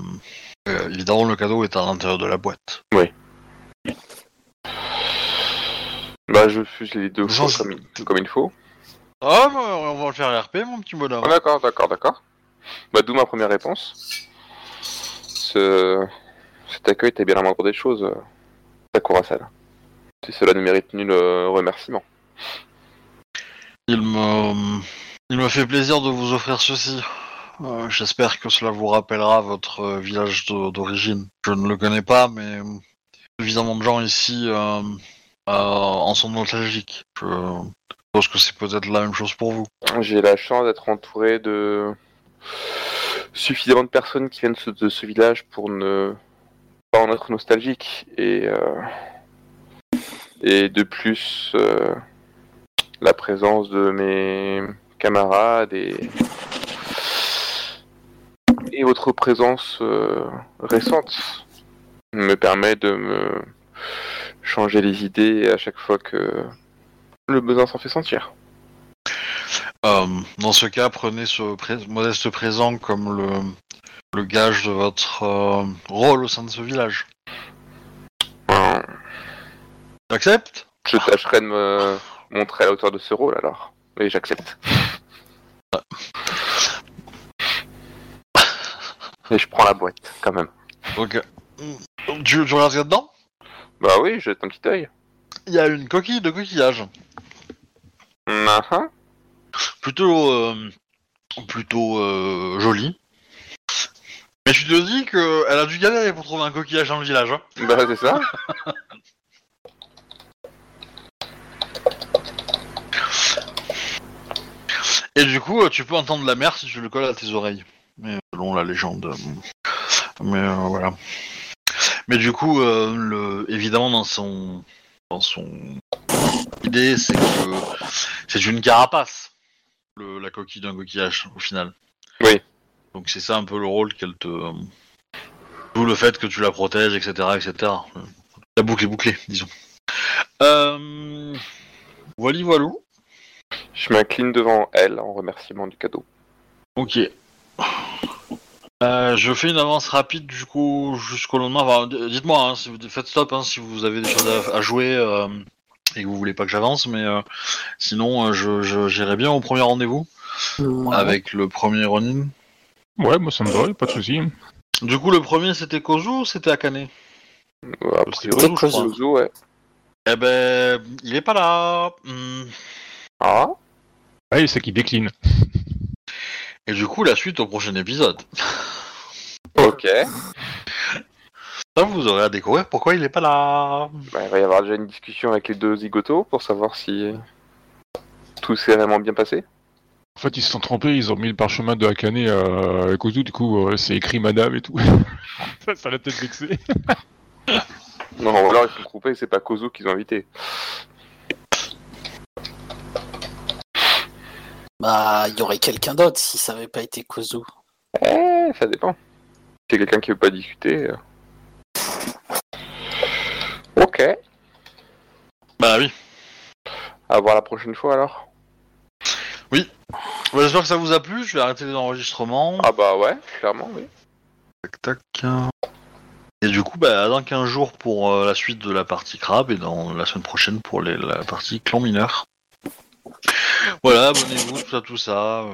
Speaker 1: euh, évidemment le cadeau est à l'intérieur de la boîte.
Speaker 3: Bah, je fuse les deux fois comme, il- comme il faut.
Speaker 1: Ah, bah, on va le faire RP, mon petit bonhomme.
Speaker 3: Ah, d'accord, d'accord, d'accord. Bah, d'où ma première réponse. Ce... Cet accueil était bien la moindre des choses, Sakura-san. Si cela ne mérite nul remerciement.
Speaker 1: Il me, il me fait plaisir de vous offrir ceci. Euh, J'espère que cela vous rappellera votre euh, village d'origine. Je ne le connais pas, mais euh, suffisamment de gens ici en sont nostalgiques. Je pense que c'est peut-être la même chose pour vous.
Speaker 3: J'ai la chance d'être entouré de suffisamment de personnes qui viennent de ce- village pour ne pas en être nostalgique. Et, de plus, la présence de mes camarades et, et votre présence euh, récente me permet de me changer les idées à chaque fois que le besoin s'en fait sentir.
Speaker 1: Euh, dans ce cas, prenez ce pré- modeste présent comme le, le gage de votre euh, rôle au sein de ce village. T'acceptes
Speaker 3: Je tâcherai de me montrer à la hauteur de ce rôle alors. Oui, j'accepte. Et je prends la boîte, quand même.
Speaker 1: Ok. Tu, tu regardes ce qu'il y a dedans?
Speaker 3: Bah oui, jette un petit œil.
Speaker 1: Il y a une coquille de coquillage.
Speaker 3: Mhm.
Speaker 1: Plutôt, euh, plutôt euh, jolie. Mais tu te dis qu'elle a dû galérer pour trouver un coquillage dans le village. hein.
Speaker 3: Bah c'est ça.
Speaker 1: Et du coup, euh, tu peux entendre la mer si tu le colles à tes oreilles. Mais selon la légende. euh, Mais euh, voilà. Mais du coup, euh, le, évidemment, dans son, dans son idée, c'est que c'est une carapace, le- la coquille d'un coquillage, au final.
Speaker 3: Oui.
Speaker 1: Donc c'est ça un peu le rôle qu'elle te. D'où le fait que tu la protèges, etc., etc. La boucle est bouclée, disons. Euh... Voili voilou.
Speaker 3: Je m'incline devant elle en remerciement du cadeau.
Speaker 1: Ok. Euh, je fais une avance rapide du coup jusqu'au lendemain. Enfin, dites-moi, hein, si vous faites stop hein, si vous avez des choses à, à jouer euh, et que vous voulez pas que j'avance, mais euh, sinon euh, je, j'irai bien au premier rendez-vous
Speaker 4: Ouais.
Speaker 1: avec le premier Ronin.
Speaker 2: Ouais, moi ça me va, pas de soucis.
Speaker 1: Du coup, le premier c'était Kozu ou c'était Akane? Kozu, je crois.
Speaker 3: Kozu, ouais.
Speaker 1: Eh ben, il est pas là. Hmm.
Speaker 3: Ah
Speaker 2: Ouais, c'est qui décline.
Speaker 1: Et du coup, la suite au prochain épisode.
Speaker 3: Ok.
Speaker 1: Ça, vous aurez à découvrir pourquoi il est pas là.
Speaker 3: Bah, il va y avoir déjà une discussion avec les deux zigotos pour savoir si tout s'est vraiment bien passé.
Speaker 2: En fait, ils se sont trompés, ils ont mis le parchemin de Akane à à Kozu, du coup, euh, c'est écrit madame et tout. ça, ça l'a peut-être vexé.
Speaker 3: Non, ou alors ils se sont trompés, c'est pas Kozu qu'ils ont invité.
Speaker 4: Bah, il y aurait quelqu'un d'autre si ça avait pas été Kozu.
Speaker 3: Eh, ça dépend. C'est quelqu'un qui veut pas discuter. euh. Ok.
Speaker 1: Bah oui.
Speaker 3: À voir la prochaine fois alors.
Speaker 1: Bah, J'espère que ça vous a plu. Je vais arrêter les enregistrements.
Speaker 3: Ah bah ouais, clairement, oui.
Speaker 1: Tac, tac. Et du coup, bah, dans 15 jours pour euh, la suite de la partie crabe et dans la semaine prochaine pour les- la partie clan mineur. Voilà, abonnez-vous, tout ça, tout ça. euh.